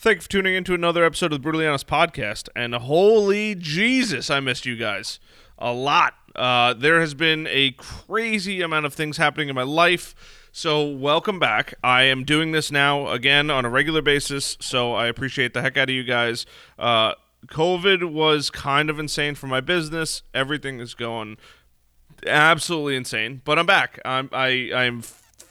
Thank you for tuning in to another episode of the Brutally Honest Podcast. And holy Jesus, I missed you guys a lot. Uh, there has been a crazy amount of things happening in my life. So, welcome back. I am doing this now again on a regular basis. So, I appreciate the heck out of you guys. Uh, COVID was kind of insane for my business. Everything is going absolutely insane. But I'm back. I'm I I'm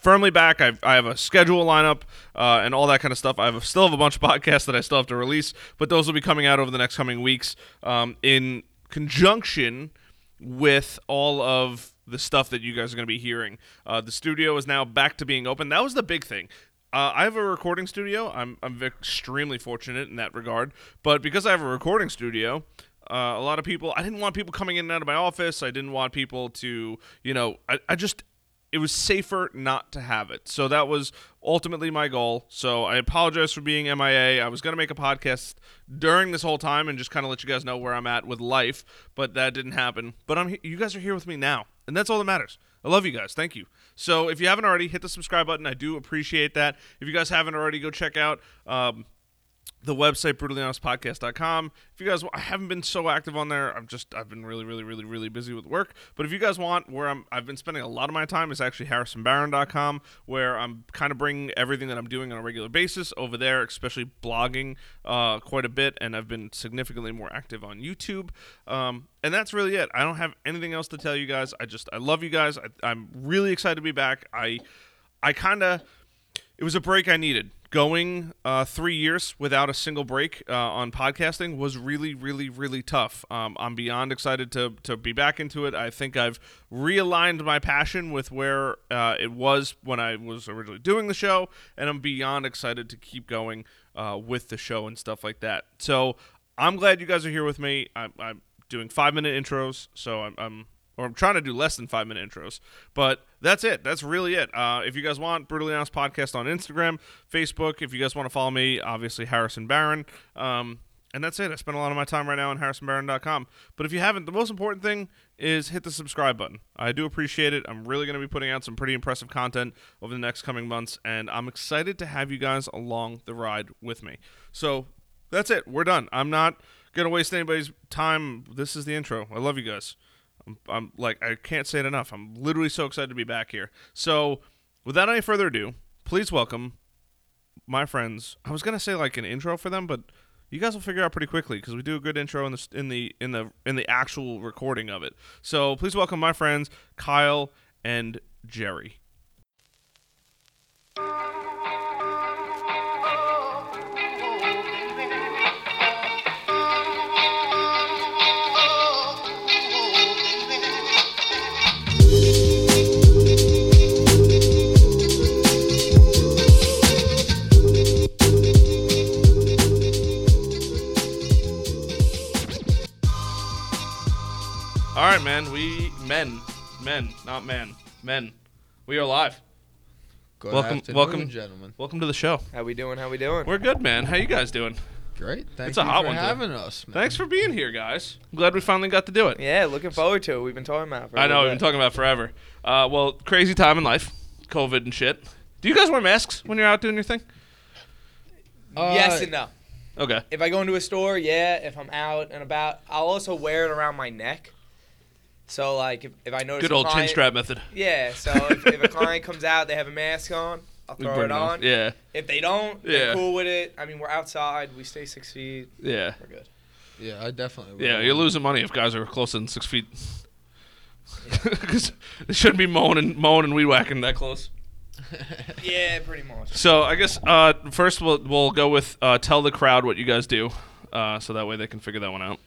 firmly back. I've, I have a schedule lineup uh, and all that kind of stuff. I have still have a bunch of podcasts that I still have to release, but those will be coming out over the next coming weeks um, in conjunction with all of the stuff that you guys are going to be hearing. Uh, the studio is now back to being open. That was the big thing. Uh, I have a recording studio. I'm I'm extremely fortunate in that regard. But because I have a recording studio, uh, a lot of people. I didn't want people coming in and out of my office. I didn't want people to, you know, I, I just it was safer not to have it. So that was ultimately my goal. So I apologize for being MIA. I was going to make a podcast during this whole time and just kind of let you guys know where I'm at with life, but that didn't happen. But I'm you guys are here with me now, and that's all that matters. I love you guys. Thank you. So if you haven't already, hit the subscribe button. I do appreciate that. If you guys haven't already, go check out um, the website brutallyhonestpodcast.com if you guys i haven't been so active on there. I'm just i've been really really really really busy with work. But if you guys want where i'm i've been spending a lot of my time is actually harrisonbarron.com where i'm kind of bringing everything that i'm doing on a regular basis over there especially blogging uh, quite a bit and i've been significantly more active on youtube. Um, and that's really it. I don't have anything else to tell you guys. I just i love you guys. I, i'm really excited to be back. I i kind of it was a break i needed going uh, three years without a single break uh, on podcasting was really, really, really tough. Um, I'm beyond excited to, to be back into it. I think I've realigned my passion with where uh, it was when I was originally doing the show, and I'm beyond excited to keep going uh, with the show and stuff like that. So I'm glad you guys are here with me. I'm, I'm doing five minute intros, so I'm, I'm or I'm trying to do less than five minute intros. But that's it. That's really it. Uh, if you guys want Brutally Honest Podcast on Instagram, Facebook, if you guys want to follow me, obviously Harrison Barron. Um, and that's it. I spend a lot of my time right now on harrisonbarron.com. But if you haven't, the most important thing is hit the subscribe button. I do appreciate it. I'm really going to be putting out some pretty impressive content over the next coming months, and I'm excited to have you guys along the ride with me. So that's it. We're done. I'm not going to waste anybody's time. This is the intro. I love you guys. I'm, I'm like I can't say it enough. I'm literally so excited to be back here. So, without any further ado, please welcome my friends. I was gonna say like an intro for them, but you guys will figure out pretty quickly because we do a good intro in the in the in the in the actual recording of it. So please welcome my friends Kyle and Jerry. Right, man. We men, men, not men, men. We are live. Good Welcome- afternoon, welcome. gentlemen. Welcome to the show. How we doing? How we doing? We're good, man. How you guys doing? Great. Thank It's a hot for one today. having us. Man. Thanks for being here, guys. I'm glad we finally got to do it. yeah, looking forward to it. We've been talking about. it For a I know we've been talking about forever. Uh, well, crazy time in life, COVID and shit. Do you guys wear masks when you're out doing your thing? Uh, yes and no. Okay. If I go into a store, yeah. If I'm out and about, I'll also wear it around my neck. So like, if, if I notice Good a old chin client- strap method. Yeah. So if, if a client comes out, they have a mask on. I'll We throw bring it on. Yeah. If they don't, Yeah. they're cool with it. I mean, we're outside. We stay six feet. Yeah. We're good. Yeah, I definitely. would Yeah, you're losing money if guys are closer than six feet. Because they shouldn't be mowing and mowing and weed whacking that close. Yeah, pretty much. So I guess uh, first we'll we'll go with uh, tell the crowd what you guys do, uh, so that way they can figure that one out.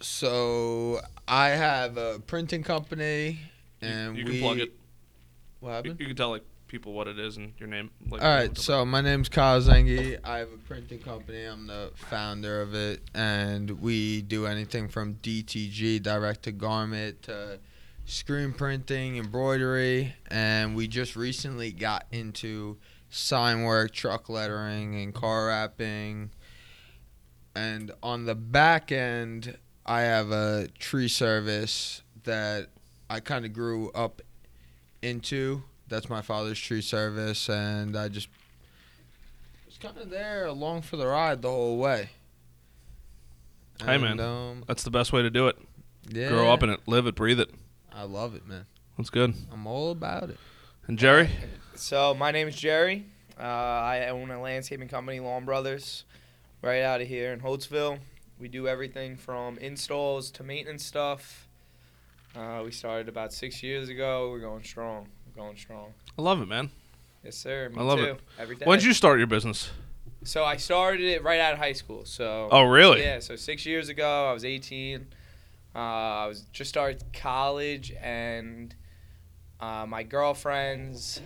So I have a printing company, and you we. can plug it. What You, happened? you can tell like people what it is and your name. Like, All right, so my name's Kyle Zengi. I have a printing company. I'm the founder of it, and we do anything from DTG, direct to garment, to screen printing, embroidery, and we just recently got into sign work, truck lettering, and car wrapping. And on the back end, I have a tree service that I kind of grew up into. That's my father's tree service, and I just it's kind of there along for the ride the whole way. Hey, man. Um, That's the best way to do it. yeah, Grow up in it, live it, breathe it. I love it, man. That's good. I'm all about it. And Jerry, So my name is Jerry. Uh, I own a landscaping company, Lawn Brothers, right out of here in Holtsville. We do everything from installs to maintenance stuff. Uh, we started about six years ago. We're going strong. We're going strong. I love it, man. Yes, sir. Me I love too. it. Every day. When did you start your business? So I started it right out of high school. So Oh, really? yeah. So six years ago, I was 18. Uh, I was just started college, and uh, my girlfriend's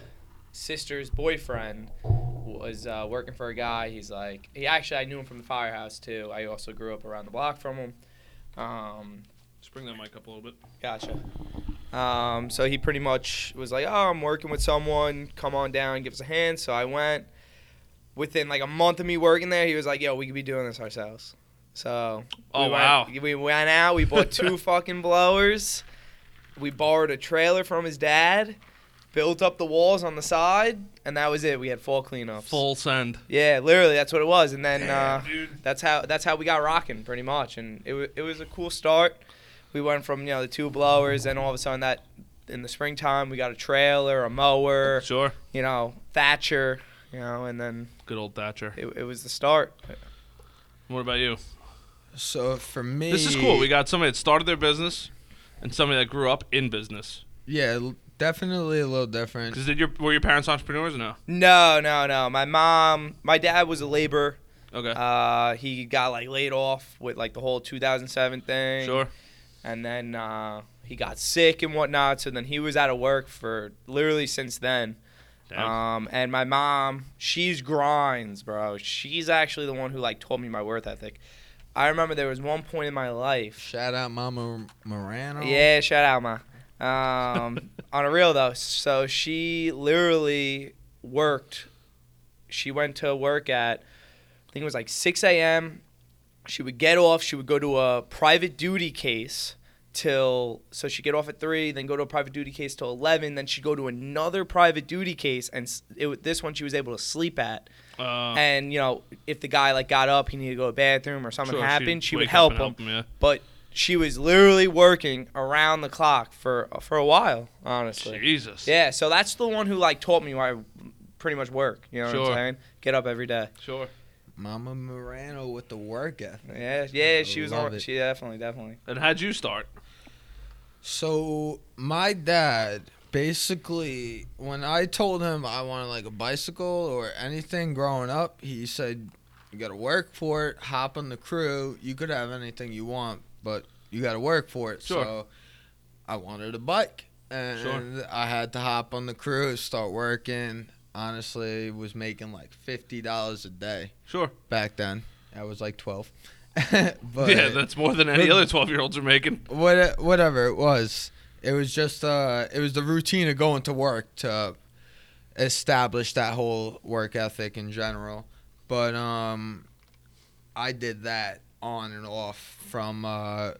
sister's boyfriend was uh, working for a guy. He's like, he actually I knew him from the firehouse too. I also grew up around the block from him. Um, Just bring that mic up a little bit. Gotcha. Um, so he pretty much was like, "Oh, I'm working with someone. Come on down, give us a hand." So I went. Within like a month of me working there, he was like, "Yo, we could be doing this ourselves." So Oh, we wow. Went, we went out. We bought two fucking blowers. We borrowed a trailer from his dad, built up the walls on the side, and that was it. We had fall cleanups. Full send. Yeah, literally, that's what it was. And then uh, that's how that's how we got rocking pretty much and it, wa it was a cool start we went from you know the two blowers and all of a sudden that in the springtime we got a trailer a mower Sure. you know thatcher you know and then Good old Thatcher. it, it was the start What about you? So for me, This is cool. We got somebody that started their business and somebody that grew up in business. yeah, l- definitely a little different. Because did your were your parents entrepreneurs or no? no no no my mom my dad was a laborer Okay. uh, he got like laid off with like the whole 2007 thing sure. and then uh, he got sick and whatnot so then he was out of work for literally since then Damn. Um, and my mom, she's grinds, bro. She's actually the one who like told me my worth ethic. I remember there was one point in my life. Shout out Mama Morano. Yeah, shout out, ma. Um, on a real though, so she literally worked. She went to work at, I think it was like 6 a.m. She would get off. She would go to a private duty case till so she'd get off at three, then go to a private duty case till 11. Then she'd go to another private duty case, and it, this one she was able to sleep at. Uh, And you know, if the guy like got up, he needed to go to the bathroom or something sure, happened, she would wake up help him yeah. but she was literally working around the clock for for a while, honestly. Jesus. Yeah, so that's the one who like taught me why I pretty much work. You know what I'm saying? Get up every day. Sure. Mama Morano with the work ethic. Yeah, yeah, she was on. it. She definitely, definitely. And how'd you start? So my dad basically, when I told him I wanted like a bicycle or anything growing up, he said, "You got to work for it. Hop on the crew. You could have anything you want, but you got to work for it." Sure. So I wanted a bike, and I had to hop on the crew, start working. Honestly, was making like fifty dollars a day Sure. back then. I was like twelve. but yeah, that's more than any but- other twelve-year-olds are making. what whatever it was it was just uh it was the routine of going to work to establish that whole work ethic in general but um i did that on and off from uh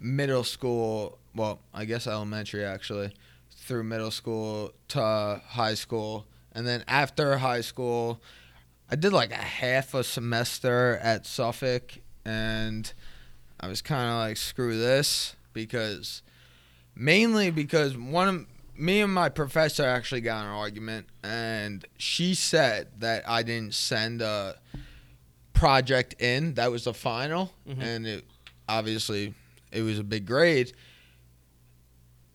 middle school well i guess elementary actually through middle school to high school. And then after high school i did like a half a semester at suffolk and I was kind of like, screw this, because mainly because one of me and my professor actually got an argument, and she said that I didn't send a project in that was the final, Mhm. and it obviously it was a big grade.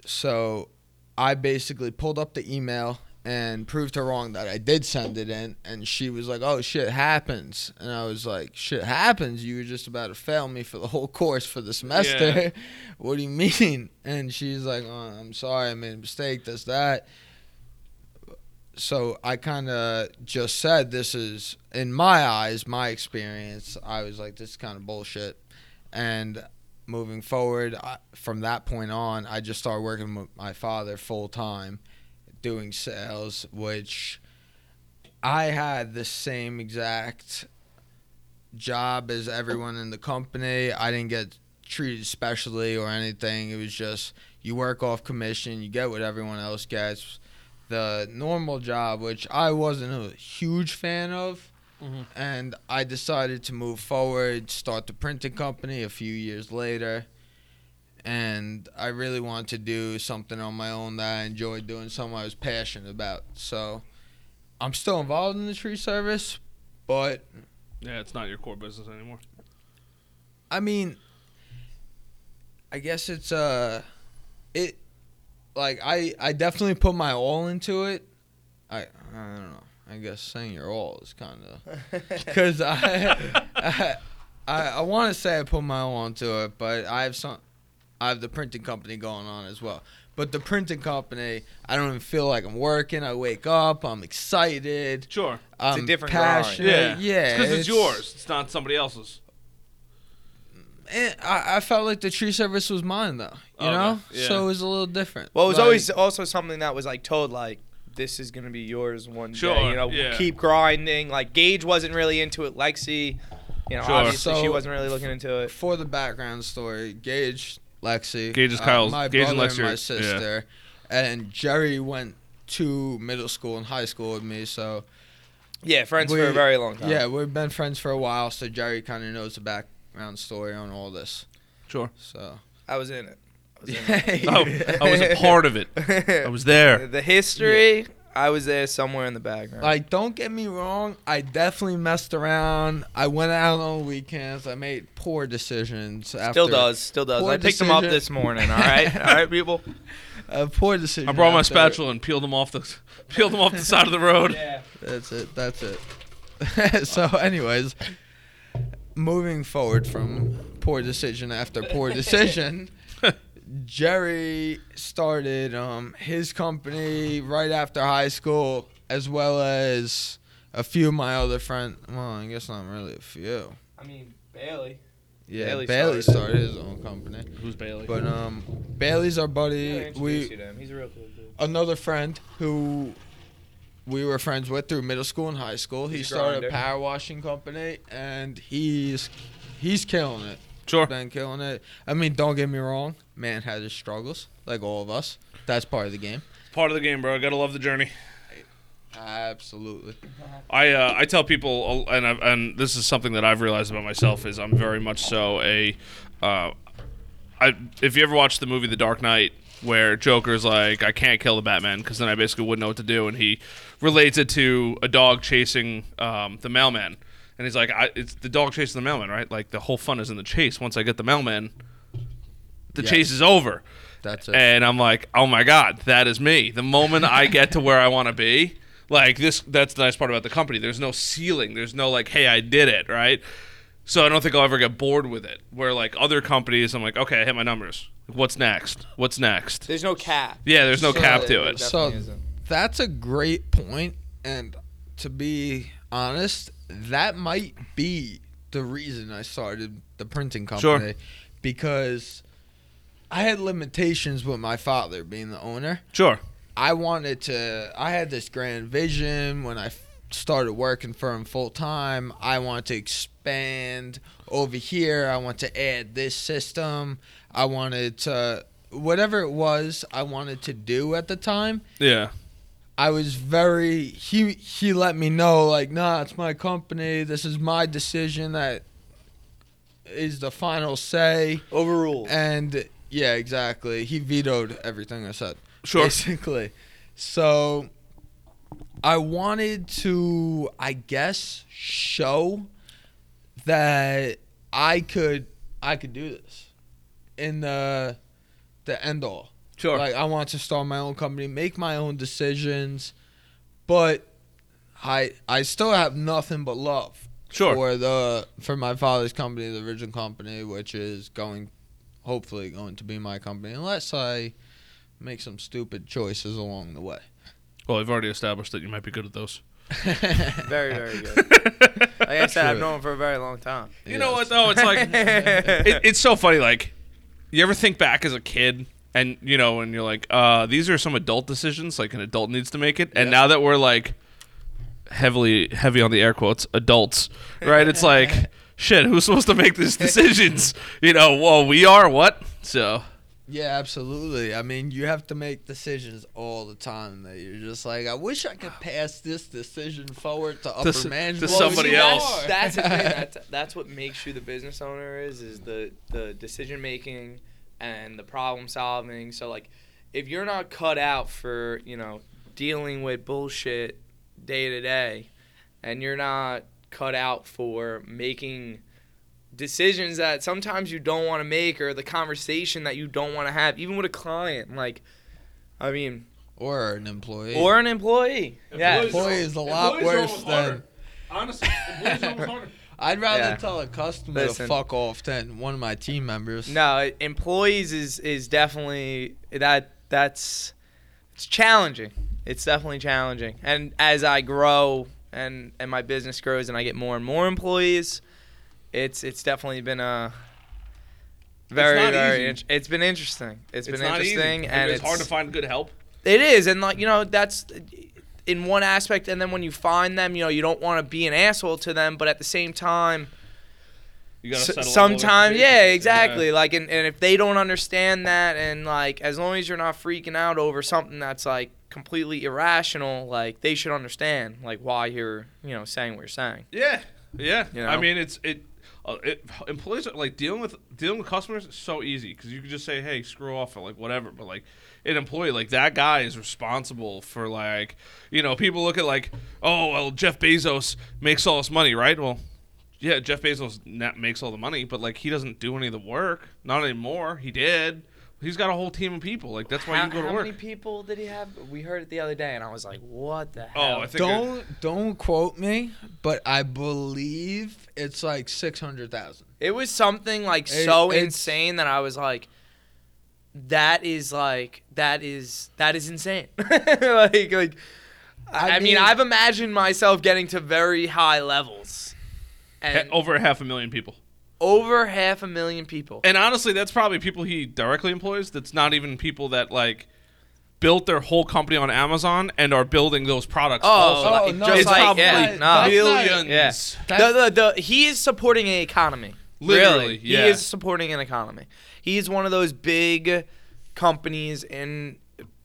So I basically pulled up the email and proved her wrong that I did send it in. And she was like, oh, shit happens. And I was like, shit happens? You were just about to fail me for the whole course for the semester. Yeah. what do you mean? And she's like, oh, I'm sorry, I made a mistake, That's that. So I kind of just said, this is, in my eyes, my experience. I was like, this is kind of bullshit. And moving forward, I, from that point on, I just started working with my father full time, doing sales, which I had the same exact job as everyone in the company. I didn't get treated specially or anything. It was just you work off commission, you get what everyone else gets. The normal job, which I wasn't a huge fan of, and I decided to move forward, start the printing company a few years later. And I really wanted to do something on my own that I enjoyed doing, something I was passionate about. So I'm still involved in the tree service, but Yeah, it's not your core business anymore. I mean, I guess it's uh, it, like I I definitely put my all into it. I I don't know. I guess saying your all is kind of because I I I, I want to say I put my all into it, but I have some. I have the printing company going on as well. But the printing company, I don't even feel like I'm working. I wake up, I'm excited. Sure. I'm different grind. passionate. Yeah. yeah. because it's, yours. It's not somebody else's. And I, I felt like the tree service was mine though, you Okay, know. yeah. So it was a little different. Well, it was Like, always also something that was like told like this is gonna be yours one Sure, day. You know, yeah. keep grinding. Like Gage wasn't really into it. Lexi, you know, Sure. obviously she wasn't really looking into it. for the background story. Gage, Lexi, Gage is uh, Kyle's- my Gage and Lexi are- my yeah. sister, and Jerry went to middle school and high school with me. So Yeah, friends for We- a very long time. yeah, we've been friends for a while. So Jerry kind of knows the background story on all this. Sure. So I was in it. I was in it. Oh, I was a part of it. I was there. the history. I was there somewhere in the background. Like, don't get me wrong. I definitely messed around. I went out on weekends. I made poor decisions. After, still does, still does. poor I picked them up this morning. All right, all right, people. A poor decision. I brought my after- spatula and peeled them off the peeled them off the side of the road. Yeah. That's it. That's it. so, anyways, moving forward from poor decision after poor decision, Jerry started um, his company right after high school, as well as a few of my other friends. Well, I guess not really a few. I mean Bailey. Yeah, Bailey Bailey, started started his own company. Who's Bailey? But um, Bailey's our buddy. introduce we you to him. He's a real cool dude. another friend who we were friends with through middle school and high school. He He's started a power washing company, and he's he's killing it. sure. Been killing it. I mean, don't get me wrong, man has his struggles, like all of us. That's part of the game. Part of the game, bro. Gotta love the journey. Absolutely. I uh, I tell people, uh, and I've, and this is something that I've realized about myself is I'm very much so a. Uh, I if you ever watched the movie The Dark Knight, where Joker's like, I can't kill the Batman because then I basically wouldn't know what to do, and he relates it to a dog chasing um, the mailman, and he's like, I, it's the dog chasing the mailman, right? Like the whole fun is in the chase. Once I get the mailman, the Yes. chase is over. That's it. And I'm like, oh my god, that is me. The moment I get to where I want to be, like this, that's the nice part about the company. There's no ceiling. There's no like, hey, I did it, right? So I don't think I'll ever get bored with it. Where like other companies, I'm like, okay, I hit my numbers. What's next? What's next? There's no cap. Yeah, there's no So- cap to There it. definitely So- isn't. That's a great point, and to be honest, that might be the reason I started the printing Sure. company because I had limitations with my father being the owner. Sure. I wanted to. I had this grand vision when I f- started working for him full time. I wanted to expand over here. I want to add this system. I wanted to whatever it was I wanted to do at the time. Yeah. I was very he he let me know like nah it's my company this is my decision that is the final say Overruled. and yeah exactly he vetoed everything I said Sure. basically so I wanted to I guess show that I could I could do this in the the end all Sure. like I want to start my own company, make my own decisions, but I I still have nothing but love sure. for the for my father's company, the original company, which is going hopefully going to be my company unless I make some stupid choices along the way. well, we've already established that you might be good at those. very, very good. Like I said, I've known him for a very long time. You know what though? It's like it, it's so funny. Like, you ever think back as a kid, and you know, and you're like, uh, these are some adult decisions. Like an adult needs to make it. And Yeah. now that we're like heavily heavy on the air quotes adults, right? It's like shit. Who's supposed to make these decisions? You know, well, we are what? So Yeah, absolutely. I mean, you have to make decisions all the time that you're just like, I wish I could pass this decision forward to upper to management. somebody see, else. That's, that's. That's, that's what makes you the business owner is is the the decision making and the problem solving. So like, if you're not cut out for you know dealing with bullshit day to day, and you're not cut out for making decisions that sometimes you don't want to make or the conversation that you don't want to have even with a client like i mean or an employee. or an employee yeah Employee is a lot worse than- harder. Honestly, employees are almost harder. I'd rather Yeah. tell a customer Listen. to fuck off than one of my team members. No, employees is is definitely that that's it's challenging. It's definitely challenging. And as I grow and and my business grows and I get more and more employees, it's it's definitely been a very not very int- it's been interesting. it's been not interesting It's and it's hard to find good help. it is, and like you know, that's in one aspect. And then when you find them, you know, you don't want to be an asshole to them, but at the same time, You gotta settle all sometimes, yeah, exactly. Like, and, and if they don't understand that, and like, as long as you're not freaking out over something that's like completely irrational, like they should understand like why you're, you know, saying what you're saying. Yeah, yeah. You I mean, it's it. Uh, it employees are, like dealing with dealing with customers is so easy because you can just say, "Hey, screw off" or like whatever. But like an employee, like that guy is responsible for like you know people look at like, oh well, Jeff Bezos makes all this money, right? Well, yeah, Jeff Bezos makes all the money, but like he doesn't do any of the work. Not anymore. He did. He's got a whole team of people. Like that's why how, you go to how work. How many people did he have? We heard it the other day, and I was like, what the Oh, hell? I think Don't don't quote me, but I believe it's like six hundred thousand. It was something like It- so insane that I was like, that is like that is that is insane. like like I, I I mean, mean- I've imagined myself getting to very high levels. Ha- And over half a million people. Over half a million people. And honestly, that's probably people he directly employs. That's not even people that like built their whole company on Amazon and are building those products. Oh, also. like, oh, no, just it's like probably yeah, not- no. that's billions. Yeah. The, the, the, he is supporting an economy. Literally, really. yeah. He is supporting an economy. He's one of those big companies in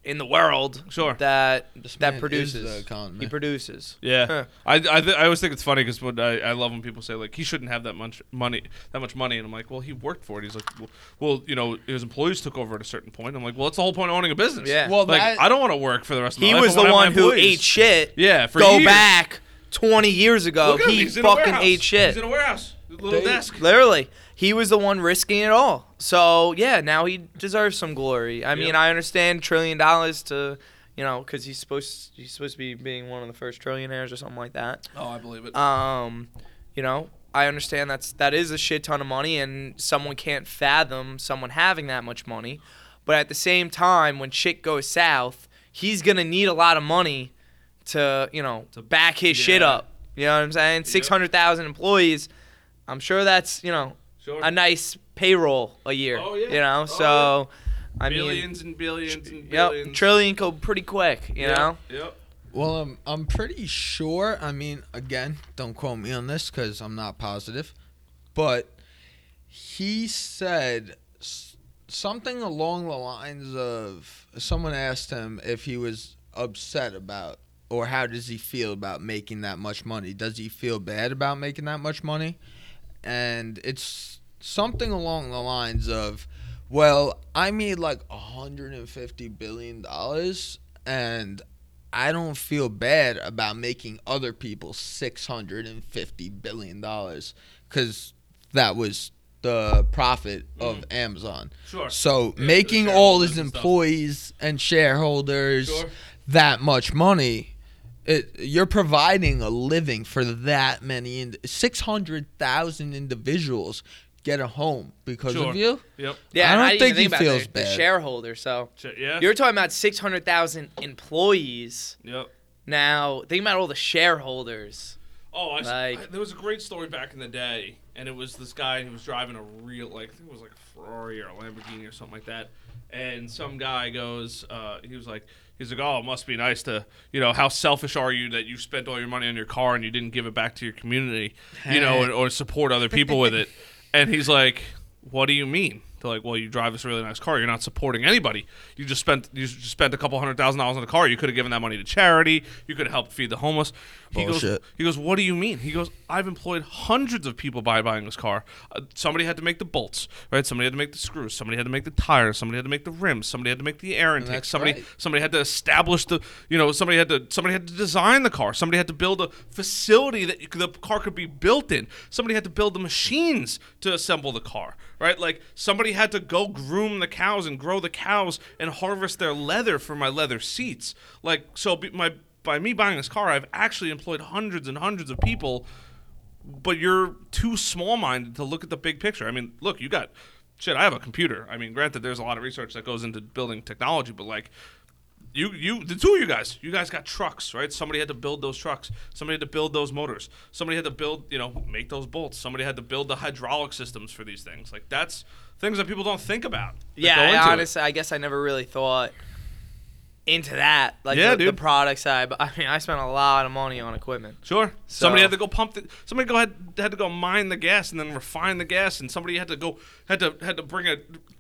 in the world Sure. that This man that is produces. the economy. He produces. Yeah, Huh. I I, th- I always think it's funny because when I, I love when people say like he shouldn't have that much money, that much money, and I'm like, well, he worked for it. He's like, well, well you know, his employees took over at a certain point. I'm like, well, that's the whole point of owning a business. Yeah. Well, like that- I don't want to work for the rest of my He life. was I the wanna have one my who employees. ate shit. Yeah, for Go years. back 20 years ago. Look at him, He he's in a fucking warehouse. ate shit. He's in a warehouse, a little They- desk. Literally, he was the one risking it all. So yeah, now he deserves some glory. I mean, I understand trillion dollars to, you know, because he's supposed he's supposed to be being one of the first trillionaires or something like that. Oh, I believe it. Um, you know, I understand that's that is a shit ton of money, and someone can't fathom someone having that much money. But at the same time, when shit goes south, he's gonna need a lot of money to, you know, to back his shit up. You know what I'm saying? Six hundred thousand employees. I'm sure that's you know sure. a nice payroll a year. Oh, yeah. You know, Oh, so I mean, billions and billions and yep, billions. trillion go pretty quick. You Yep, know. Yep. Well, I'm I'm pretty sure. I mean, again, don't quote me on this because I'm not positive, but he said something along the lines of someone asked him if he was upset about or how does he feel about making that much money? Does he feel bad about making that much money? And it's something along the lines of, well, I made like 150 billion dollars and I don't feel bad about making other people 650 billion dollars cuz that was the profit of Amazon. Sure. So Yeah, making all his shareholders and employees and shareholders Sure. that much money, it, you're providing a living for that many. Ind- 600,000 individuals get a home because Sure. of you. Yep. Yeah, I and don't didn't think even he about feels the, bad. The shareholder, so Ch- Yeah. you're talking about six hundred thousand employees. Yep. Now think about all the shareholders. Oh, I, s- Like- I- there was a great story back in the day, and it was this guy who was driving a real, like I think it was like a Ferrari or a Lamborghini or something like that. And some guy goes, uh, he was like, he's like, oh, it must be nice to, you know, how selfish are you that you spent all your money on your car and you didn't give it back to your community, you know, and, or support other people with it. And he's like, what do you mean? They're like, well, you drive this really nice car. You're not supporting anybody. You just spent you just spent a couple hundred thousand dollars on a car. You could have given that money to charity. You could have helped feed the homeless. He goes, he goes, what do you mean? He goes, I've employed hundreds of people by buying this car. Uh, somebody had to make the bolts, right? Somebody had to make the screws. Somebody had to make the tires. Somebody had to make the rims. Somebody had to make the air intake. that's Somebody right. somebody had to establish the you know somebody had to somebody had to design the car somebody had to build a facility that the car could be built in somebody had to build the machines to assemble the car right like somebody had to go groom the cows and grow the cows and harvest their leather for my leather seats like so be, my by me buying this car i've actually employed hundreds and hundreds of people but you're too small minded to look at the big picture. I mean, look, you got shit. I have a computer. I mean, granted, there's a lot of research that goes into building technology, but like. You, you, the two of you guys, you guys got trucks, right? Somebody had to build those trucks. Somebody had to build those motors. Somebody had to build, you know, make those bolts. Somebody had to build the hydraulic systems for these things. Like that's things that people don't think about. Yeah, I into it. honestly, I guess I never really thought into that. Like Yeah, the, the product side. But I mean, I spent a lot of money on equipment. Sure. somebody had to go pump the. Somebody go had had to go mine the gas and then refine the gas, and somebody had to go had to had to bring a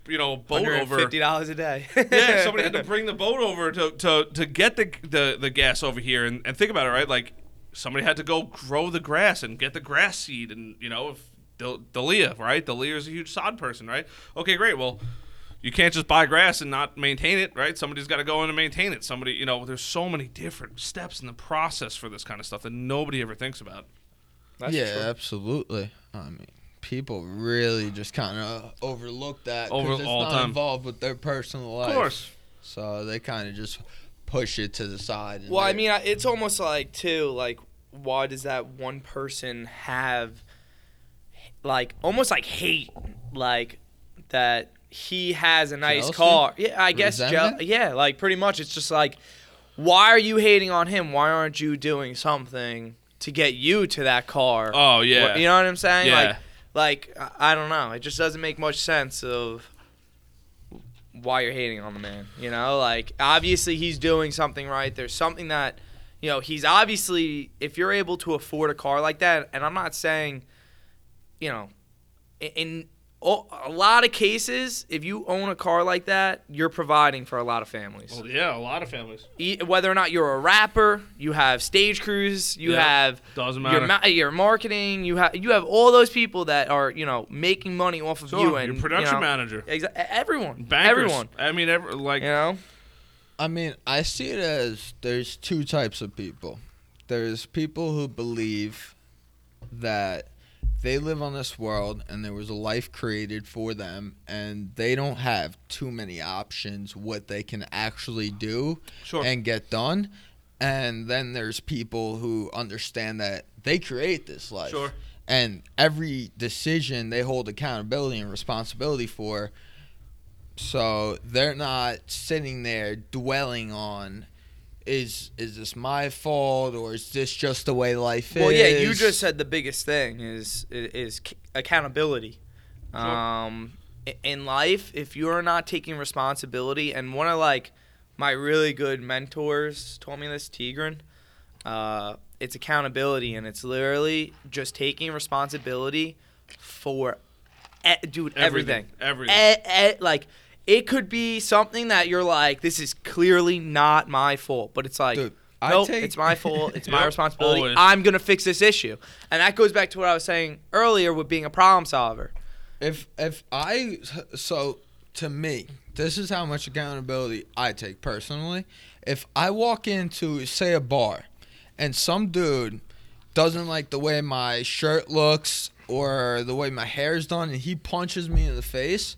you know boat over. Fifty dollars a day. yeah, somebody had to bring the boat over to, to, to get the, the the gas over here, and, and think about it, right? Like somebody had to go grow the grass and get the grass seed, and you know, if Del- Dalia, right? Dalia is a huge sod person, right? Okay, great. Well, you can't just buy grass and not maintain it, right? Somebody's got to go in and maintain it. Somebody, you know, there's so many different steps in the process for this kind of stuff that nobody ever thinks about. That's yeah, true. absolutely. I mean, people really just kind of overlook that 'cause Over- it's all not time. involved with their personal life. Of course. So they kind of just push it to the side. Well, I mean, it's almost like too like why does that one person have like almost like hate like that he has a nice Jealousy? car. Yeah, I guess Resentment? yeah, like pretty much it's just like why are you hating on him? Why aren't you doing something to get you to that car? Oh yeah, you know what I'm saying? Yeah. Like like I- don't know. It just doesn't make much sense of why you're hating on the man. You know, like obviously he's doing something right. There's something that you know he's obviously if you're able to afford a car like that, and I'm not saying, you know, in, a lot of cases, if you own a car like that, you're providing for a lot of families. Well, yeah, a lot of families. E- Whether or not you're a rapper, you have stage crews, you Yeah. have Doesn't your, matter. ma- your marketing, you have you have all those people that are you know making money off of Sure, you and your production you know, manager, Exa- everyone, bankers. everyone. I mean, every, like You know, I mean, I see it as there's two types of people. There's people who believe that they live on this world and there was a life created for them and they don't have too many options what they can actually do sure. and get done. And then there's people who understand that they create this life. Sure. And every decision they hold accountability and responsibility for. So they're not sitting there dwelling on is is this my fault or is this just the way life well, is? Well, yeah, you just said the biggest thing is is c- accountability. Sure. Um, in life, if you're not taking responsibility, and one of like my really good mentors told me this, Tigran. Uh, it's accountability, and it's literally just taking responsibility for, e- dude, everything. Everything. E- e- like it could be something that you're like, this is clearly not my fault, but it's like, Dude, I nope, take- it's my fault. It's my Yep, responsibility. always. I'm gonna fix this issue, and that goes back to what I was saying earlier with being a problem solver. If if I so to me, this is how much accountability I take personally. If I walk into say a bar and some dude doesn't like the way my shirt looks or the way my hair's done and he punches me in the face,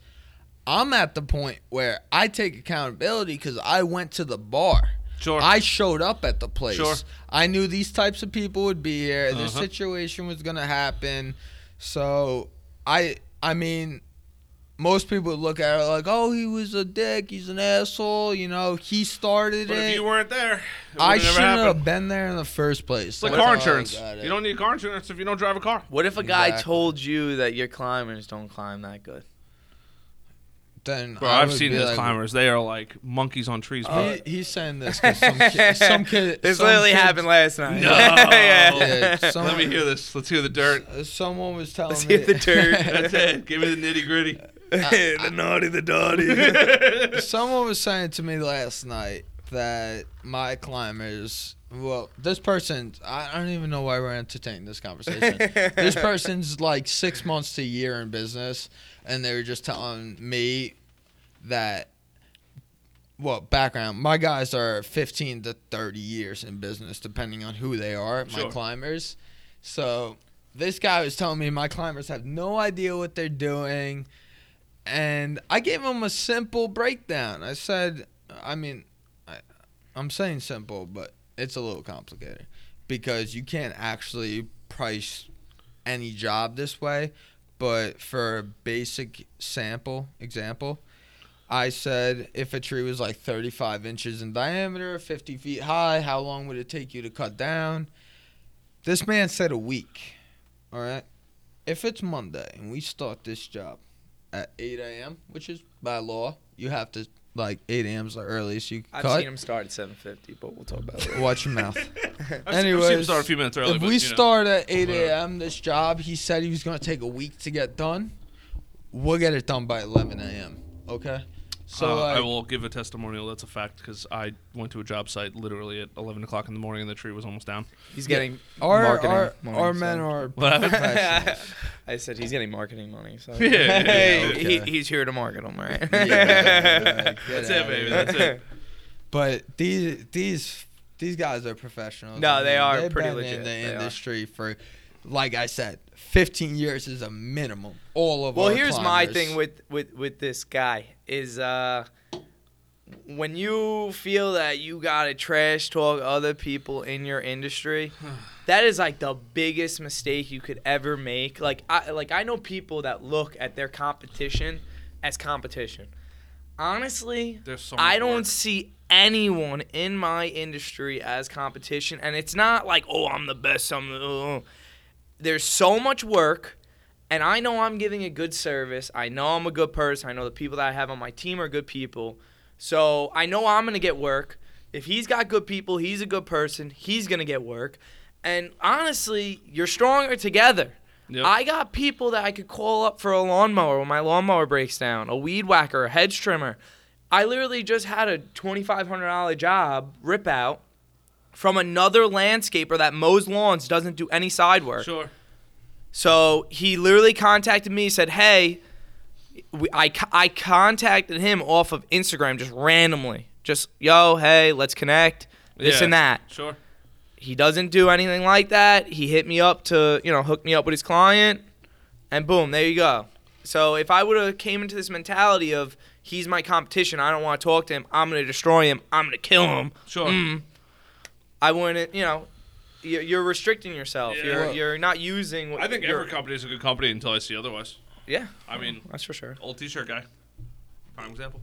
I'm at the point where I take accountability cuz I went to the bar. Sure. I showed up at the place. Sure. I knew these types of people would be here. This Uh-huh. situation was gonna happen. So I I mean most people look at it like, oh, he was a dick. He's an asshole. You know, he started but it. if you weren't there, it I shouldn't have been there in the first place. It's like car insurance. You don't need car insurance if you don't drive a car. What if a guy told you that your climbers don't climb that good? Then Bro, I I've would seen be these like, climbers. They are like monkeys on trees. bro. He, he's saying this because some kid, some kid, This some literally kids- happened last night. No. yeah. Yeah, some- Let me hear this. Let's hear the dirt. Uh, Someone was telling Let's me. hear the dirt. That's it. Give me the nitty gritty. the naughty, the naughty. Someone was saying to me last night that my climbers, well, this person, I I don't even know why we're entertaining this conversation. this person's like six months to a year in business, and they were just telling me that, well, background, my guys are 15 to 30 years in business, depending on who they are, my climbers. So this guy was telling me my climbers have no idea what they're doing. And I gave him a simple breakdown. I said, I mean, I, I'm saying simple, but it's a little complicated because you can't actually price any job this way. But for a basic sample example, I said if a tree was like 35 inches in diameter, 50 feet high, how long would it take you to cut down? This man said a week. All right. If it's Monday and we start this job at 8 a.m., which is by law, you have to like 8 a.m. is the earliest you I've cut. seen him start at 7:50, but we'll talk about it. later. Watch your mouth. I've seen- I've seen him Anyways, start a few minutes early. if but, we you know. start at 8 whatever. a.m. this job, he said he was going to take a week to get done. We'll get it done by 11 a.m. Okay. So uh, like, I will give a testimonial. That's a fact because I went to a job site literally at 11 o'clock in the morning and the tree was almost down. He's getting our marketing our, money, our so- men are What. I said he's getting marketing money, so Yeah, yeah, Hey, yeah, he, he's here to market them, right? Yeah, right, That's it, baby. That's it. But these these these guys are professionals. No, they are they've pretty been legit. in the They are. industry for, like I said, 15 years is a minimum. All of well, here's my thing with, with with this guy is uh when you feel that you gotta trash talk other people in your industry, that is like the biggest mistake you could ever make. Like I like I know people that look at their competition as competition. Honestly, There's so I don't work. see anyone in my industry as competition, and it's not like oh I'm the best. I'm the, uh, there's so much work, and I know I'm giving a good service. I know I'm a good person. I know the people that I have on my team are good people, so I know I'm gonna get work. If he's got good people, he's a good person. He's gonna get work, and honestly, you're stronger together. Yep. I got people that I could call up for a lawnmower when my lawnmower breaks down, a weed whacker, a hedge trimmer. I literally just had a $2,500 job rip out from another landscaper that mows lawns, doesn't do any side work. Sure. So he literally contacted me, said, "Hey, we, I I contacted him off of Instagram just randomly, just yo, hey, let's connect, this Yeah. and that." Sure. He doesn't do anything like that. He hit me up to, you know, hook me up with his client, and boom, there you go. So if I would have came into this mentality of he's my competition, I don't want to talk to him, I'm gonna destroy him, I'm gonna kill him. Sure. mm, I wouldn't, you know, you're, you're restricting yourself. Yeah. You're Well- you're not using. What I think every company is a good company until I see otherwise. Yeah, I mean, that's for sure. old T-shirt guy. Prime example.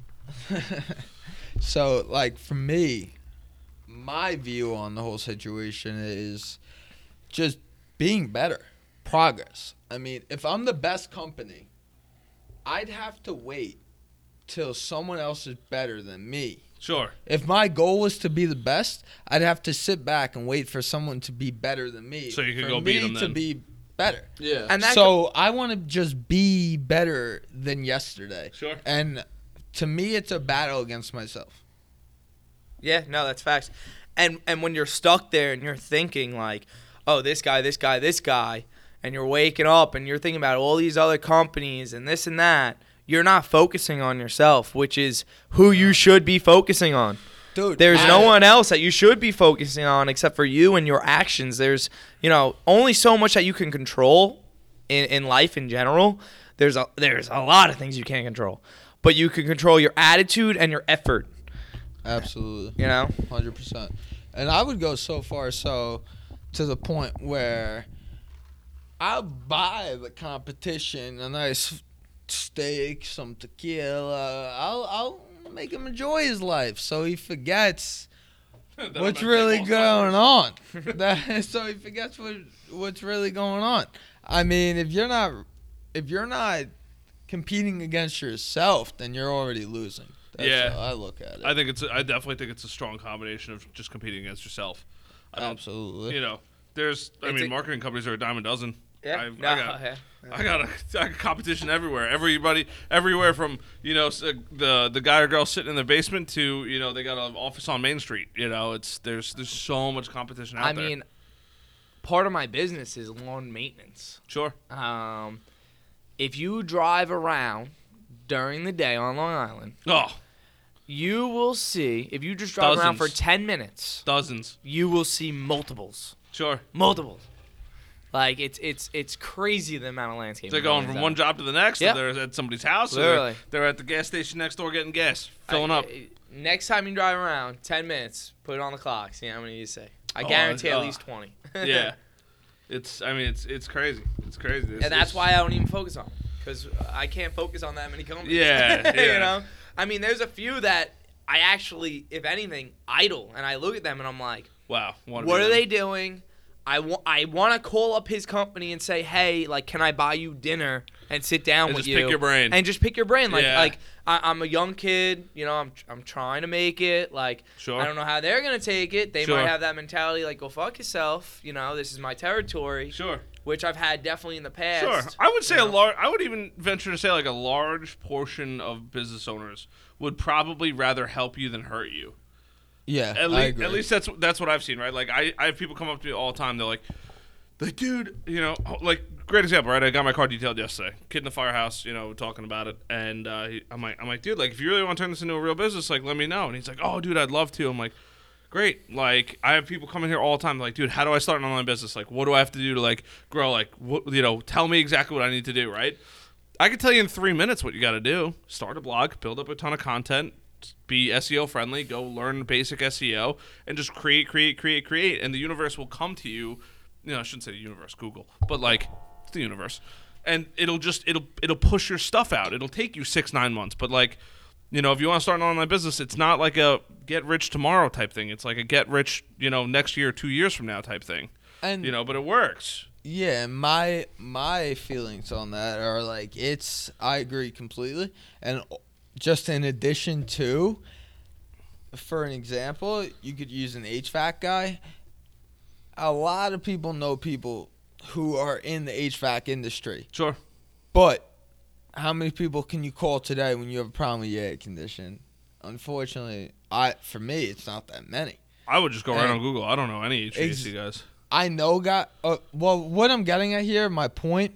so like for me, my view on the whole situation is just being better, progress. I mean, if I'm the best company, I'd have to wait till someone else is better than me. Sure. If my goal was to be the best, I'd have to sit back and wait for someone to be better than me. So you could for go me beat 'em to then. be better. Yeah. And that so I want to just be better than yesterday. Sure. And to me, it's a battle against myself. Yeah, no, that's facts. And and when you're stuck there and you're thinking like, oh, this guy, this guy, this guy, and you're waking up and you're thinking about all these other companies and this and that, you're not focusing on yourself, which is who you should be focusing on. Dude, There's I- no one else that you should be focusing on except for you and your actions. There's, you know, only so much that you can control in, in life in general. There's a there's a lot of things you can't control. But you can control your attitude and your effort, Absolutely. you know? Hundred percent. And I would go so far so to the point where I'll buy the competition a nice steak, some tequila. I'll I'll make him enjoy his life so he forgets what's really gonna take going Alzheimer's. on. that, so he forgets what what's really going on. I mean, if you're not if you're not competing against yourself, then you're already losing. That's Yeah. how I look at it. I think it's. I definitely think it's a strong combination of just competing against yourself. I don't. Absolutely. You know, there's. I It's mean, a- marketing companies are a dime a dozen. Yeah. I've- no, I got- yeah. I got a, I got competition everywhere. Everybody, everywhere from you know uh, the the guy or girl sitting in the basement to you know they got an office on Main Street. You know, it's there's there's so much competition out I there. I mean, part of my business is lawn maintenance. sure. Um, if you drive around during the day on Long Island, Oh, you will see. If you just drive around for ten minutes, dozens. you will see multiples, Sure. multiples. Like it's it's it's crazy the amount of landscaping. They're going from one job to the next. Yep. Or they're at somebody's house. or they're- Literally. They're, at the gas station next door getting gas, filling I- up. Next time you drive around, ten minutes, put it on the clock. See how many you say. I Oh, guarantee uh, at least twenty. yeah. It's. I mean, it's it's crazy. It's crazy. It's- and that's why I don't even focus on because I can't focus on that many companies. Yeah, yeah. you know. I mean, there's a few that I actually, if anything, idle, and I look at them and I'm like, Wow. wanna what are they doing? I want I want to call up his company and say, hey, like, can I buy you dinner and sit down And with just you pick your brain. and just pick your brain? Like, Yeah. like I, I'm a young kid, you know, I'm I'm trying to make it. Like, Sure. I don't know how they're gonna take it. They Sure. might have that mentality, like, go fuck yourself. You know, this is my territory, Sure. which I've had definitely in the past. Sure. I would say you a know? large. I would even venture to say like a large portion of business owners would probably rather help you than hurt you. Yeah, At I least, agree. at least that's that's what I've seen, right? Like I, I have people come up to me all the time. They're like, like, dude, you know, like great example, right? I got my car detailed yesterday. Kid in the firehouse, you know, talking about it, and uh, he, I'm like, I'm like, dude, like if you really want to turn this into a real business, like let me know. And he's like, oh, dude, I'd love to. I'm like. Great. Like I have people coming here all the time. Like, dude, how do I start an online business? Like, what do I have to do to like grow? Like, what you know? Tell me exactly what I need to do. Right? I can tell you in three minutes what you got to do. Start a blog, build up a ton of content, be SEO friendly, go learn basic SEO, and just create, create, create, create, and the universe will come to you. You know, I shouldn't say the universe, Google, but like it's the universe, and it'll just it'll it'll push your stuff out. It'll take you six nine months, but like. You know, if you want to start an online business, it's not like a get rich tomorrow type thing. It's like a get rich, you know, next year, two years from now type thing. and You know, but it works. Yeah, my my feelings on that are like it's I agree completely. And just in addition to for an example, you could use an HVAC guy. A lot of people know people who are in the HVAC industry. Sure. But how many people can you call today when you have a problem with your air condition? Unfortunately, I for me it's not that many. I would just go right on Google. I don't know any HVAC Ex- guys. I know, guy. Uh, well, what I'm getting at here, my point,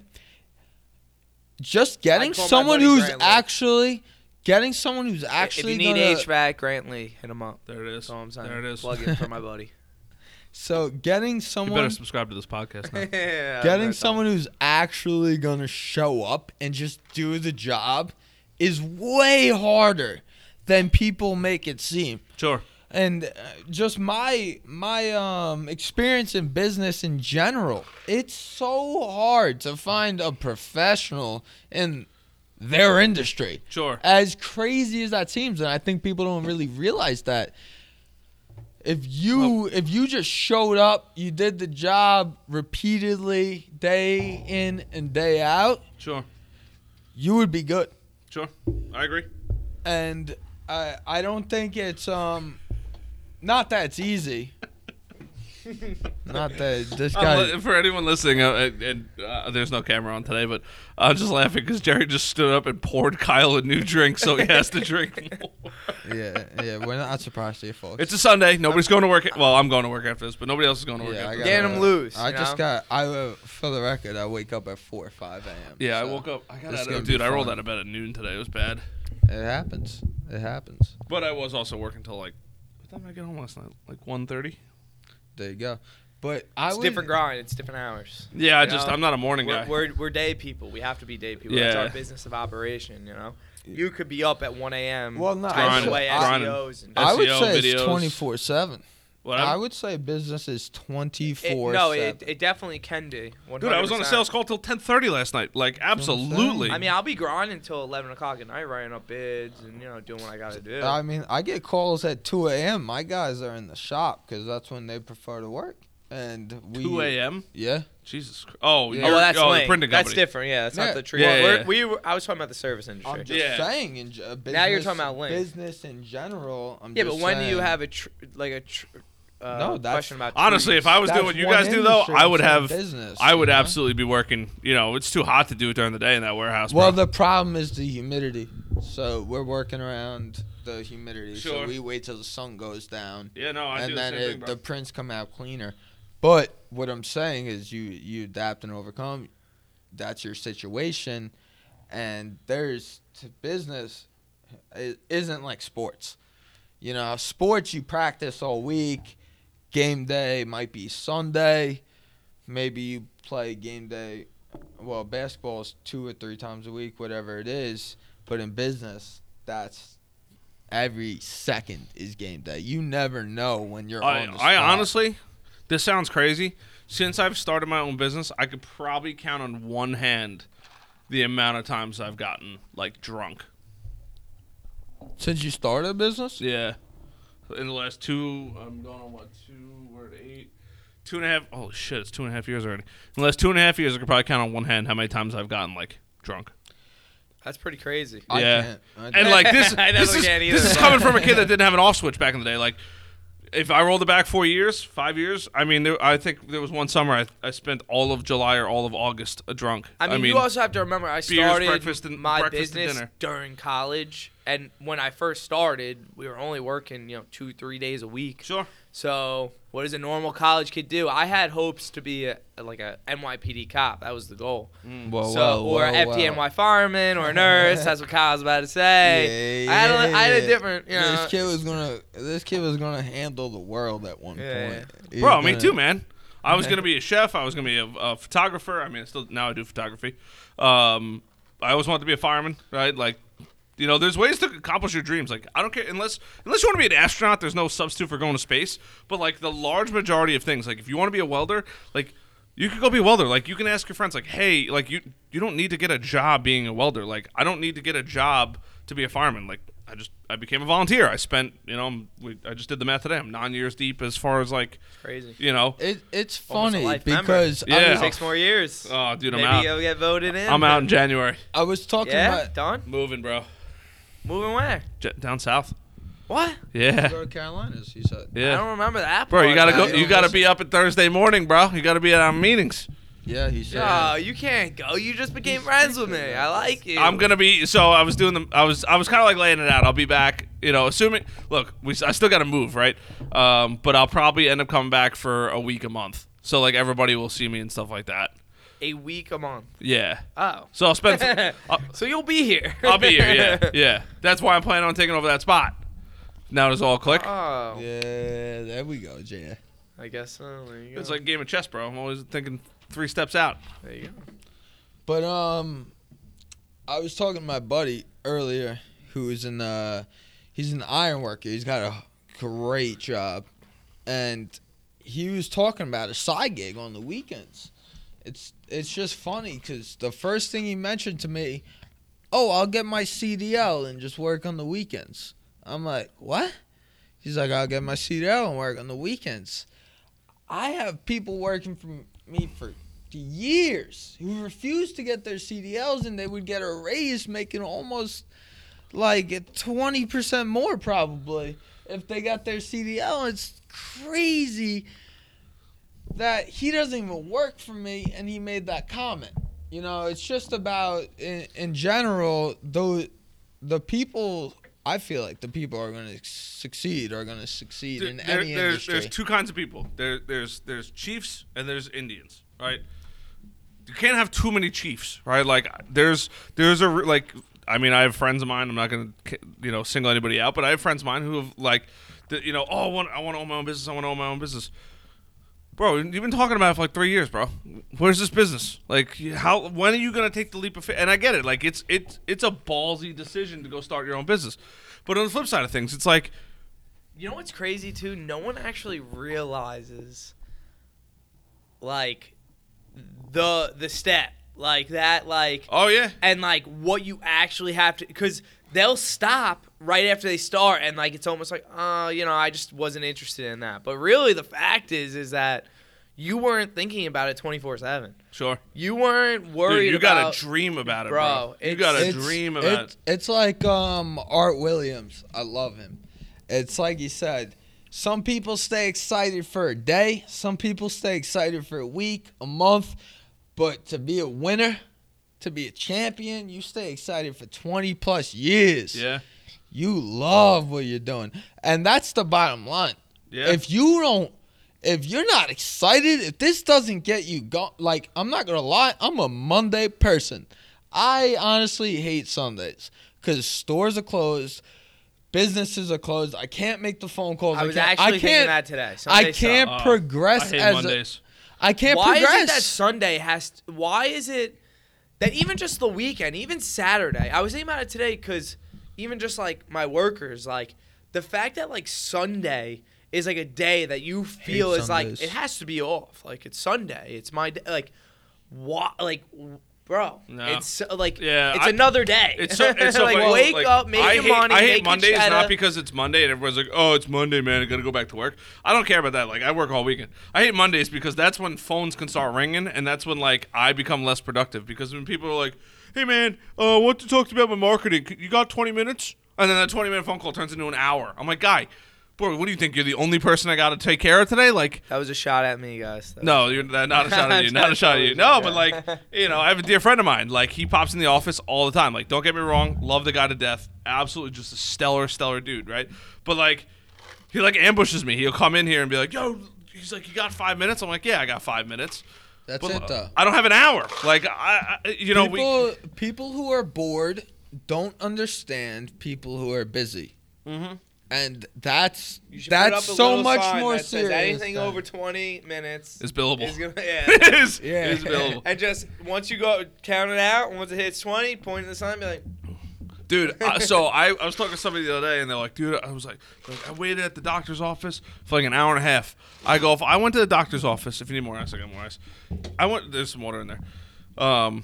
just getting someone who's Grant Lee. Actually getting someone who's actually if you need gonna, HVAC, Grant Lee, hit him up. There it is. That's all I'm saying. There it is. Plug in for my buddy. so getting You someone better subscribe to this podcast now. Yeah, getting that's all. someone who's actually gonna show up and just do the job is way harder than people make it seem. Sure. and uh, just my my um experience in business in general it's so hard to find a professional in their industry Sure. as crazy as that seems and i think people don't really realize that if you if you just showed up you did the job repeatedly day in and day out Sure. you would be good Sure. I agree. and I I don't think it's um not that it's easy. not that this guy. li- for anyone listening, uh, and, and uh, there's no camera on today, but I'm just laughing because Jerry just stood up and poured Kyle a new drink, so he has to drink more. yeah, yeah, we're not surprised here, folks. It's a Sunday. Nobody's going to work. Well, I'm going to work after this, but nobody else is going to work yeah, I after got this. Loose, I you just know? got. I uh, for the record, I wake up at four or five a.m. Yeah, I woke up. I got this out of, dude. I rolled out of bed at noon today. It was bad, It happens. It happens. but I was also working till like. What time did I get home last night? Like 1.30? There you go. But I It's would, different grind. It's different hours. Yeah, I You just know? I'm not a morning We're, guy. we're, we're day people. We have to be day people. That's Yeah. our business of operation. You know, you could be up at 1 a.m. Well, not Grinding. SEOs and I would SEO say it's twenty four seven. What? I I'm- would say business is twenty It- four. no, it, it definitely can be. 100%. Dude, I was on a sales call till 10:30 last night. Like, absolutely. I mean, I'll be grinding until 11 o'clock at night, writing up bids and you know doing what I gotta do. I mean, I get calls at 2 a.m. My guys are in the shop because that's when they prefer to work. And we 2 a.m. Yeah, Jesus. Christ. Oh, Yeah. oh, you're- well, that's oh, the lame. printing That's different. Yeah, that's Yeah. not the true. Yeah, yeah, yeah. We were, I was talking about the service industry. I'm just Yeah. saying. In, uh, business, Now you're talking about link. business in general. I'm yeah, just but when do you saying- have a tr- like a tr- uh, No, that's- question about Honestly, trees. if I was doing what you guys do, though, I would have, business, I would you know? absolutely be working. You know, it's too hot to do it during the day in that warehouse. Well, bro. the problem is the humidity. So we're working around the humidity. Sure. So we wait till the sun goes down, yeah, no, I do and the then same it, thing, bro. the prints come out cleaner. But what I'm saying is, you you adapt and overcome. That's your situation, and there's to business. It isn't like sports. You know, sports you practice all week. Game day might be Sunday. Maybe you play game day. Well, basketball is two or three times a week, whatever it is. But in business, that's every second is game day. You never know when you're I, on I honestly, this sounds crazy. Since I've started my own business, I could probably count on one hand the amount of times I've gotten like drunk. since you started a business. Yeah, in the last two, I'm going on what two? We're at eight, two and a half. Oh shit, it's two and a half years already. In the last two and a half years, I could probably count on one hand how many times I've gotten like drunk. That's pretty crazy. I Yeah. can't. I And can't. like this, I this is, this is coming from a kid that didn't have an off switch back in the day. Like, if I rolled it back four years, five years, I mean, there, I think there was one summer I, I spent all of July or all of August drunk. I mean, you also have to remember I beers, started breakfast, and- my business during college, and when I first started, we were only working you know two three days a week. sure. So what does a normal college kid do? I had hopes to be a, like a NYPD cop. That was the goal. Whoa, so whoa, or whoa, FDNY whoa. fireman or a nurse. that's what Kyle was about to say. Yeah, I had a, I had a different. You know, This kid was gonna. This kid was gonna handle the world at one Yeah. point. He Bro, was me gonna- too, man. I was gonna be a chef. I was gonna be a, a photographer. I mean, still now I do photography. Um, I always wanted to be a fireman, right? Like, you know, there's ways to accomplish your dreams. Like, I don't care unless unless you want to be an astronaut. There's no substitute for going to space. But like the large majority of things, like if you want to be a welder, like you could go be a welder. Like you can ask your friends, like, hey, like you you don't need to get a job being a welder. Like I don't need to get a job to be a fireman. Like I just I became a volunteer. I spent you know we, I just did the math today. I'm nine years deep as far as like crazy. you know. It, it's funny life member. because I, Yeah. was, Six more years. Oh, dude, I'm Maybe out. you'll get voted in. I'm out in January. I was talking Yeah, about. done. Moving, bro. Moving where? J- down south. What? Yeah. Go to Carolinas, he said. Yeah. I don't remember that. Bro, you gotta go. it. You gotta be up at Thursday morning, bro. You gotta be at our meetings. Yeah, he said. No, you can't go. You just became friends with me. I like you. I'm gonna be. So I was doing the. I was. I was kind of like laying it out. I'll be back. You know, assuming. Look, we. I still gotta move, right? Um, but I'll probably end up coming back for a week, a month. So like everybody will see me and stuff like that. A week a month. Yeah. Oh. So I'll spend. I'll, so you'll be here. I'll be here. Yeah. Yeah. That's why I'm planning on taking over that spot. Now does all click. Oh. Yeah, there we go, Jay. I guess so. There you go. It's like a game of chess, bro. I'm always thinking three steps out. there you go. But um, I was talking to my buddy earlier, who is in uh, he's an iron worker. He's got a great job, and he was talking about a side gig on the weekends. It's it's just funny because the first thing he mentioned to me, oh, I'll get my CDL and just work on the weekends. I'm like, what? He's like, I'll get my CDL and work on the weekends. I have people working for me for years who refused to get their CDLs and they would get a raise making almost like 20% more probably if they got their CDL. It's crazy that he doesn't even work for me and he made that comment. You know, it's just about in, in general the the people I feel like the people are going to succeed are going to succeed in There- any there's, industry. there's two kinds of people. There, there's there's chiefs and there's Indians, right? You can't have too many chiefs, right? Like there's there's a like I mean I have friends of mine. I'm not gonna you know single anybody out, but I have friends of mine who have like the, you know oh I want I want to own my own business. I want to own my own business. Bro, you've been talking about it for like three years, bro. Where's this business? Like, how? When are you gonna take the leap of faith? And I get it. Like, it's it's it's a ballsy decision to go start your own business. But on the flip side of things, it's like You know what's crazy too? No one actually realizes like the the step like that like Oh yeah, and like what you actually have to because they'll stop right after they start and like it's almost like oh you know i just wasn't interested in that but really the fact is is that you weren't thinking about it 24-7 sure. you weren't worried Dude, you about gotta dream about it, Bro, bro. You gotta dream about it's, It's like um Art Williams. I love him. It's like he said, Some people stay excited for a day. Some people stay excited for a week, a month. But to be a winner, to be a champion, you stay excited for 20 plus years. Yeah. You love what you're doing. And that's the bottom line. Yeah. If you don't, if you're not excited, if this doesn't get you go, like I'm not gonna lie, I'm a Monday person. I honestly hate Sundays because stores are closed, businesses are closed. I can't make the phone calls. I was can't, actually I can't, that today. I can't oh, suck. progress I hate as Mondays. a, I can't why progress. is it that Sunday has? To, why is it that even just the weekend, even Saturday? I was thinking about it today because even just like my workers, like the fact that like Sunday is like a day that you feel is like it has to be off. Like it's Sunday. It's my day. Like what? Like. Bro, No. it's like Yeah, it's I- another day. It's so, it's so like funny. wake Like, up, make I your hate, money. I hate make Mondays not because it's Monday and everyone's like, "Oh, it's Monday, man. I gotta go back to work." I don't care about that. Like, I work all weekend. I hate Mondays because that's when phones can start ringing, and that's when like I become less productive. Because when people are like, "Hey, man, uh, I want to talk to you about my marketing. You got 20 minutes?" And then that 20 minute phone call turns into an hour. I'm like, "Guy, boy, what do you think? You're the only person I got to take care of today?" Like, That was a shot at me, guys. That no, you're not not a shot at you. Not a shot at you. No, but like, you know, I have a dear friend of mine. Like, he pops in the office all the time. Like, don't get me wrong, love the guy to death. Absolutely, just a stellar, stellar dude, right? But like, he like ambushes me. He'll come in here and be like, "Yo," he's like, "You got five minutes?" I'm like, "Yeah, I got five minutes." That's But it though. I don't have an hour. Like, I, I you know, we. people, people who are bored don't understand people who are busy, Mhm. and that's You should put that's so much more serious. anything than- over 20 minutes Is billable. is gonna, yeah. it is. Yeah. It is billable. and just once you go count it out, once it hits 20, point at the sign, be like, Dude, uh, so I, I was talking to somebody the other day, and they're like, dude, I was like, like, I waited at the doctor's office for like an hour and a half. I go, if I went to the doctor's office, if you need more ice, I got more ice. I went, there's some water in there. Um,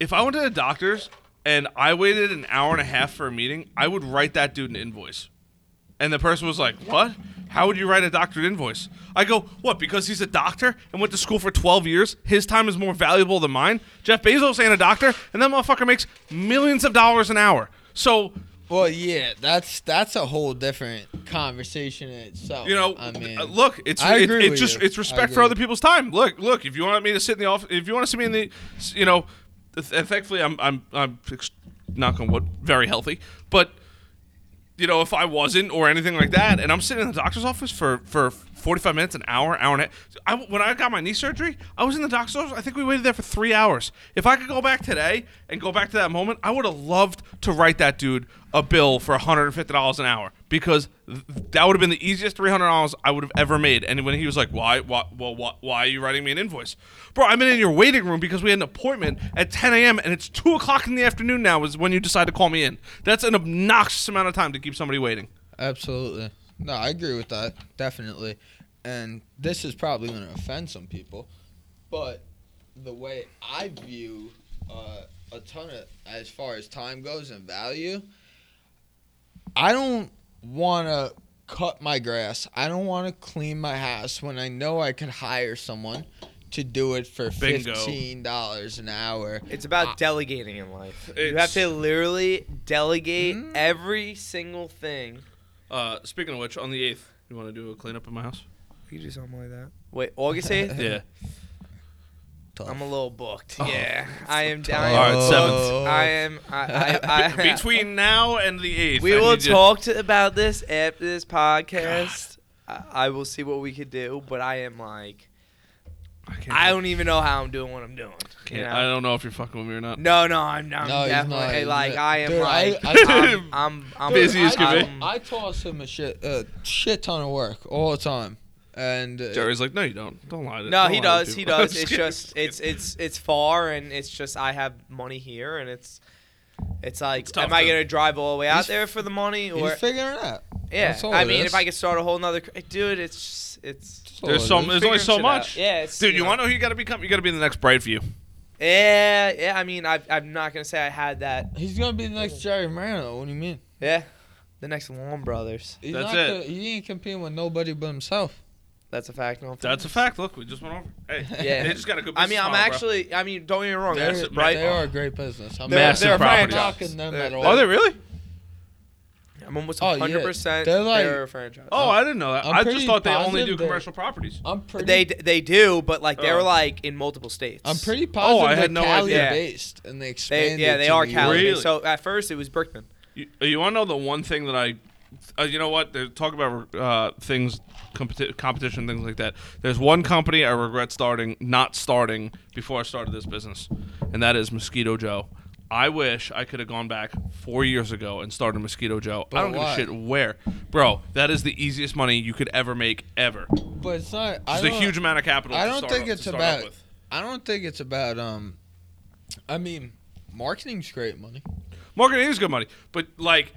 if I went to the doctor's and I waited an hour and a half for a meeting, I would write that dude an invoice. And the person was like, what? How would you write a doctor invoice? I go, what? Because he's a doctor and went to school for 12 years? His time is more valuable than mine? Jeff Bezos ain't a doctor, and that motherfucker makes millions of dollars an hour. So, Well, yeah, that's that's a whole different conversation in itself. you know, I mean, uh, look, it's I it, it's just you. it's respect for other people's time. Look, look, if you want me to sit in the office, if you want to see me in the, you know, and thankfully I'm I'm I'm knock on wood, very healthy, but you know, if I wasn't or anything like that, and I'm sitting in the doctor's office for for 45 minutes, an hour, hour and a half. I, when I got my knee surgery, I was in the doctor's office. I think we waited there for three hours. If I could go back today and go back to that moment, I would have loved to write that dude a bill for 150 dollars an hour because th- that would have been the easiest 300 dollars I would have ever made. And when he was like, "Why? Why? Well, why, why are you writing me an invoice, bro? I'm in your waiting room because we had an appointment at 10 a.m. and it's two o'clock in the afternoon now. Is when you decide to call me in. That's an obnoxious amount of time to keep somebody waiting. absolutely. No, I agree with that definitely. And this is probably going to offend some people, but the way I view uh, a ton of as far as time goes and value, I don't want to cut my grass. I don't want to clean my house when I know I could hire someone to do it for Bingo. fifteen dollars an hour. It's about delegating in life. you have to literally delegate Mm. every single thing. Uh, speaking of which, on the eighth, you want to do a cleanup in my house? You do something like that. Wait, August 8th? Yeah. I'm a little booked. Oh. Yeah, I am down. All right, seventh. I am. I, I, I, Between now and the eighth, we I will talk to, about this after this podcast. I, I will see what we could do, but I am like, I, can't I don't even know how I'm doing what I'm doing. you can't- know? I don't know if you're fucking with me or not. No, no, I'm, I'm No, he's definitely not, he's like not. I am Dude, I- like I- I, am I'm, I'm Busy as I, can be. I'm- I toss him a shit, a shit ton of work all the time, and uh, Jerry's like, no, you don't. Don't lie to No, don't he lie to does. He people." does. It's just it's it's it's far, and it's just I have money here, and it's it's like, It's tough am I to- gonna drive all the way out He's- there for the money, or he's figuring it out. Yeah? That's all I it mean, is. if I could start a whole nother, cr- dude, it's just, it's That's all There's it so is. there's only figuring so shit much. out. Yeah, it's Dude, you know. want to know who you got to become? You got to be the next Brightview. Yeah, yeah. I mean, I I'm not gonna say I had that. He's gonna be the next Jerry Marino. What do you mean? Yeah, the next Long Brothers. He's That's not it. co- he ain't competing with nobody but himself. That's a fact. No, That's a fact. Look, we just went over. Hey, Yeah. they just got a good. I mean, business I'm model, bro. actually. I mean, don't get me wrong. They're, Massive- right? They are a great business. I'm They're- Massive they're a property. Franchise. knocking them at all. Are they really? I'm almost Oh, yeah. 100 percent They're like- they're a franchise. Oh, I didn't know that. I'm I just pretty thought they only do they're- commercial properties. I'm pretty. they they do, but like they're Oh. like in multiple states. I'm pretty positive Oh, I had they're no Cali idea. based, and they They, expanded. yeah, they to are New Cali. Really? So at first it was Brickman. You, you want to know the one thing that I, uh, you know what? They're talking about uh, things, competi- competition, things like that. There's one company I regret starting, not starting before I started this business, and that is Mosquito Joe. I wish I could have gone back four years ago and started Mosquito Joe. I don't why? give a shit where, bro. That is the easiest money you could ever make ever. But it's not. It's a huge amount of capital. I don't start think up- it's up about- I don't think it's about um. I mean, marketing's great money. marketing is good money, but like.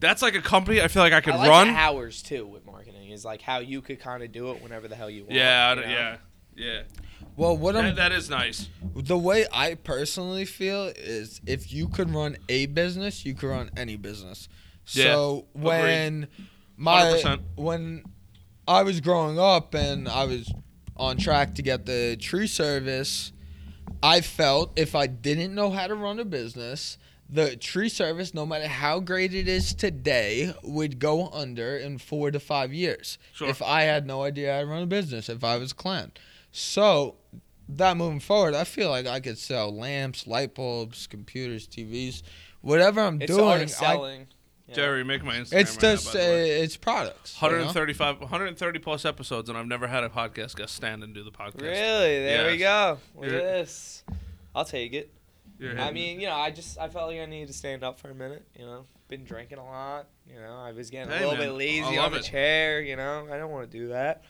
That's like a company I feel like I could I like run. the hours too with marketing is like how you could kind of do it whenever the hell you want. yeah, I you don't- know? yeah, yeah. Well, what I'm That, that is nice. the way I personally feel is if you could run a business, you could run any business. Yeah, So agreed. when my 100%. when I was growing up and I was on track to get the tree service, I felt if I didn't know how to run a business, the tree service, no matter how great it is today, would go under in four to five years. Sure. If I had no idea how to run a business, if I was a clown. So that moving forward, I feel like I could sell lamps, light bulbs, computers, TVs, whatever I'm It's the art doing. of I, selling. you know? Jerry, make my Instagram. it's right now, just by uh, the way. it's products. you know? 135, 130 plus episodes, and I've never had a podcast guest stand and do the podcast. Really? There we go. Look You're- at this. I'll take it. I mean, you know, I just I felt like I needed to stand up for a minute. You know, been drinking a lot. You know, I was getting Hey, a little man, bit lazy on the it. chair. You know, I don't want to do that.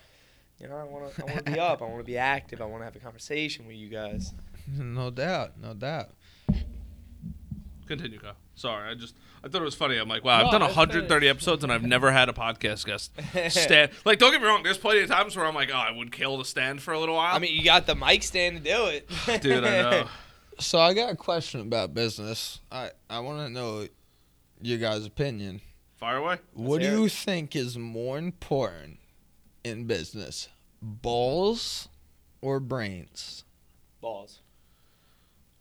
You know, I want to I want to be up. I want to be active. I want to have a conversation with you guys. No doubt, no doubt. continue, Kyle. Sorry, I just I thought it was funny. I'm like, wow, I've done 130 episodes, and I've never had a podcast guest stand. Like, don't get me wrong. There's plenty of times where I'm like, oh, I would kill to stand for a little while. I mean, you got the mic stand to do it, dude, I know. So I got a question about business. I I want to know your guys' opinion. Fire away. What do you it. think is more important in business, balls or brains? Balls.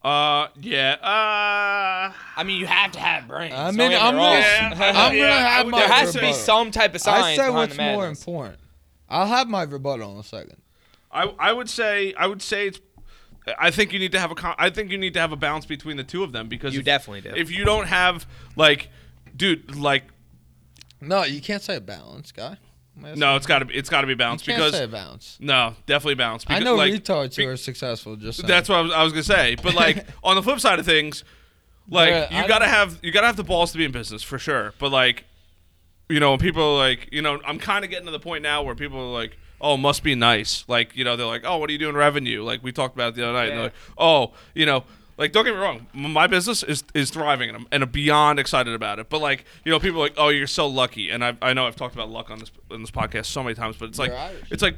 Uh, yeah. Uh, I mean, you have to have brains. I mean, I'm wrong. gonna- Yeah, I'm yeah, gonna have would my there definitely- has to be some type of science I say what's the more important. I'll have my rebuttal in a second. I I would say I would say it's. I think you need to have a. con- I think you need to have a balance between the two of them because You if, definitely do. if you don't have like, dude, like No, you can't say a balance, guy. No, it's got to be it's got to be you balanced can't because say balance. no, definitely balanced. I Because, know like, retards who are successful. Just saying. That's what I was, I was gonna say. But like on the flip side of things, like Yeah, you I gotta don't- have you gotta have the balls to be in business for sure. But like, you know, when people are like, you know, I'm kind of getting to the point now where people are like, oh, must be nice. Like, you know, they're like, oh, what are you doing revenue? Like we talked about it the other night. And they're like, oh, you know. Like, don't get me wrong, my business is, is thriving, and I'm, and I'm beyond excited about it. But like, you know, people are like, oh, you're so lucky, and I, I know I've talked about luck on this on this podcast so many times, but it's like, You're Irish. it's like,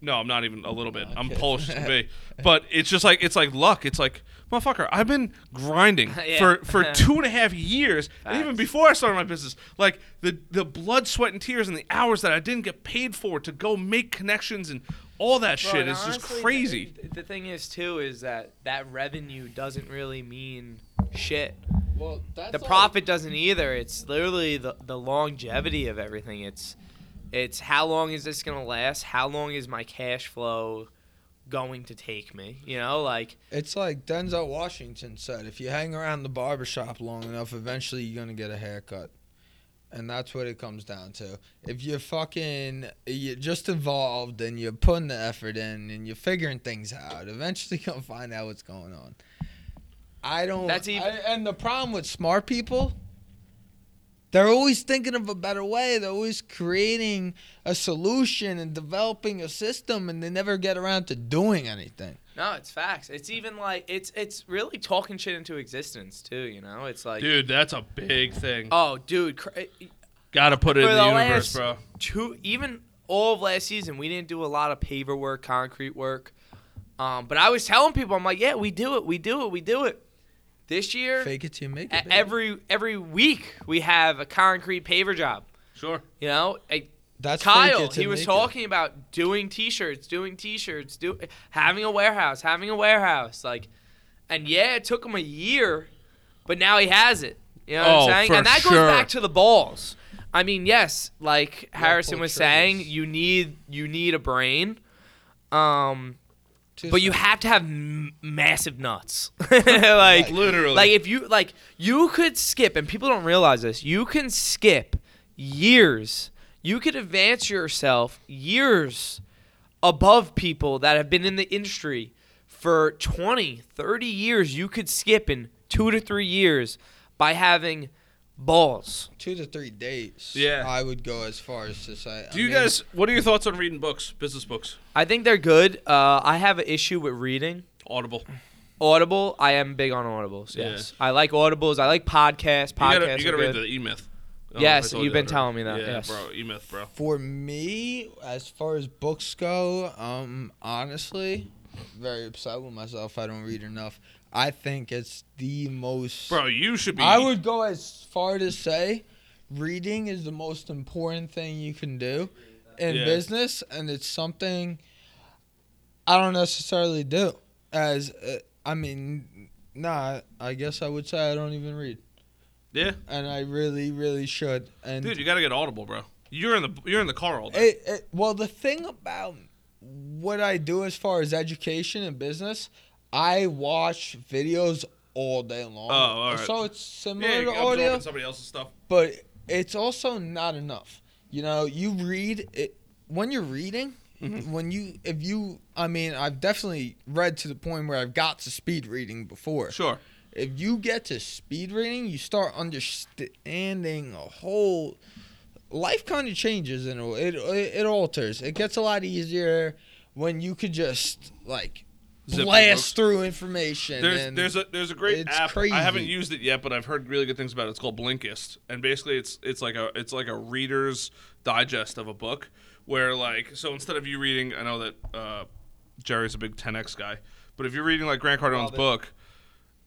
no, I'm not even a little bit. I'm Okay. Polish to be, but it's just like it's like luck. It's like motherfucker. I've been grinding Yeah. for for two and a half years, and even Facts. before I started my business, like the the blood, sweat, and tears, and the hours that I didn't get paid for to go make connections and all that Bro, shit and is just crazy. The, the thing is too is that that revenue doesn't really mean shit. well, that's The profit doesn't either. It's literally the the longevity of everything. It's it's how long is this gonna last? How long is my cash flow going to take me? You know, like It's like Denzel Washington said: if you hang around the barbershop long enough, eventually you're gonna get a haircut. And that's what it comes down to. If you're fucking, you're just involved and you're putting the effort in and you're figuring things out, eventually you'll find out what's going on. I don't. That's even- I- and the problem with smart people, they're always thinking of a better way. They're always creating a solution and developing a system, and they never get around to doing anything. no, it's facts. It's even like it's it's really talking shit into existence too. You know, it's like Dude, that's a big thing. oh, dude, cra- Gotta put it for in the, the universe, last- bro. two even all of last season we didn't do a lot of paver work concrete work um, but i was telling people i'm like yeah we do it we do it we do it this year Fake it till you make it. a- baby. every every week we have a concrete paver job Sure. you know A- That's kyle he was make it. talking about doing t-shirts doing t-shirts do having a warehouse having a warehouse like and yeah it took him a year but now he has it You know what Oh, I'm saying? for And that goes back to the balls. I mean, yes, like Harrison pull was saying, you need you need a brain. Um, But you have to have m- massive nuts. like Literally. like if you like you could skip and people don't realize this. You can skip years. You could advance yourself years above people that have been in the industry for 20, 30 years. You could skip in 2 to 3 years by having balls. two to three days. Yeah. I would go as far as to say. Do you guys? What are your thoughts on reading books, business books, I think they're good. Uh, I have an issue with reading. Audible? Audible, I am big on audibles. Yeah. Yes, I like audibles. I like podcasts. You Podcasts gotta, you gotta read the E Myth. Yes, you've been telling me that, Yeah, yes. bro, E Myth, bro. For me, as far as books go, um, honestly, very upset with myself. I don't read enough. I think it's the most. Bro, you should be. I would go as far to say, reading is the most important thing you can do in Yeah. business, and it's something I don't necessarily do. As uh, I mean, nah, I guess I would say I don't even read, Yeah, and I really, really should. And dude, you gotta get Audible, bro. You're in the you're in the car all day. It, it, well, the thing about what I do as far as education and business, I watch videos all day long. Oh, all right. So it's similar yeah, to audio, somebody else's stuff. but it's also not enough. You know, you read it when you're reading. Mm-hmm. When you, if you, I mean, I've definitely read to the point where I've got to speed reading before. Sure. If you get to speed reading, you start understanding a whole life kind of changes and it, it it alters. It gets a lot easier when you could just like blast through information. There's there's a there's a great it's app. crazy. I haven't used it yet, but I've heard really good things about it. It's called Blinkist, and basically it's it's like a it's like a reader's digest of a book. Where like so instead of you reading, I know that uh, Jerry's a big 10x guy, but if you're reading like Grant Cardone's book,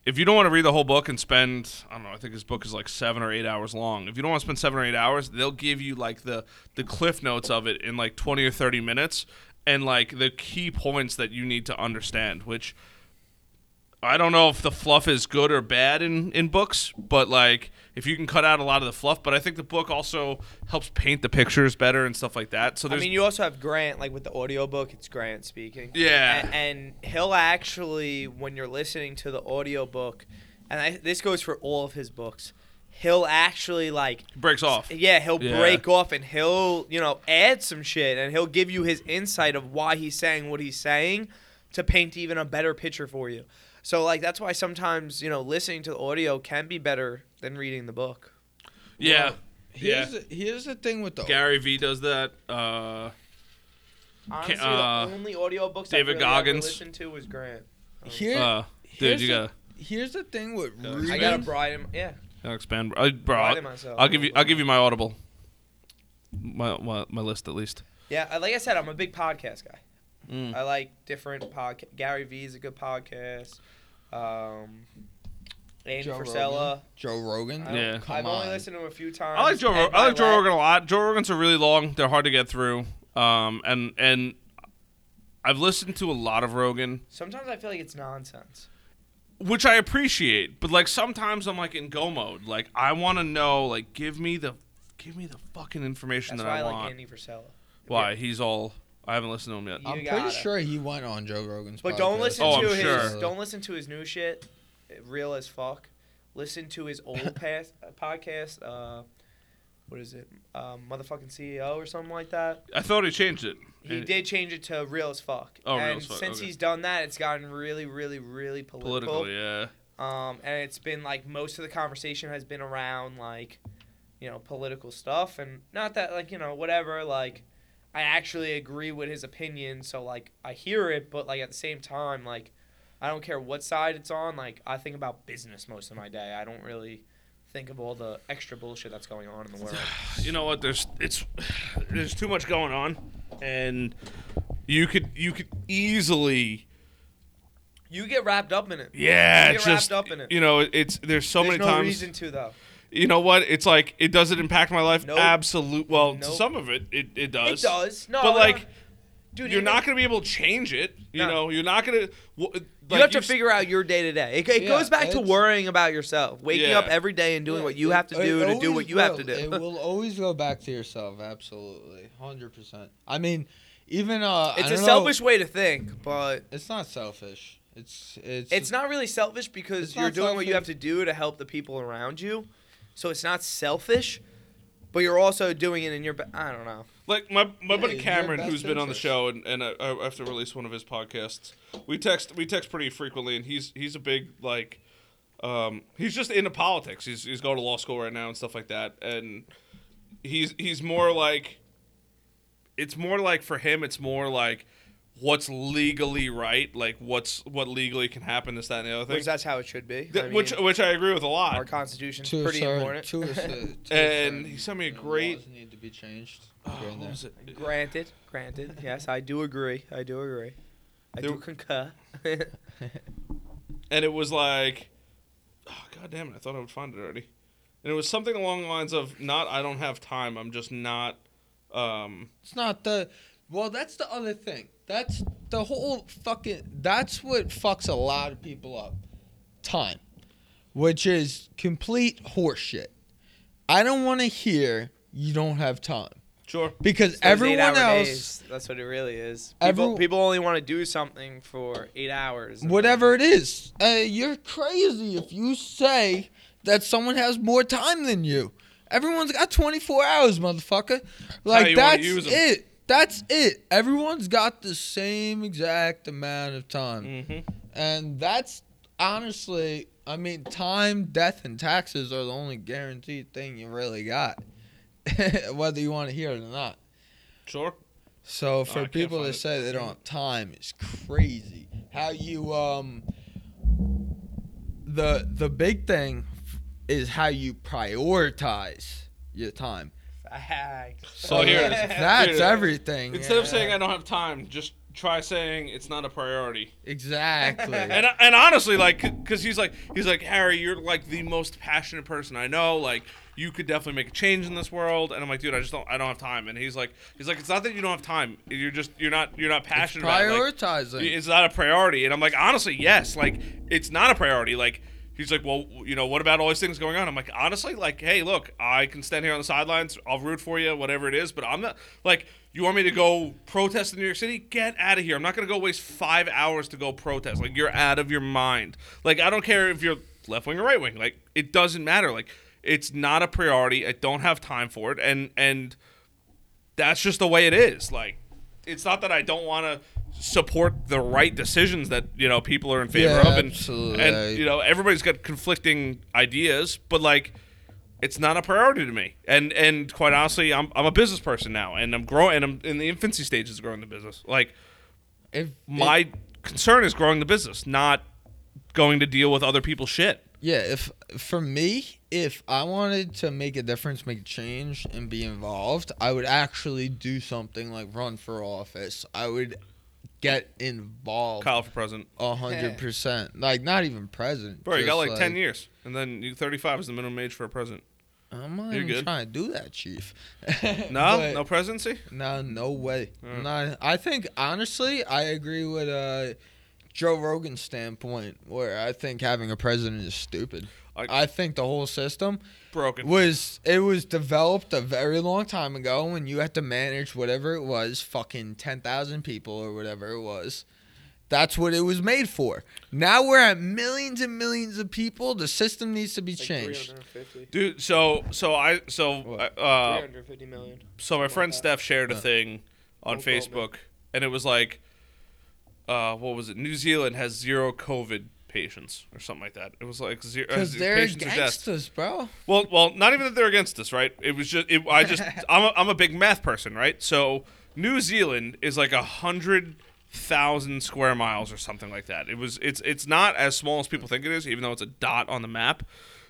if you don't want to read the whole book and spend I don't know, I think his book is like seven or eight hours long. If you don't want to spend seven or eight hours, they'll give you like the the cliff notes of it in like twenty or thirty minutes and like the key points that you need to understand, which I don't know if the fluff is good or bad in, in books, but like if you can cut out a lot of the fluff, but I think the book also helps paint the pictures better and stuff like that. So I mean, you also have Grant, like with the audiobook, it's Grant speaking. Yeah. A- And, he'll actually, when you're listening to the audiobook, and I, this goes for all of his books, he'll actually, like, breaks off. yeah, he'll Yeah. break off and he'll, you know, add some shit and he'll give you his insight of why he's saying what he's saying to paint even a better picture for you. So, like, that's why sometimes, you know, listening to the audio can be better than reading the book. Yeah. here's yeah. the, here's the thing with the Gary Vee does that. Uh, Honestly, uh, the only audiobooks David I really Goggins. listened to was Grant. Here. uh, dude, here's you the- gotta, Here's the thing with reading. I gotta bribe him. Yeah, gotta expand. Uh, bro, I'll, myself. I'll give you. I'll give you my Audible. My, my my list at least. Yeah, like I said, I'm a big podcast guy. Mm. I like different podcast. Gary Vee is a good podcast. Um, Andy Joe Frisella. Joe Rogan. I Yeah. Come I've only on. listened to him a few times. I like Joe. Ro- Ed I like Joe Rogan a lot. Joe Rogan's are really long. They're hard to get through. Um, and and I've listened to a lot of Rogan, Sometimes I feel like it's nonsense. Which I appreciate. But like sometimes I'm like in go mode. Like I want to know. Like give me the give me the fucking information That's that why I I like want. Andy Frisella. Why he's all. I haven't listened to him yet. You I'm gotta. pretty sure he went on Joe Rogan's. But don't podcast. listen Oh, to I'm his sure. don't listen to his new shit. Real as fuck. Listen to his old past uh, podcast. Uh, what is it? Um, motherfucking CEO or something like that. I thought he changed it. He did change it to real as fuck. Oh, Real and as Fuck, since okay. he's done that, it's gotten really, really, really political. Political, yeah. Um, and it's been like most of the conversation has been around like, you know, political stuff, and not that like you know whatever. Like, I actually agree with his opinion, so like I hear it, but like at the same time, like, I don't care what side it's on. Like, I think about business most of my day. I don't really think of all the extra bullshit that's going on in the world. you know what there's it's there's too much going on and you could you could easily You get wrapped up in it. yeah You it's get wrapped just up in it. you know it's there's so There's many no times reason to though. you know what it's like it doesn't impact my life Nope. absolute well to Nope. some of it it, it does It does. No, but no, like dude, you're even- not going to be able to change it you No. know you're not going to you have to figure out your day to day. It it Yeah, goes back to it's- worrying about yourself, waking Yeah. up every day and doing what you have to it do to do always what you have to will. It do. will always go back to yourself. Absolutely, hundred percent. I mean, even uh, I It's a don't know- selfish way to think, but It's not selfish. It's it's it's not really selfish because It's you're not doing what you have selfish. to do to help the people around you. So it's not selfish, but you're also doing it in your. Ba- I don't know. Like my my Yeah, buddy Cameron, who's been on the show, and, and I, I have to release one of his podcasts. We text we text pretty frequently, and he's he's a big like, um, he's just into politics. He's he's going to law school right now and stuff like that, and he's he's more like, it's more like for him, it's more like what's legally right, like what's what legally can happen, this that and the other thing. Which that's how it should be. Th- I which mean, which I agree with a lot. our constitution's to pretty certain, important. To a, to And certain, he sent me a you know, great- laws need to be changed. Oh, what was it? Granted, granted. Yes, I do agree. I do agree. I There- do concur. and it was like, oh, god damn it! I thought I would find it already. And it was something along the lines of not I don't have time. I'm just not. Um, It's not the. Well, that's the other thing. That's the whole fucking. That's what fucks a lot of people up. Time, which is complete horseshit. I don't want to hear you don't have time sure. because those everyone else, days. That's what it really is. Every- People, people only want to do something for eight hours. whatever it is, uh, you're crazy if you say that someone has more time than you. Everyone's got 24 hours, motherfucker. Like that's it. That's it. Everyone's got the same exact amount of time. hmm And that's honestly, I mean, time, death, and taxes are the only guaranteed thing you really got, whether you want to hear it or not. Sure. So for can't people that it. say they don't have time is crazy. How you um the the big thing is how you prioritize your time. Facts. So here it is. That's Here everything. Instead of saying I don't have time, just try saying it's not a priority. exactly. And and honestly, like, because he's like he's like Harry, you're like the most passionate person I know. Like, you could definitely make a change in this world. And I'm like, dude, I just don't I don't have time. And he's like he's like it's not that you don't have time. You're just you're not you're not passionate about it. Like, prioritizing. it's not a priority. And I'm like, honestly, yes. Like, it's not a priority. Like, he's like, well, you know, what about all these things going on? I'm like, honestly, like, hey, look, I can stand here on the sidelines. I'll root for you, whatever it is. But I'm not, like, you want me to go protest in New York City? Get out of here. I'm not going to go waste five hours to go protest. Like, you're out of your mind. Like, I don't care if you're left wing or right wing. Like, it doesn't matter. Like, it's not a priority. I don't have time for it. And, and, that's just the way it is. Like, it's not that I don't want to support the right decisions that you know people are in favor Yeah, of, and absolutely. and you know everybody's got conflicting ideas, but like. It's not a priority to me, and and quite honestly, I'm, I'm a business person now, and I'm growing, and I'm in the infancy stages of growing the business. Like if my concern is growing the business, not going to deal with other people's shit. Yeah, if for me, if I wanted to make a difference, make a change, and be involved, I would actually do something like run for office. I would get involved Kyle for president, a hundred percent. Like not even president. bro, you got just like, ten years, and then you 35 is the minimum age for a president. I'm not You're even good. trying to do that, chief. No, no presidency. no, no way. Mm. Not. I think honestly, I agree with uh, Joe Rogan's standpoint, where I think having a president is stupid. I- I think the whole system Broken. was it was developed a very long time ago when you had to manage whatever it was, fucking ten thousand people or whatever it was. That's what it was made for. Now we're at millions and millions of people. The system needs to be Like changed. Dude, so so I so What? uh, 350 million. so my friend that. Steph shared a Uh. thing on Don't. Facebook, and it was like, uh, what was it? New Zealand has zero COVID patients or something like that. It was like zero Because uh, they're patients or deaths. against us, bro. Well, well, not even that they're against us, right? It was just it, I just I'm a, I'm a big math person, right? So New Zealand is like a hundred thousand square miles or something like that. It was it's it's not as small as people think it is, even though it's a dot on the map.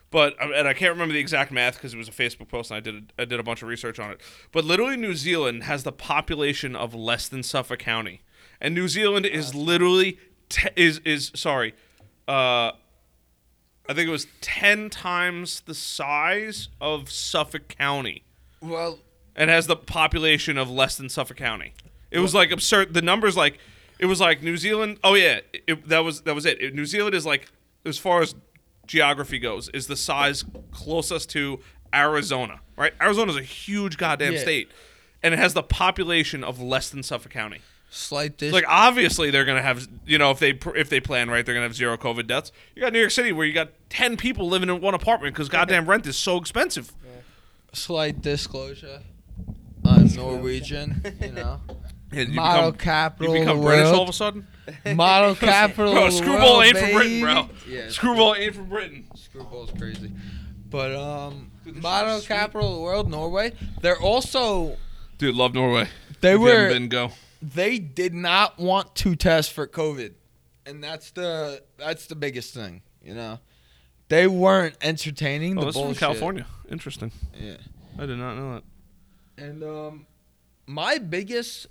But and I can't remember the exact math because it was a Facebook post and I did a, I did a bunch of research on it. But literally, New Zealand has the population of less than Suffolk County, and New Zealand is literally te- is is sorry. Uh, I think it was 10 times the size of Suffolk County Well, and has the population of less than Suffolk County. It was like absurd. The numbers, like, It was like New Zealand. Oh yeah, it, that was that was it. It- New Zealand is like as far as geography goes, is the size closest to Arizona. Right? Arizona is a huge goddamn Yeah. state, and it has the population of less than Suffolk County. Slight dis- Like obviously they're gonna have you know if they if they plan right they're gonna have zero COVID deaths. You got New York City where you got ten people living in one apartment because goddamn rent is so expensive. slight disclosure. I'm Norwegian, you know. Yeah, you Model become, capital you of the become British all of a sudden. Model capital Bro, of the screwball world, ain't from Britain, bro. Yeah, Screwball ain't from Britain. Screwball's crazy. But um, Dude, model capital of the world, Norway. They're also Dude, love Norway. they If were been, go. They did not want to test for COVID, and that's the that's the biggest thing. You know, they weren't entertaining Oh, the this is from. California. Interesting. Yeah. I did not know that. And um, my biggest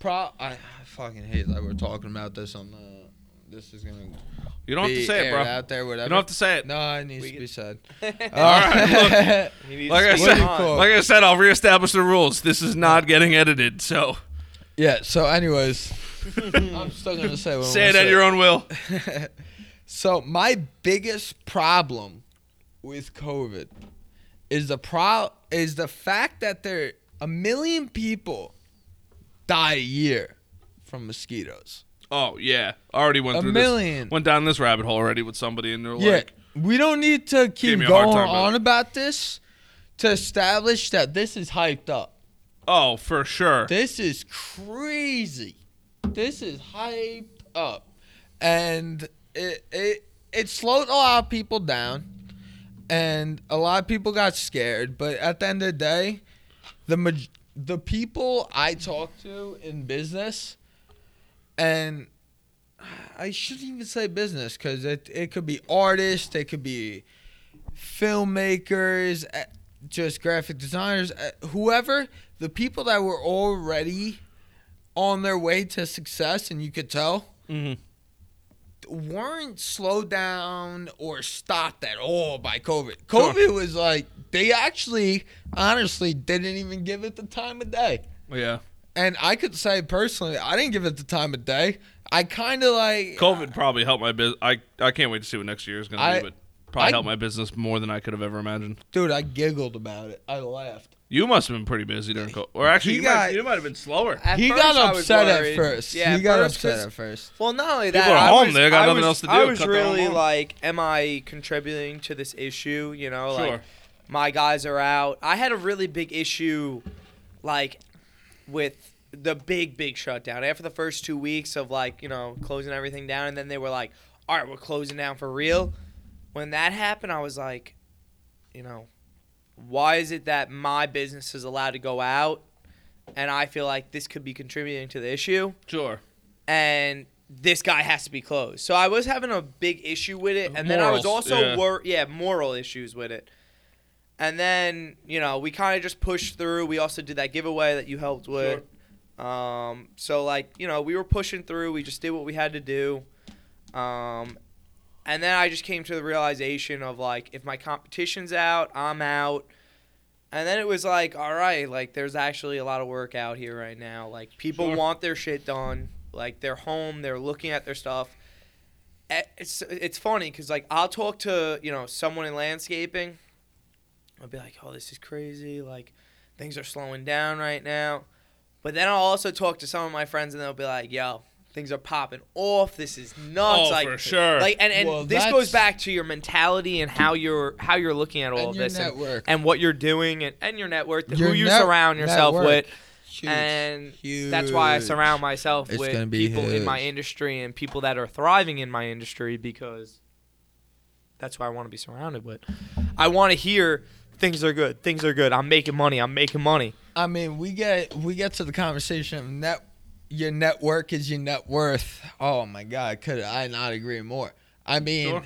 pro I, I fucking hate that we're talking about this on the. This is gonna. You don't have to say it, bro. Out there, whatever. You don't have to say it. No, it needs We to can- be said. All right, He needs Like I said, on. like I said, I'll reestablish the rules. This is not getting edited, so yeah. So, anyways, I'm still gonna say what say wanna it at your own will. so my biggest problem with COVID is the pro is the fact that there a million people die a year from mosquitoes. Oh yeah, already went A through million. this. Went down this rabbit hole already with somebody, and they're Yeah, like, we don't need to keep me a hard going time about on it. about this to establish that this is hyped up. "Oh, for sure." This is crazy. This is hyped up, and it it it slowed a lot of people down, and a lot of people got scared. But at the end of the day, the maj- the people I talk to in business, and I shouldn't even say business because it it could be artists, it could be filmmakers, just graphic designers, eh, whoever. The people that were already on their way to success, and you could tell hmm weren't slowed down or stopped at all by COVID. Sure. COVID was like they actually, honestly, didn't even give it the time of day. Yeah, And I could say personally, I didn't give it the time of day. I kind of like COVID probably helped my business. I I can't wait to see what next year is going to be, but probably I- helped my business more than I could have ever imagined. dude. I giggled about it. I laughed. You must have been pretty busy during COVID, or actually, you, got- might, you might have been slower. At he first got upset at first. Yeah, he got upset at first. Well, not only People that, are I home, was, they got I nothing was, else to I was cut their own really like, am I contributing to this issue? You know, Sure. like my guys are out. I had a really big issue, like with the big big shutdown after the first two weeks of like you know closing everything down, and then they were like, all right, we're closing down for real. When that happened, I was like, you know, why is it that my business is allowed to go out, and I feel like this could be contributing to the issue? Sure. and this guy has to be closed. So I was having a big issue with it, and then I was also yeah. wor- yeah moral issues with it. And then you know we kind of just pushed through. We also did that giveaway that you helped with. Um, so like you know we were pushing through. We just did what we had to do. Um, and then I just came to the realization of like if my competition's out, I'm out. And then it was like, all right, like there's actually a lot of work out here right now. Like people Sure. want their shit done. Like they're home, they're looking at their stuff. It's it's funny because like I'll talk to you know someone in landscaping. I'll be like, oh, this is crazy. Like things are slowing down right now. But then I'll also talk to some of my friends and they'll be like, yo, things are popping off. This is nuts. Oh, like, for sure. Like and, and Well, this that's- goes back to your mentality and how you're how you're looking at all And of your this and, network. and what you're doing and, and your network, Your who you net- surround yourself network. with. Huge. And that's why I surround myself It's with be people in my industry and people that are thriving in my industry because that's why I want to be surrounded with. I want to hear things are good, things are good. I'm making money, I'm making money. I mean, we get we get to the conversation of net. Your network is your net worth. Oh my God, could I not agree more? I mean, Sure.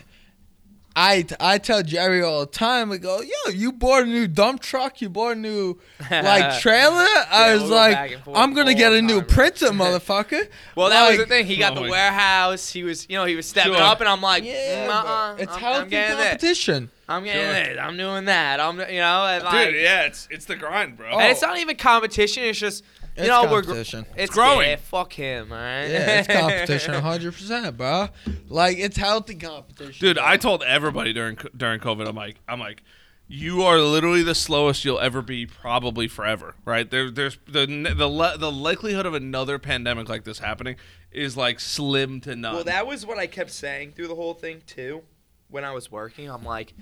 I I tell Jerry all the time. We go, yo, you bought a new dump truck. You bought a new like trailer. I was we'll like, back I'm gonna get a new time, bro. printer, motherfucker. Well, that was the thing. He got Oh the warehouse. He was, you know, he was stepping Sure. up, and I'm like, Yeah, mm, bro. uh-uh, it's I'm, healthy I'm getting this. competition. I'm getting Sure. this. I'm doing that. I'm, you know, and like, Dude, yeah, it's it's the grind, bro. Oh. and it's not even competition. It's just It's know, we're gr- competition. It's growing. Yeah, fuck him, all right? yeah, it's competition 100%, bro. Like, it's healthy competition. Dude, bro. I told everybody during during COVID, I'm like, I'm like, you are literally the slowest you'll ever be, probably forever. Right? There, there's the the le- the likelihood of another pandemic like this happening is like slim to none. Well, that was what I kept saying through the whole thing too. When I was working, I'm like,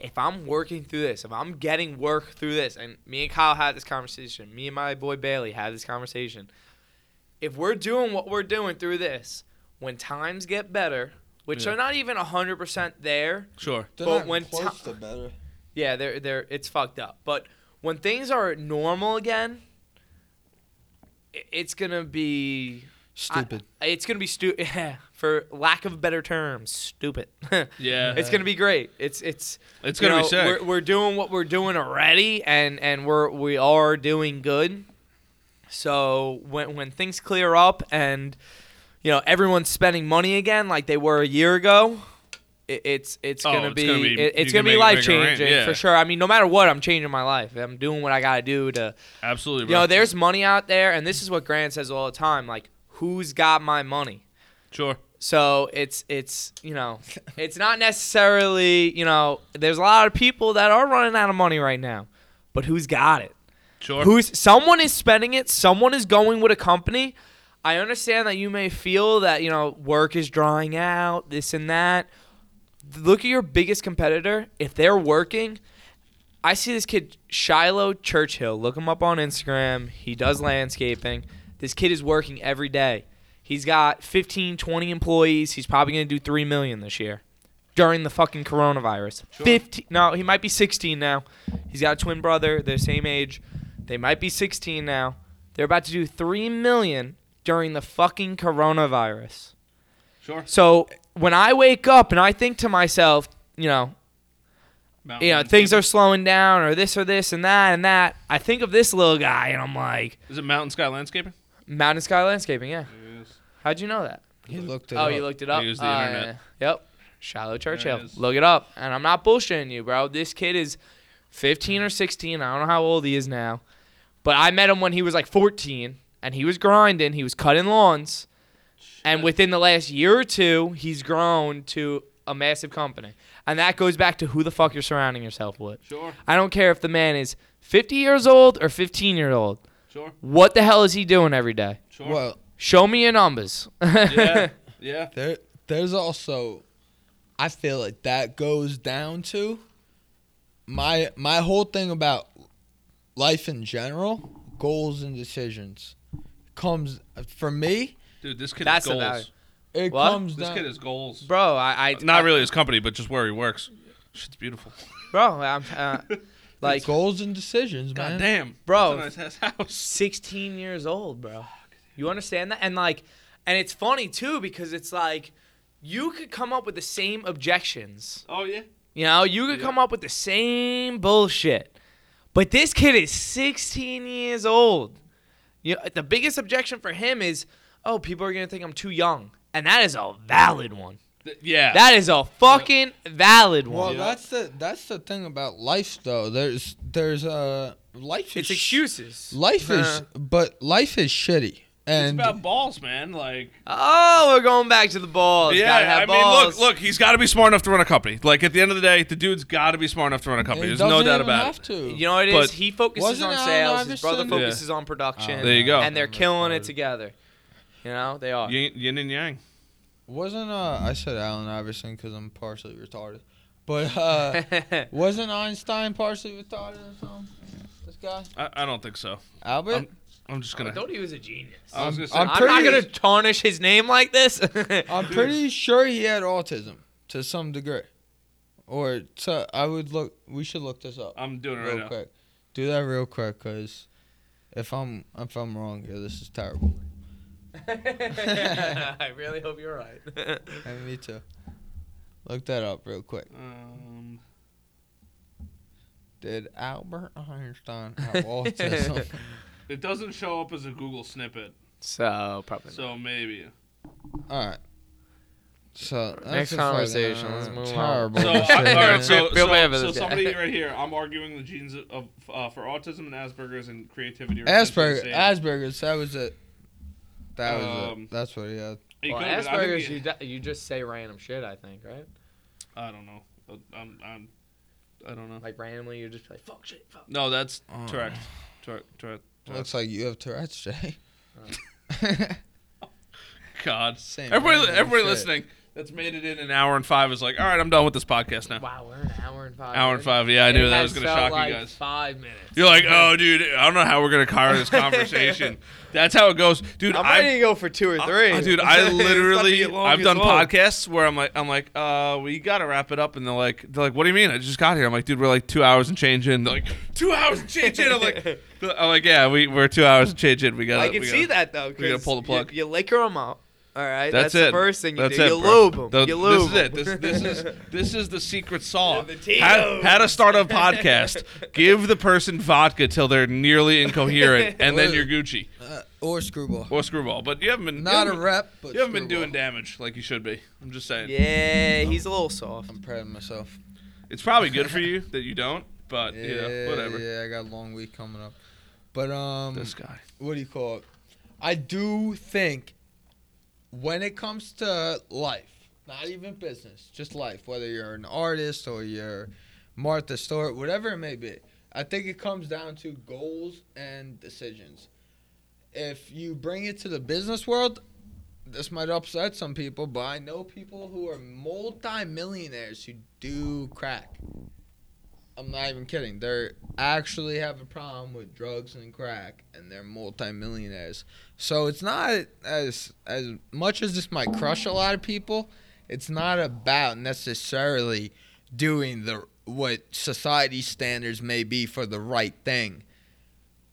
if I'm working through this, if I'm getting work through this, and me and Kyle had this conversation, me and my boy Bailey had this conversation. If we're doing what we're doing through this, when times get better, which Yeah. are not even hundred percent there, sure. They're but not when close ti- to better. yeah, they're they're it's fucked up. But when things are normal again, it's gonna be Stupid. I- it's gonna be stupid, for lack of better terms, stupid. Yeah. it's gonna be great. It's it's It's gonna know, be sick. We're, we're doing what we're doing already, and and we're we are doing good. So when when things clear up and you know everyone's spending money again like they were a year ago, it, it's it's Oh, gonna it's be, gonna be- it- it's gonna be life make it rain, changing yeah. for sure. I mean, no matter what, I'm changing my life. I'm doing what I gotta do to Absolutely. you Bro. know. There's money out there, and this is what Grant says all the time. Like, who's got my money? sure. So it's it's you know it's not necessarily you know there's a lot of people that are running out of money right now, but who's got it? Sure. Who's someone is spending it, someone is going with a company. I understand that you may feel that you know work is drying out, this and that. Look at your biggest competitor. If they're working, I see this kid Shiloh Churchill. Look him up on Instagram. He does landscaping. This kid is working every day. He's got 15, 20 employees. He's probably going to do 3 million this year during the fucking coronavirus. Sure. 15 No, he might be 16 now. He's got a twin brother, they're same age. They might be 16 now. They're about to do 3 million during the fucking coronavirus. Sure. So, when I wake up and I think to myself, you know, Mountain you know, things are slowing down or this or this and that and that, I think of this little guy and I'm like, Is it Mountain Sky Landscaping? Mountain Sky Landscaping, yeah. Yes. How'd you know that? He looked it oh, up. you looked it I up. use the Uh, internet. Yep. Shiloh Churchill. it is. Look it up. And I'm not bullshitting you, bro. This kid is 15 or 16. I don't know how old he is now. But I met him when he was like 14 and he was grinding. He was cutting lawns. And within the last year or two, he's grown to a massive company. And that goes back to who the fuck you're surrounding yourself with. Sure. I don't care if the man is 50 years old or 15 year old. Sure. What the hell is he doing every day? Sure. Well, Show me your numbers. yeah. Yeah. there, there's also, I feel like that goes down to my my whole thing about life in general, goals and decisions, comes for me. Dude, this kid That's has about goals. It What? comes This down. kid has goals. Bro, I, I Not really his company, but just where he works. Shit's beautiful. bro. I'm uh, like goals and decisions, God man. damn. Bro. That's a nice ass house. 16 years old, bro. You understand that? And like, and it's funny too because it's like you could come up with the same objections. Oh yeah. You know, you could Yeah. come up with the same bullshit, but this kid is 16 years old. You know, the biggest objection for him is, oh, people are gonna think I'm too young, and that is a valid one. Th- yeah. That is a fucking valid Well, one. Yeah. that's the that's the thing about life, though. There's there's uh life it's is excuses. Life is, but life is shitty, it's and about balls, man. Like Oh, we're going back to the balls. Yeah, Gotta have I mean, balls. look, look, he's got to be smart enough to run a company. Like at the end of the day, the dude's got to be smart enough to run a company. he There's no doesn't doubt even about have it. to. You know what it But- is? He focuses Wasn't on Allen sales. His brother Iverson- focuses on production. Oh, There you go. And they're killing it together. You know, they are. Yin, yin and yang. Wasn't uh I said Allen Iverson because I'm partially retarded, but uh wasn't Einstein partially retarded or something? This guy I, I don't think so. Albert. I'm- I'm just gonna. I thought he was a genius. I was I'm- gonna say. I'm I'm not pretty- gonna tarnish his name like this. I'm pretty sure he had autism to some degree, or to, I would look. We should look this up I'm doing it real right now. quick. Do that real quick, cause if I'm if I'm wrong here, this is terrible. I really hope you're right. And me too. Look that up real quick. Um, Did Albert Einstein have autism? it doesn't show up as a Google snippet, so probably. so maybe. All right. So that's Next a fucking, conversation, uh, let's move on. terrible So, I, all decision. right, so, Feel bad for so this guy. somebody right here, I'm arguing the genes of uh, for autism and Asperger's and creativity. are essentially Asperger, same. Asperger's. That was it. That was Um, it. That's what he had. He Well, could've been- Asperger's, he- you, d- you just say random shit. I think, right? I don't know. Uh, I'm, I'm, I don't know. Like randomly, you're just like fuck shit, fuck. No, that's Oh. Tourette. Tourette. Tourette. Looks like you have Tourette's, Jay. God. Same Everybody, everybody shit. listening that's made it in an hour and five is like, all right, I'm done with this podcast now. Wow, we're an hour and five. Hour and five. Yeah, I knew that was gonna shock like you guys. Five minutes. You're like, oh, dude, I don't know how we're gonna carry this conversation. That's how it goes, dude. I'm I- ready to go for two or three. Uh, dude, I It's about to literally I've done well. podcasts where I'm like I'm like, uh, we gotta wrap it up, and they're like, they're like, what do you mean? I just got here. I'm like, dude, we're like two hours and change in. They're like, two hours and change in. I'm like, I'm like, yeah, we we're two hours and change in. We got. To. I can see that though. we gotta 'cause pull the plug. You, you liquor them up. All right. That's, That's, it. the first thing you That's do. it, you bro. lube them. The- you lube This is it. 'em. This, this is this is the secret saw. The How, how to start a podcast? Give the person vodka till they're nearly incoherent, and then you're Gucci Uh, or screwball. or screwball. But you haven't been Not a haven't, rep, but you haven't been doing damage like you should be. I'm just saying. yeah, he's a little soft. I'm proud of myself. It's probably good for you that you don't, but Yeah, you know, whatever. Yeah, I got a long week coming up. But um, This guy. what do you call it? I do think when it comes to life, not even business, just life, whether you're an artist or you're Martha Stewart, whatever it may be, I think it comes down to goals and decisions. If you bring it to the business world, this might upset some people, but I know people who are multi-millionaires who do crack. I'm not even kidding. They actually have a problem with drugs and crack, and they're multi-millionaires. So it's not as as much as this might crush a lot of people. It's not about necessarily doing the what society standards may be for the right thing.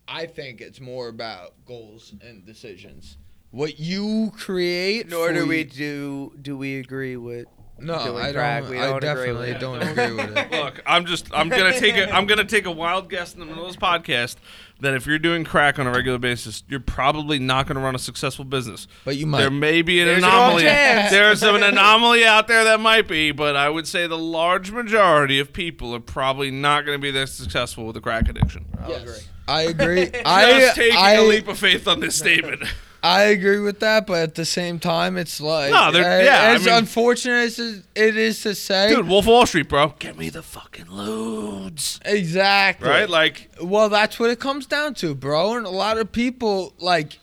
I think it's more about goals and decisions. What you create. Nor do we do do we agree with No, doing I crack. don't. We I don't agree definitely with it. don't agree with it. Look, I'm just I'm gonna take a I'm gonna take a wild guess in the middle of this podcast that if you're doing crack on a regular basis, you're probably not gonna run a successful business. But you might. There may be an There's anomaly. off. There's an anomaly out there that might be, but I would say the large majority of people are probably not going to be that successful with a crack addiction. I'll Yes. agree. I agree. I Just taking I, a leap of faith on this statement. I agree with that, but at the same time, it's like No, they're- yeah, I As mean- unfortunate as it is to say, Dude, Wolf of Wall Street, bro. Get me the fucking ludes. exactly Right? Like, Well, that's what it comes down to, bro. And a lot of people like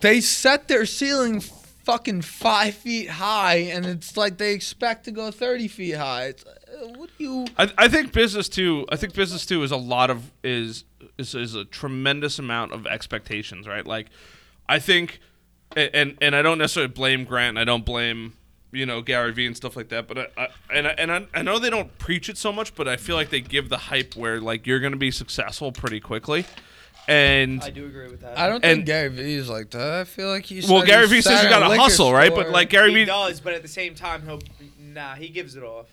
they set their ceiling fucking five feet high, and it's like they expect to go thirty feet high. It's, uh, what do you? I, I think business too. I think business too is a lot of is is, is a tremendous amount of expectations, right? Like, I think, and and I don't necessarily blame Grant. And I don't blame you know Gary Vee and stuff like that. But I, I and I, and I, I know they don't preach it so much, but I feel like they give the hype where like you're going to be successful pretty quickly. And I do agree with that. I don't And- think Gary Vee is like that. I feel like he's well, Gary Vee says you got to hustle, right? But like Gary he Vee, does, but at the same time, he'll nah. He gives it off.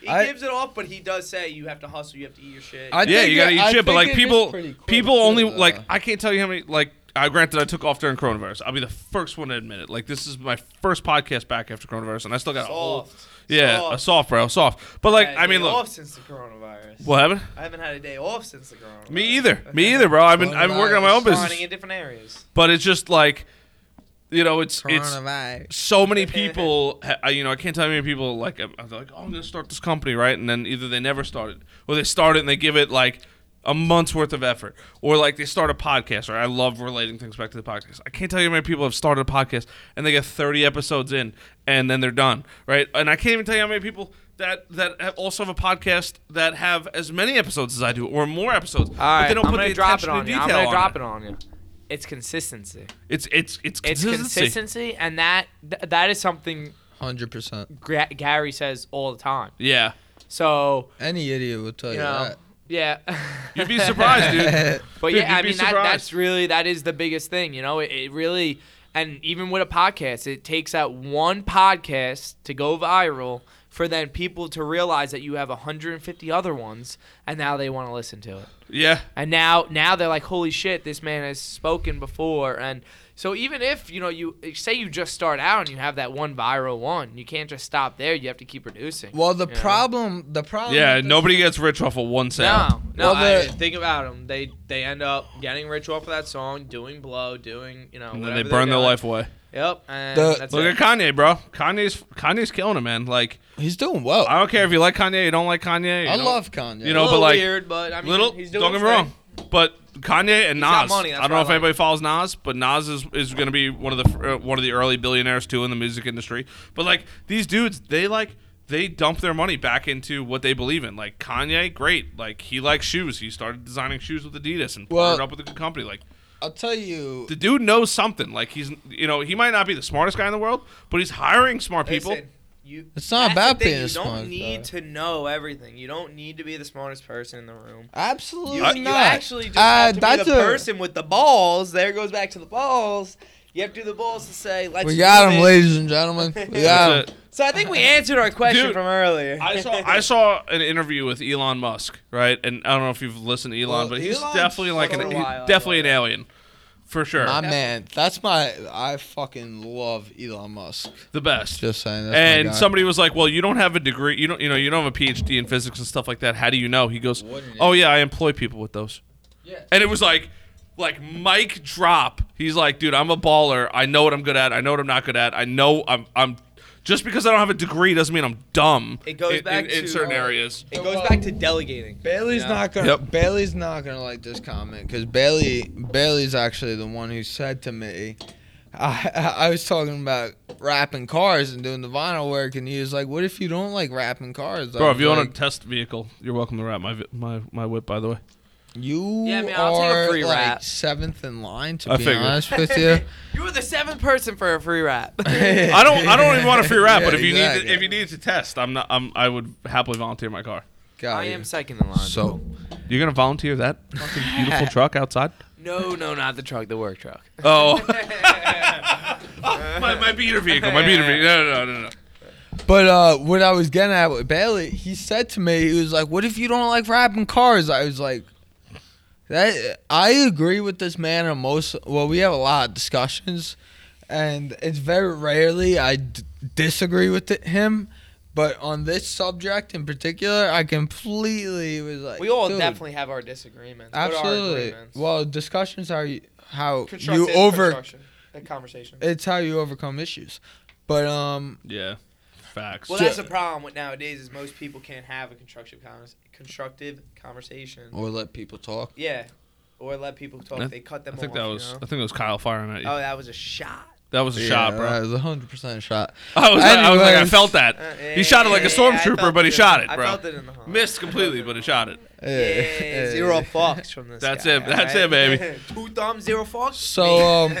He I- gives it off, but he does say you have to hustle. You have to eat your shit. I yeah, think you gotta it- eat I shit. But like people, people only like I can't tell you how many like. I granted I took off during coronavirus. I'll be the first one to admit it. Like this is my first podcast back after coronavirus, and I still got a whole soft. yeah, Soft. a soft bro, soft. But like I, a I mean, look, off since the coronavirus. what happened? I haven't had a day off since the coronavirus. Me either. Me either, bro. I've been I've been working on my own business, Grinding in different areas. but it's just like, you know, it's it's so many people, I- you know, I can't tell you how many people like, I'm I'm like, oh, I'm gonna start this company, right? And then either they never started, or they start it and they give it like a month's worth of effort, or like they start a podcast. Right? I love relating things back to the podcast. I can't tell you how many people have started a podcast and they get 30 episodes in and then they're done, right? And I can't even tell you how many people that that also have a podcast that have as many episodes as I do, or more episodes. All but they don't I'm put the drop it attention on to you. I'm detail gonna on drop it. it on you. It's consistency. It's it's it's consistency. It's consistency. consistency, and that th- that is something Hundred percent. Gra- Gary says all the time. Yeah, So Any idiot would tell you you, know, that. Yeah. you'd be surprised, dude. But Dude, yeah, I mean that, that's really that is the biggest thing. You know, it, it really and even with a podcast, it takes that one podcast to go viral for then people to realize that you have 150 other ones, and now they want to listen to it. Yeah. And now now they're like, holy shit, this man has spoken before, and So even if you know you say you just start out and you have that one viral one, you can't just stop there. You have to keep producing. Well, the you know? problem, the problem. Yeah, nobody gets rich off of one sale. No, no. Well, I, think about them. They they end up getting rich off of that song, doing blow, doing you know. And then they burn their life away. Yep, and The- that's Look it. at Kanye, bro. Kanye's Kanye's killing it, man. Like He's doing well. I don't care if you like Kanye, you don't like Kanye. you I know- love Kanye. you know, a but little like weird, but I mean, little. he's doing don't get me wrong, thing. But Kanye and He's got Nas. money, I don't know what if I like. anybody follows Nas, but Nas is, is going to be one of the uh, one of the early billionaires too in the music industry. But like these dudes, they like they dump their money back into what they believe in. Like Kanye, great. Like he likes shoes. He started designing shoes with Adidas and Well- partnered up with a good company. Like I'll tell you. the dude knows something. Like he's you know he might not be the smartest guy in the world, but he's hiring smart people. Listen, you, It's not about the thing, being You a smart don't need guy. to know everything. You don't need to be the smartest person in the room. Absolutely You, not. you actually just Uh, have to be that's the a- person with the balls. There goes back to the balls. You have to do the balls to say, "Let's." We do got him, this. ladies and gentlemen. We got him. It. So I think we answered our question Dude, from earlier. I saw I saw an interview with Elon Musk, right? And I don't know if you've listened to Elon, Well, but he's Elon's definitely like an for a he's while, I definitely an love alien, for sure. My man, that's my. I fucking love Elon Musk. the best. Just saying. That's my and guy. somebody was like, "Well, you don't have a degree. You don't. You know, you don't have a PhD in physics and stuff like that. How do you know?" He goes, "Oh yeah, I employ people with those." Yeah. And it was like, like mic drop. He's like, "Dude, I'm a baller. I know what I'm good at. I know what I'm not good at. I know I'm. I'm. Just because I don't have a degree doesn't mean I'm dumb. It goes in, back in, in to- certain uh, ares. it goes back to delegating. Bailey's you know? not gonna. Yep. Bailey's not gonna like this comment because Bailey. Bailey's actually the one who said to me. I, I was talking about wrapping cars and doing the vinyl work, and he was like, "What if you don't like wrapping cars?" I Bro, if you like, want a test vehicle, you're welcome to wrap my my my whip. By the way, you Yeah, man, I'll take a are free like wrap. seventh in line. To I be figured. honest with you, You were the seventh person for a free wrap. I don't I don't even want a free wrap, Yeah, but if you need to, if you need to test, I'm not I'm I would happily volunteer my car. Got I you. am second in line. So You're gonna volunteer that fucking beautiful truck outside? no, no, not the truck, the work truck. Oh, my my beater vehicle, my beater vehicle. No, no, no, no, no. But uh, what I was getting at with Bailey, he said to me, he was like, "What if you don't like wrapping cars?" I was like, "That I agree with this man on most. Well, we have a lot of discussions, and it's very rarely I d- disagree with it, him. But on this subject in particular, I completely was like, We all "Dude, definitely have our disagreements. What are our absolutely. agreements? Well, discussions are how you over. construction, conversation. It's how you overcome issues. But um, Yeah, facts. Well, that's the problem with nowadays is most people can't have a constructive convers- constructive conversation. or let people talk. Yeah, or let people talk. I- they cut them I think off. that you was know? I think it was Kyle firing at you. Oh, that was a shot. that was a Yeah, shot, bro. That was a hundred percent shot. I was I was like I felt that. Uh, He shot it like a yeah, I stormtrooper, felt but he in- shot it, I bro. felt it in the heart. Missed completely, but he shot it. Yeah, zero fucks from this. That's guy, it, that's alright? it, baby. Two thumbs, zero fucks. So, um,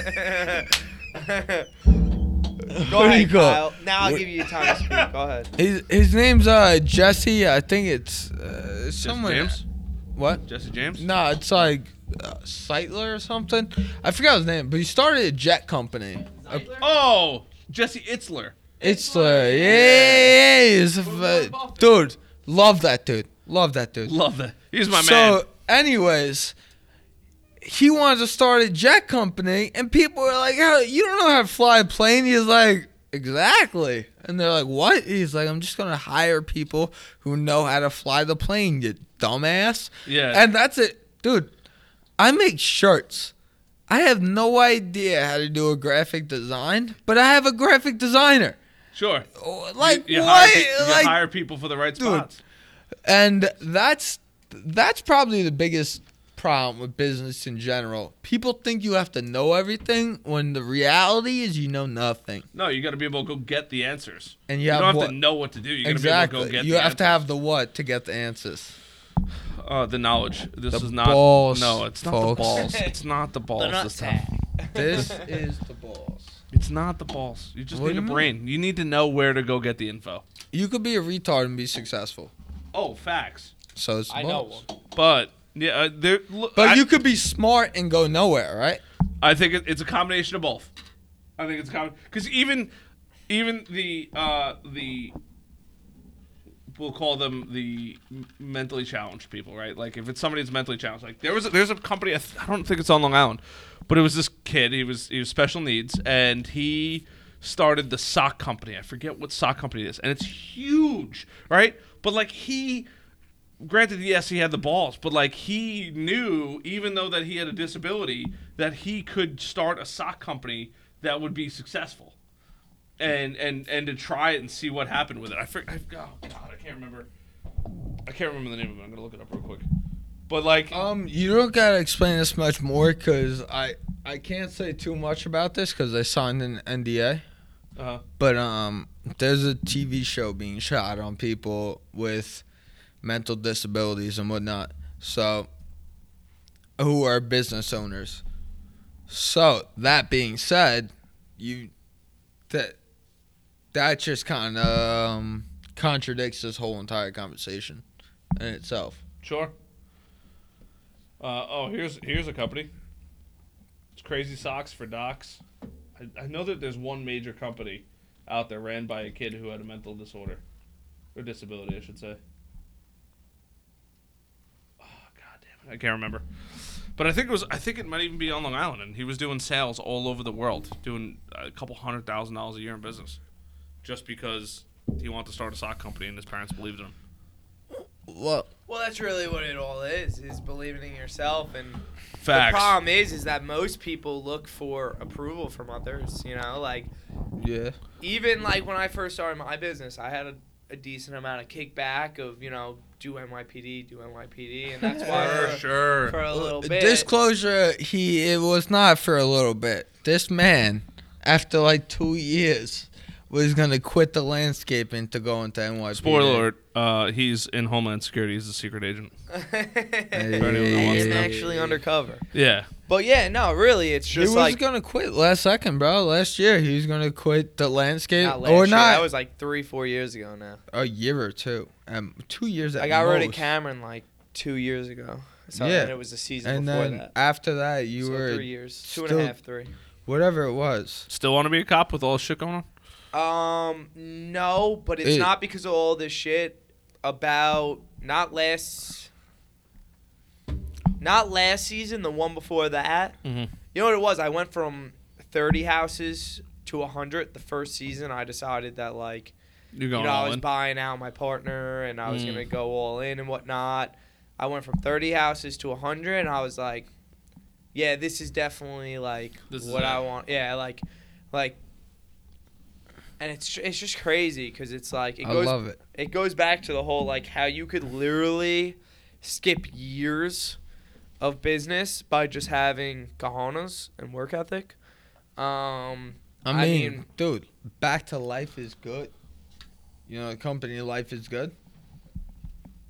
Go What you ahead, got? Kyle. Now I'll give you time to speak. Go ahead. His his name's uh Jesse. I think it's uh, Jesse someone. James. What? Jesse James. No, it's like uh, Seitler or something. I forgot his name, but he started a jet company. Uh, Oh, Jesse Itzler. it's uh, yeah, yeah, yeah, he's a f- dude. Love that dude. Love that dude. Love that. He's my so, man. So, anyways, he wanted to start a jet company, and people were like, "How you don't know how to fly a plane?" He's like, "Exactly." And they're like, "What?" He's like, "I'm just gonna hire people who know how to fly the plane, you dumbass." Yeah. And that's it, dude. I make shirts. I have no idea how to do a graphic design, but I have a graphic designer. Sure. Oh, Like you, you what? Hire, pe- you like hire people for the right Dude. spots. and that's that's probably the biggest problem with business in general. People think you have to know everything when the reality is you know nothing. No, you got to be able to go get the answers. And you, You, have don't have what? to know what to do. You got to exactly. be able to go get you the have to have the what to get the answers. uh, the knowledge. This The is not. balls, no, it's not folks. the balls. It's not the balls. nut this time. This is the balls. It's not the balls. You just What need do a you mean? brain. You need to know where to go get the info. You could be a retard and be successful. Oh, facts. So it's the I know balls. one. But yeah, uh. Look, But I, you could be smart and go nowhere, right? I think it, it's a combination of both. I think it's a combination because even even the uh, the we'll call them the mentally challenged people, right? Like if it's somebody that's mentally challenged, like there was a, there's a company I, th- I don't think it's on Long Island, but it was this kid. He was he was special needs, and he started the sock company. I forget what sock company it is, and it's huge, right? But like he granted yes he had the balls but like he knew even though that he had a disability that he could start a sock company that would be successful. And and and to try it and see what happened with it. I forget oh god i can't remember. I can't remember the name of it. I'm gonna look it up real quick. But like Um, you don't gotta explain this much more because I I can't say too much about this because I signed an NDA. Uh-huh. But um, there's a TV show being shot on people with mental disabilities and whatnot. So, who are business owners. So that being said, you that that just kind of um, contradicts this whole entire conversation in itself. sure uh, oh here's here's a company it's crazy socks for docs I, I know that there's one major company out there ran by a kid who had a mental disorder or disability i should say oh god damn it i can't remember but i think it was i think it might even be on long island and he was doing sales all over the world doing a couple hundred thousand dollars a year in business just because he wanted to start a sock company and his parents believed in him Well, Well, that's really what it all is: is believing in yourself. And facts the problem is, is that most people look for approval from others. You know, like yeah. even like when I first started my business, I had a, a decent amount of kickback of you know do NYPD, do NYPD, and that's why for for, sure for a little bit. Disclosure: He it was not for a little bit. This man, after like two years, was gonna quit the landscaping to go into NYPD. Spoiler alert: uh, He's in Homeland Security. He's a secret agent. anyone who I wants am to know. actually undercover. Yeah, But yeah, no, really, it's He just was like gonna quit last second, bro. Last year he was gonna quit the landscape, not last or year. not That was like three, four years ago now. a year or two. Um, two years. At I got rid of most. Cameron like two years ago. So Yeah. and it was the season and before then that. after that you so were three years, two and still- a half, three. whatever it was. still want to be a cop with all this shit going on. Um, no, but it's It- not because of all this shit about not last, not last season, the one before that. Mhm. You know what it was? I went from thirty houses to hundred. The first season, I decided that like you know I was in. buying out my partner and I was Mm. gonna go all in and whatnot. I went from thirty houses to hundred, and I was like, yeah, this is definitely like This is what. I want. Yeah, like, like. And it's it's just crazy because it's like it I goes love it. it goes back to the whole like how you could literally skip years of business by just having cojones and work ethic. Um, I I mean, mean- dude, back to life is good. You know, the company life is good.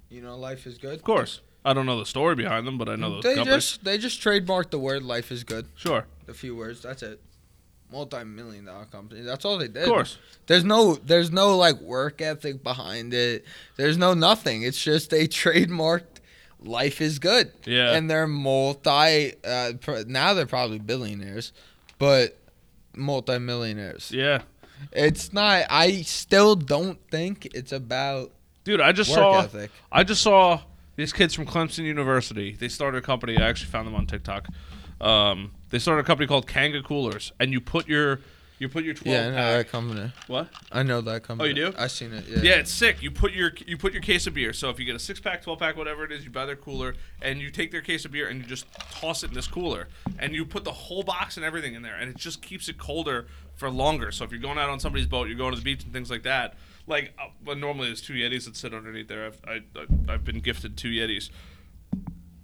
You know, life is good. Of course, I don't know the story behind them, but I know the they company. just they just trademarked the word "life is good." Sure, a few words. That's it. Multi-million dollar company. That's all they did. of course. There's no there's no like work ethic behind it. There's no nothing. It's just they trademarked life is good. Yeah. And they're multi uh, pr- now they're probably billionaires, but multi-millionaires. Yeah, It's not I still don't think it's about dude, I just work saw. ethic. I just saw these kids from Clemson University. They started a company. I actually found them on TikTok. Um, they started a company called Kanga Coolers, and you put your you put your twelve Yeah, I know pack. that company. What? I know that company. Oh, you do? I seen it. Yeah. Yeah, it's sick. You put your you put your case of beer. So if you get a six pack, twelve pack, whatever it is, you buy their cooler and you take their case of beer and you just toss it in this cooler and you put the whole box and everything in there and it just keeps it colder for longer. So if you're going out on somebody's boat, you're going to the beach and things like that. Like, uh, but normally there's two Yetis that sit underneath there. I've I, I, I've been gifted two Yetis.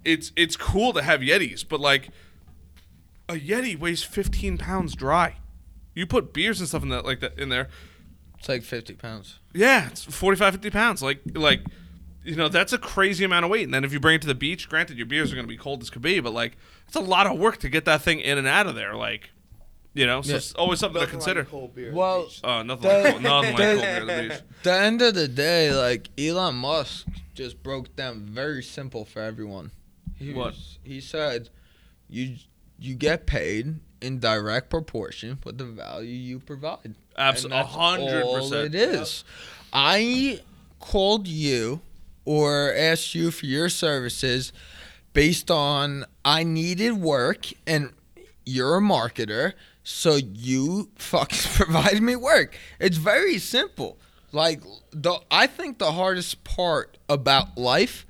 It's it's cool to have Yetis, but like a Yeti weighs 15 pounds dry. You put beers and stuff in that like that in there. It's like 50 pounds. Yeah, it's 45, 50 pounds. Like, like, you know, that's a crazy amount of weight. And then if you bring it to the beach, granted, your beers are going to be cold as could be, but like, it's a lot of work to get that thing in and out of there. Like, you know, so Yeah. it's always something to consider. Well, Uh, nothing The- like cold, nothing like cold beer at the beach. the end of the day, like Elon Musk just broke down very simple for everyone. He What? was- he said, "You you get paid in direct proportion with the value you provide." Abs- And a hundred percent. It is. I called you or asked you for your services based on I needed work and you're a marketer, so you fucking provided me work. It's very simple. Like the I think the hardest part about life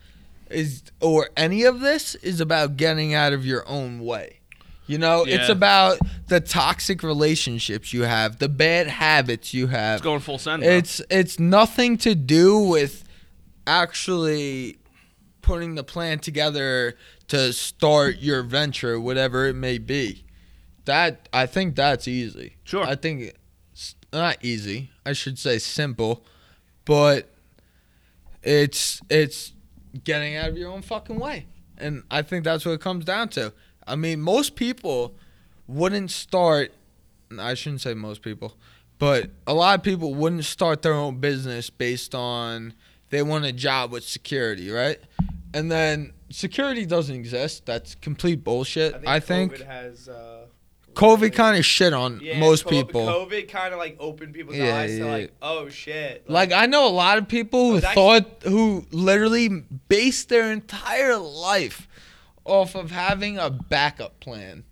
is or any of this is about getting out of your own way. You know, it's about the toxic relationships you have, the bad habits you have. It's going full send. bro. It's it's nothing to do with actually putting the plan together to start your venture, whatever it may be. That I think that's easy. Sure. I think it's not easy. I should say simple, but it's it's getting out of your own fucking way. And I think that's what it comes down to. I mean, most people wouldn't start I shouldn't say most people, but a lot of people wouldn't start their own business based on they want a job with security, right? And then security doesn't exist. That's complete bullshit. I think, COVID has. Uh, COVID kind of shit on Yeah, most people. COVID kind of like opened people's Yeah, eyes to yeah, like, oh shit. Like I know a lot of people who thought who literally based their entire life off of having a backup plan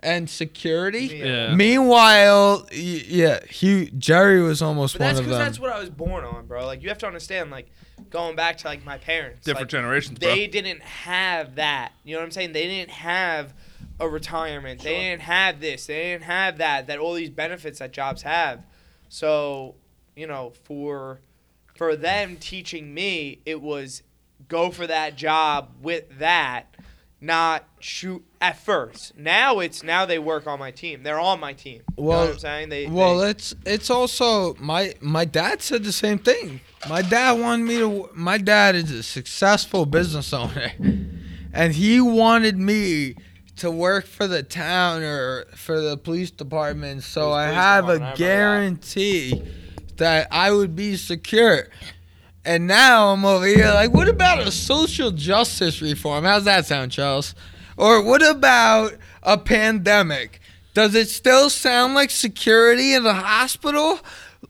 and security. Yeah. Meanwhile, yeah, he Jerry was almost But one of because them. that's because that's what I was born on, bro. Like you have to understand, like going back to like my parents, different like, generations, bro. they didn't have that. You know what I'm saying? They didn't have a retirement. They didn't have this. They didn't have that. That all these benefits that jobs have. So, you know, for for them teaching me, it was go for that job with that, not shoot at first. Now it's now they work on my team. They're on my team. you know Well- what I'm saying? They Well, they, it's it's also my my dad said the same thing. My dad wanted me to. My dad is a successful business owner, and he wanted me to work for the town or for the police department, so I have a I a that. guarantee that I would be secure. And now I'm over here like, what about a social justice reform? How's that sound, Charles? Or what about a pandemic? Does it still sound like security in the hospital?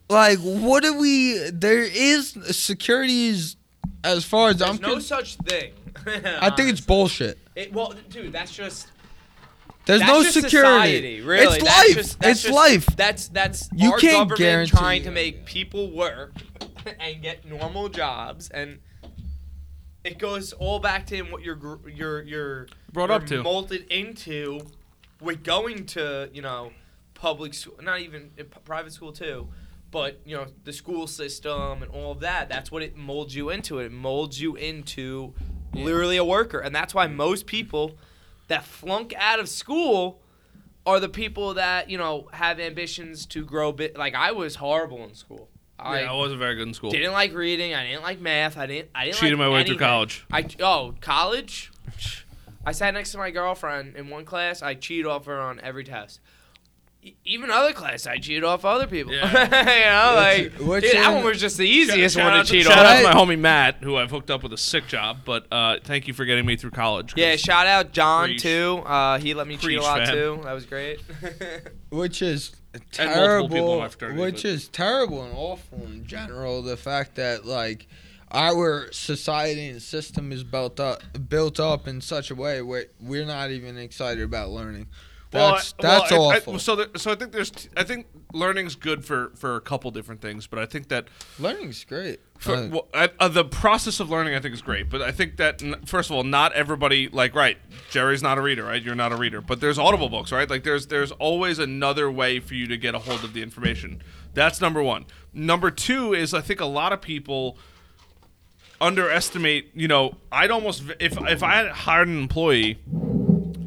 Like, what do we? There is security is, as far as there's I'm no such thing. I think it's bullshit. It, well, dude, that's just There's that's no security. Society, really. It's That's life. just- it's just- life. That's that's You our can't government guarantee- trying to make people work and get normal jobs, and it goes all back to what you're you're you're Brought you're up to. molded into with going to you know public school, not even uh, private school too. But you know the school system and all of that. That's what it molds you into. It molds you into literally a worker, and that's why most people that flunk out of school are the people that you know have ambitions to grow bit. Like I was horrible in school. I yeah, I wasn't very good in school. didn't like reading. I didn't like math. I didn't. I didn't Cheated like my way through college. I oh college. I sat next to my girlfriend in one class. I cheated off her on every test. E- Even other class, I cheated off other people. Yeah. you know, like Which- which dude, that one was just the easiest shout one to out cheat shout off. out to my homie Matt, who I've hooked up with a sick job. But uh, thank you for getting me through college. Yeah, shout out John Preach. too. Uh, he let me cheat a lot fam. too. That was great. which is And multiple people in terrible which but- is terrible and awful in general the fact that like our society and system is built up built up in such a way where we're not even excited about learning that's Well, I- that's well, I- I- awful so, there, so I think there's, t- I think learning's good for for a couple different things, but I think that learning's great For, Uh, well, I, uh, the process of learning, I think, is great. But I think that n- first of all, not everybody like right. Jerry's not a reader, right? You're not a reader, but there's Audible books, right? Like there's there's always another way for you to get a hold of the information. That's number one. Number two is I think a lot of people underestimate. You know, I'd almost if if I had hired an employee,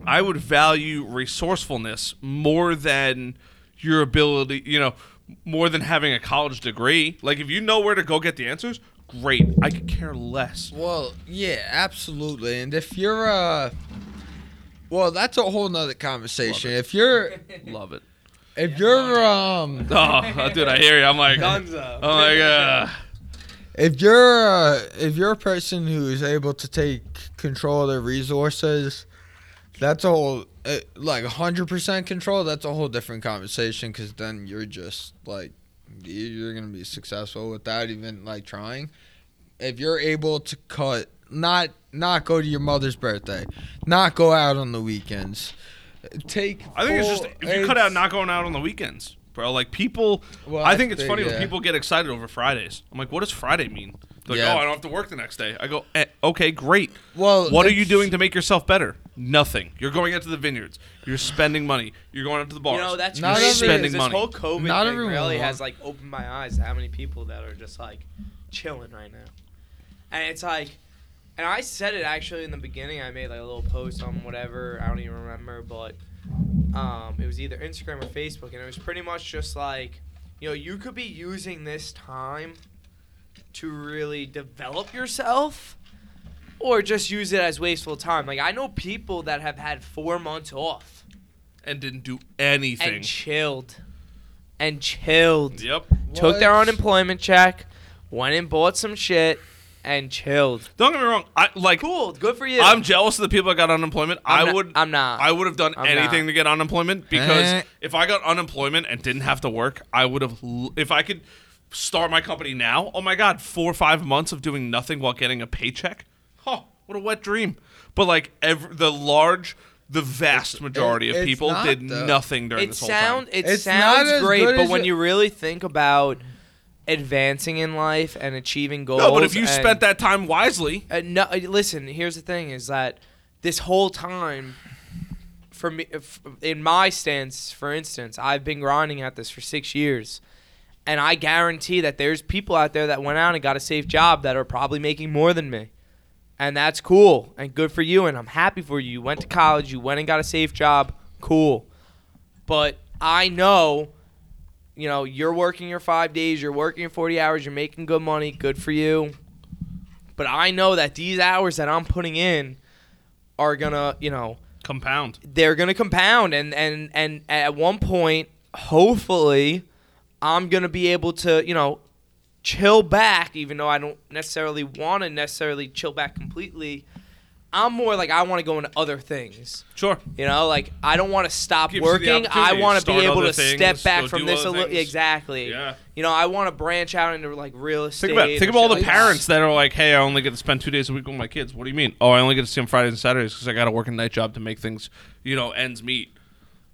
I would value resourcefulness more than your ability, you know, more than having a college degree. Like if you know where to go get the answers, great. I could care less. well yeah absolutely and if you're uh well that's a whole nother conversation if you're Love it. if you're um Oh, dude, I hear you. I'm like, oh Dunzo. my god. if you're uh, if you're a person who is able to take control of their resources, that's a whole uh, like 100% control. That's a whole different conversation because then you're just like you- you're gonna be successful without even like trying. if you're able to cut, not not go to your mother's birthday, not go out on the weekends, take. I think it's just if you cut out not going out on the weekends, bro. Like people, Well, I think it's funny when people get excited over Fridays. I'm like, what does Friday mean? They're like, Yeah. oh, I don't have to work the next day. I go, eh, okay, great. Well, What are you doing to make yourself better? Nothing. You're going out to the vineyards. You're spending money. You're going out to the bars. You know that's Not crazy. every- because this Spending whole. COVID Not thing everyone really will. has like opened my eyes to how many people that are just like chilling right now, and it's like, and I said it actually in the beginning. I made like a little post on whatever I don't even remember, but um, it was either Instagram or Facebook, and it was pretty much just like, you know, you could be using this time to really develop yourself. Or just use it as wasteful time. Like I know people that have had four months off and didn't do anything. and chilled and chilled. yep. Took their unemployment check, went and bought some shit, and chilled. Don't get me wrong. I like. Cool, good for you. I'm jealous of the people that got unemployment. I'm I not- would. I'm not. I would have done I'm anything not. to get unemployment because Eh. if I got unemployment and didn't have to work, I would have. If I could start my company now, oh my god, four or five months of doing nothing while getting a paycheck. Oh, what a wet dream. But like every the large, the vast majority of people not, did though. nothing during it this whole sound time. it It's not sounds great, but when it- you really think about advancing in life and achieving goals, No, but if you and- spent that time wisely, Uh, no, uh, listen. Here's the thing: is that this whole time, for me, if- in my stance, for instance, I've been grinding at this for six years, and I guarantee that there's people out there that went out and got a safe job that are probably making more than me, and that's cool and good for you, and I'm happy for you. You went to college, you went and got a safe job, cool, but I know. You know, you're working your five days, you're working your 40 hours, you're making good money, good for you. But I know that these hours that I'm putting in are gonna, you know, compound. they're gonna compound, and and and at one point, hopefully, I'm gonna be able to, you know, chill back, even though I don't necessarily want to necessarily chill back completely. I'm more like I want to go into other things. Sure. You know, like I don't want to stop Gives you the working. I to want to be start able other to step things, back go from this a other little. things. Exactly. Yeah. You know, I want to branch out into like real estate. Think about or think of all the parents that are like, "Hey, I only get to spend two days a week with my kids." What do you mean? Oh, I only get to see them Fridays and Saturdays because I got to work a night job to make things, you know, ends meet.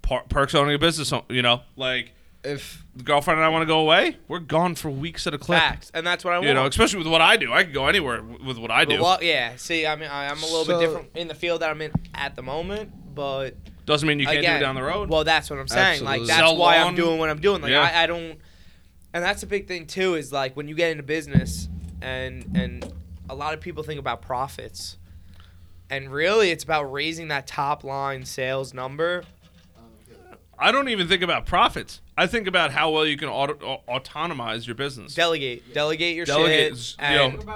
Per- perks owning a business, you know, like If the girlfriend and I want to go away, we're gone for weeks at a clip. Facts, and that's what I want. You know, especially with what I do, I could go anywhere w- with what I do. Well, yeah. See, I mean, I, I'm a little So- bit different in the field that I'm in at the moment, but Doesn't mean you can't again, do it down the road. Well, that's what I'm saying. Like that's Sell why lawn. I'm doing what I'm doing. Like Yeah. I, I don't, and that's a big thing too. Is like when you get into business, and and a lot of people think about profits, and really it's about raising that top line sales number. I don't even think about profits. I think about how well you can auto- au- autonomize your business. Delegate, delegate your Delegate, shit, you know, and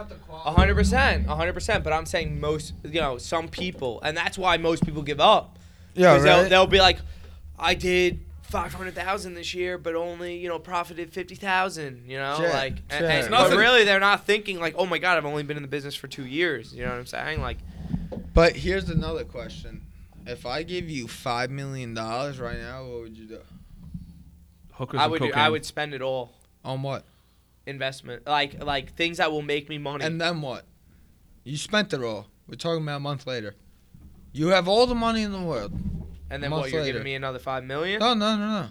A hundred percent, a hundred percent. But I'm saying most, you know, some people, and that's why most people give up. yeah, 'Cause they'll, right? they'll be like, I did five hundred thousand this year, but only you know profited fifty thousand. You know, Sure, like, and, sure. and- but nothing. really they're not thinking like, oh my god, I've only been in the business for two years. You know what I'm saying? Like, But here's another question: If I give you five million dollars right now, what would you do? Hookers I would, cocaine. I would spend it all On what? investment, like, like things that will make me money. And then what? You spent it all. We're talking about a month later. You have all the money in the world. And then what? You're later. giving me another five million? No, no, no, no.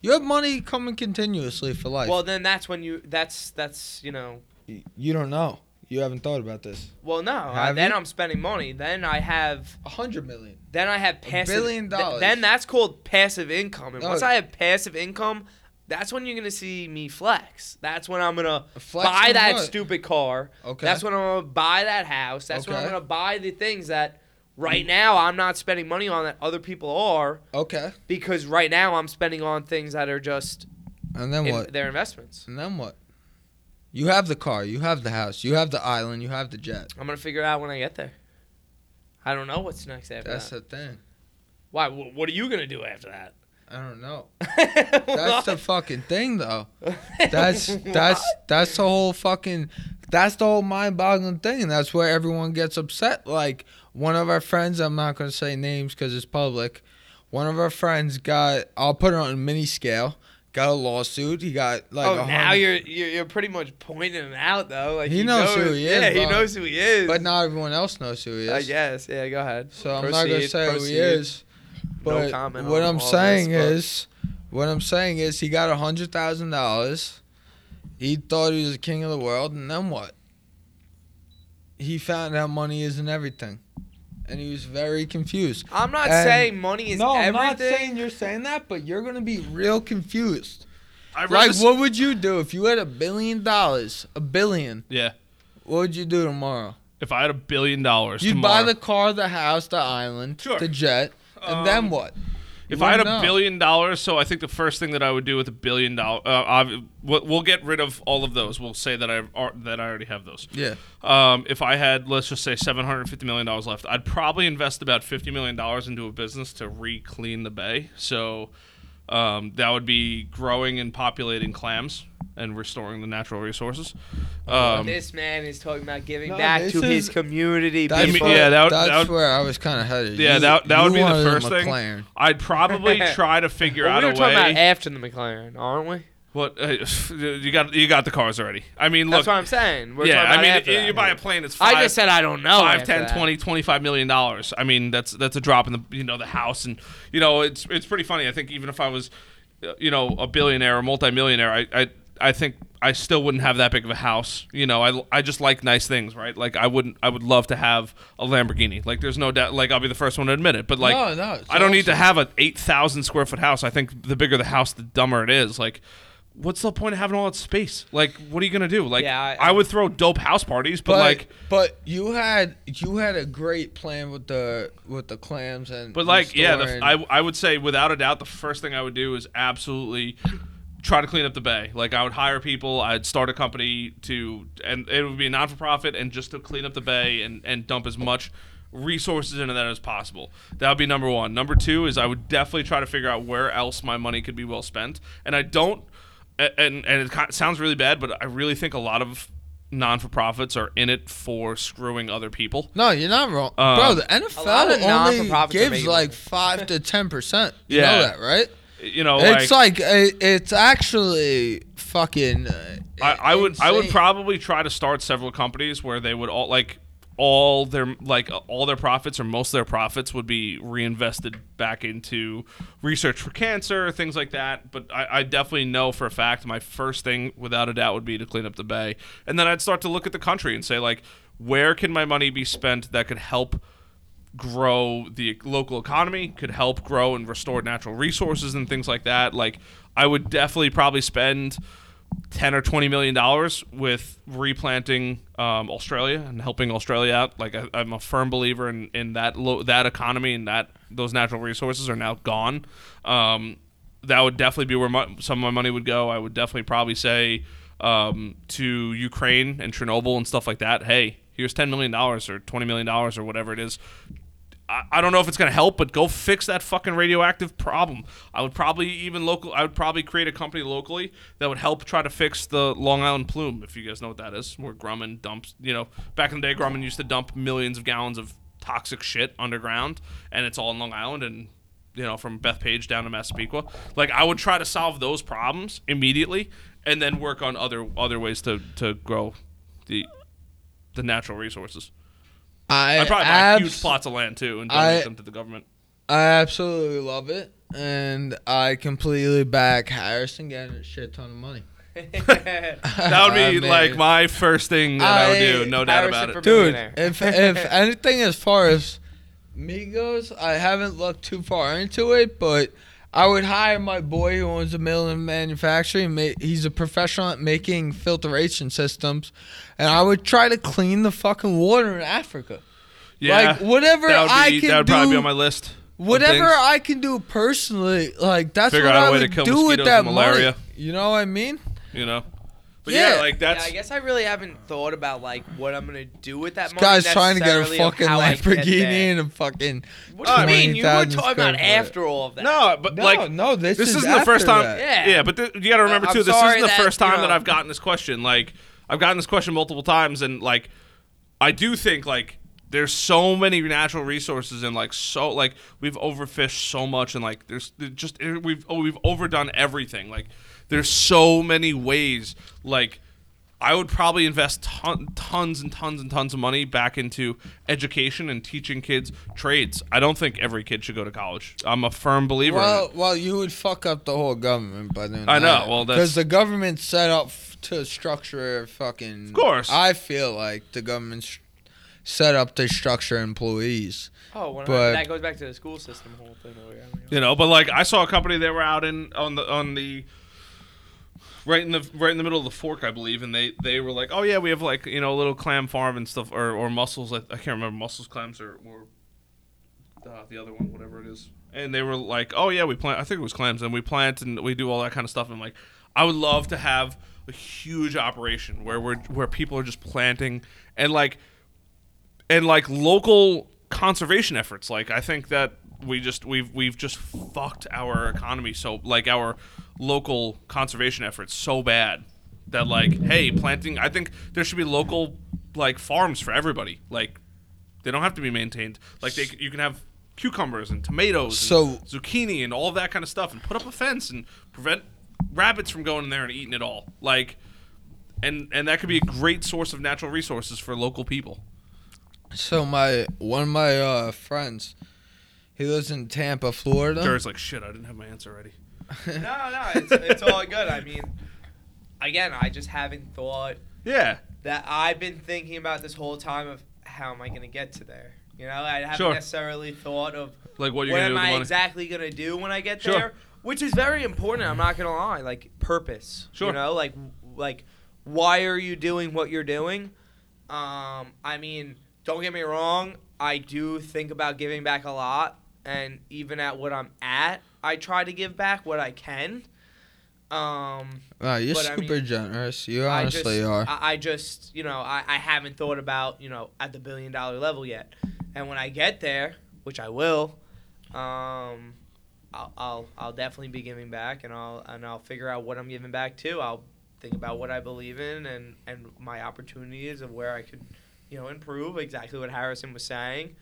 You have money coming continuously for life. Well, then that's when you. That's that's you know. You don't know. You haven't thought about this. Well, no. Uh, I, then you? I'm spending money. Then I have. A hundred million. Then I have passive. billion th- dollars. then that's called passive income. And No. once I have passive income, that's when you're gonna see me flex. That's when I'm gonna Flex buy that what? stupid car. Okay. That's when I'm gonna buy that house. That's when I'm gonna buy the things that right now I'm not spending money on that other people are Okay. because right now I'm spending on things that are just And then in- what? their investments. And then what? You have the car. You have the house. You have the island. You have the jet. I'm gonna figure out when I get there. I don't know what's next after that. That's that. the thing. Why? Wh- What are you gonna do after that? I don't know. That's the fucking thing, though. That's that's that's the whole fucking that's the whole mind-boggling thing, and that's where everyone gets upset. Like one of our friends, I'm not gonna say names because it's public. One of our friends got, I'll put it on a mini scale, got a lawsuit. He got like. oh, now you're, you're you're pretty much pointing him out though. Like He knows who he is, Yeah, he knows who he is. But not everyone else knows who he is. I guess. Yeah, go ahead. So I'm not gonna Proceed, say who he proceed. is. No But comment what I'm saying this, is, what I'm saying is, he got a hundred thousand dollars. He thought he was the king of the world, and then what? He found out money isn't everything, and he was very confused. I'm not And- saying money is everything. no, I'm not saying you're saying that, but you're gonna be real confused. I Like, this- what would you do if you had a billion dollars? A billion. Yeah. What would you do tomorrow? If I had a billion dollars You'd tomorrow, buy the car, the house, the island, Sure. the jet, and Um, then what? If I had a billion dollars, so I think the first thing that I would do with a billion dollars, uh, we'll, we'll get rid of all of those. We'll say that I that I already have those. Yeah. Um, if I had, let's just say, seven hundred fifty million dollars left, I'd probably invest about fifty million dollars into a business to re-clean the bay. So um, that would be growing and populating clams and restoring the natural resources. Um, this man is talking about giving No, back this to his is- community. That's, people. where, yeah, that would- that's that would- where I was kind of headed. Yeah, You- that- that you would be the wanted a first thing. McLaren. I'd probably try to figure Well, out we were a talking about way. after the McLaren, aren't we? What uh, you got? You got the cars already. I mean, look. That's what I'm saying. We're yeah, I mean, you, that. you buy a plane. It's five, I just said I don't know. five, 10, 20, 25 million dollars. I mean, that's that's a drop in the you know the house, and you know it's it's pretty funny. I think even if I was, uh, you know, a billionaire or multimillionaire, I I I think I still wouldn't have that big of a house. You know, I I just like nice things, right? Like I wouldn't I would love to have a Lamborghini. Like there's no doubt. Like I'll be the first one to admit it. But like No, no, I don't need to have a eight thousand square foot house. I think the bigger the house, the dumber it is. Like. What's the point of having all that space? Like, what are you gonna do? Like, Yeah, I- I, would throw dope house parties, but, But like, but you had you had a great plan with the with the clams and. But like, yeah, the, I I would say without a doubt, the first thing I would do is absolutely try to clean up the bay. Like I would hire people, I'd start a company to, and it would be a non for profit, and just to clean up the bay and and dump as much resources into that as possible. That would be number one. Number two is I would definitely try to figure out where else my money could be well spent, and I don't. A- And and it sounds really bad, but I really think a lot of non for profits are in it for screwing other people. No, you're not wrong, Um, bro. The NFL only gives like money. five to ten percent. You Yeah. know that, right? You know, it's like, it, it's actually fucking. Uh, I, I would I would probably try to start several companies where they would all like all their like all their profits or most of their profits would be reinvested back into research for cancer things like that but I, I definitely know for a fact my first thing without a doubt would be to clean up the bay and then i'd start to look at the country and say like where can my money be spent that could help grow the local economy, could help grow and restore natural resources and things like that. Like I would definitely probably spend ten or twenty million dollars with replanting um, Australia and helping Australia out. Like I, I'm a firm believer in, in that lo- that economy and that those natural resources are now gone. Um, that would definitely be where my, some of my money would go. I would definitely probably say um, to Ukraine and Chernobyl and stuff like that. Hey, here's ten million dollars or twenty million dollars or whatever it is. I, don't know if it's gonna help, but go fix that fucking radioactive problem. I would probably even local. I would probably create a company locally that would help try to fix the Long Island plume. If you guys know what that is, where Grumman dumps. You know, back in the day, Grumman used to dump millions of gallons of toxic shit underground, and it's all in Long Island and you know, from Bethpage down to Massapequa. Like I would try to solve those problems immediately, and then work on other other ways to to grow the the natural resources. I I'd probably buy huge plots of land too and donate I- them to the government. I absolutely love it, and I completely back Harrison getting a shit ton of money. That would be like my first thing that I, would do, no doubt Harrison about it. Dude, if if anything as far as me goes, I haven't looked too far into it, but I would hire my boy who owns a mill and manufacturing. He's a professional at making filtration systems, and I would try to clean the fucking water in Africa. Yeah, like whatever that would, I be, can that would do, probably be on my list. whatever. I can do personally, like that's Figure what I would do with that malaria. money. You know what I mean? you know. But yeah, Yeah. like Yeah, that's I guess I really haven't thought about like what I'm gonna do with that This money. guy's trying to get a necessarily of fucking how I get Lamborghini there. and a fucking. What do you mean? You were 20,000 talking about square foot. after all of that. no, but No, like no, this, this is isn't the first after time. that. Yeah. Yeah, but th- you got to remember I'm too. This sorry isn't the that, first you time that I've gotten this question. Like I've gotten this question multiple times, and like I do think like there's so many natural resources and like so like we've overfished so much and like there's there's just eh, we've oh, we've overdone everything like there's so many ways like I would probably invest ton, tons and tons and tons of money back into education and teaching kids trades. I don't think every kid should go to college. I'm a firm believer. in Well, it. well, you would fuck up the whole government by doing I know, that. well, that's- because the government's set up to structure fucking. Of course. I feel like the government's set up to structure employees. Oh, when But- that goes back to the school system whole thing. Over here. you know, but like I saw a company they were out in on the on the right in the right in the middle of the fork, I believe, and they they were like, oh yeah, we have like you know a little clam farm and stuff, or or mussels. I, I can't remember mussels, clams, or or uh, the other one, whatever it is. And they were like, oh yeah, we plant. I think it was clams, and we plant and we do all that kind of stuff. And like, I would love to have a huge operation where we're where people are just planting and like and like local conservation efforts. Like I think that we just we've we've just fucked our economy so like our local conservation efforts so bad that like hey planting I think there should be local like farms for everybody like they don't have to be maintained like they you can have cucumbers and tomatoes So- and zucchini and all that kind of stuff and put up a fence and prevent rabbits from going in there and eating it all like and and that could be a great source of natural resources for local people So my one of my uh, friends, he lives in Tampa, Florida. Jared's like, shit, I didn't have my answer ready. no, no, it's, it's all good. I mean, again, I just haven't thought Yeah. that I've been thinking about this whole time of how am I going to get to there. You know, I haven't Sure. necessarily thought of Like what you're what gonna do am with the I money. exactly going to do when I get Sure. there, which is very important. I'm not going to lie, like purpose. Sure. You know, like like why are you doing what you're doing? Um, I mean, don't get me wrong. I do think about giving back a lot, and even at what I'm at, I try to give back what I can. Um, you're But I super mean, generous. You I honestly just, are. I, I just, you know, I, I haven't thought about, you know, at the billion dollar level yet. And when I get there, which I will, um, I'll, I'll, I'll definitely be giving back, and I'll, and I'll figure out what I'm giving back to. I'll think about what I believe in, and, and my opportunities of where I could, you know, improve. Exactly what Harrison was saying.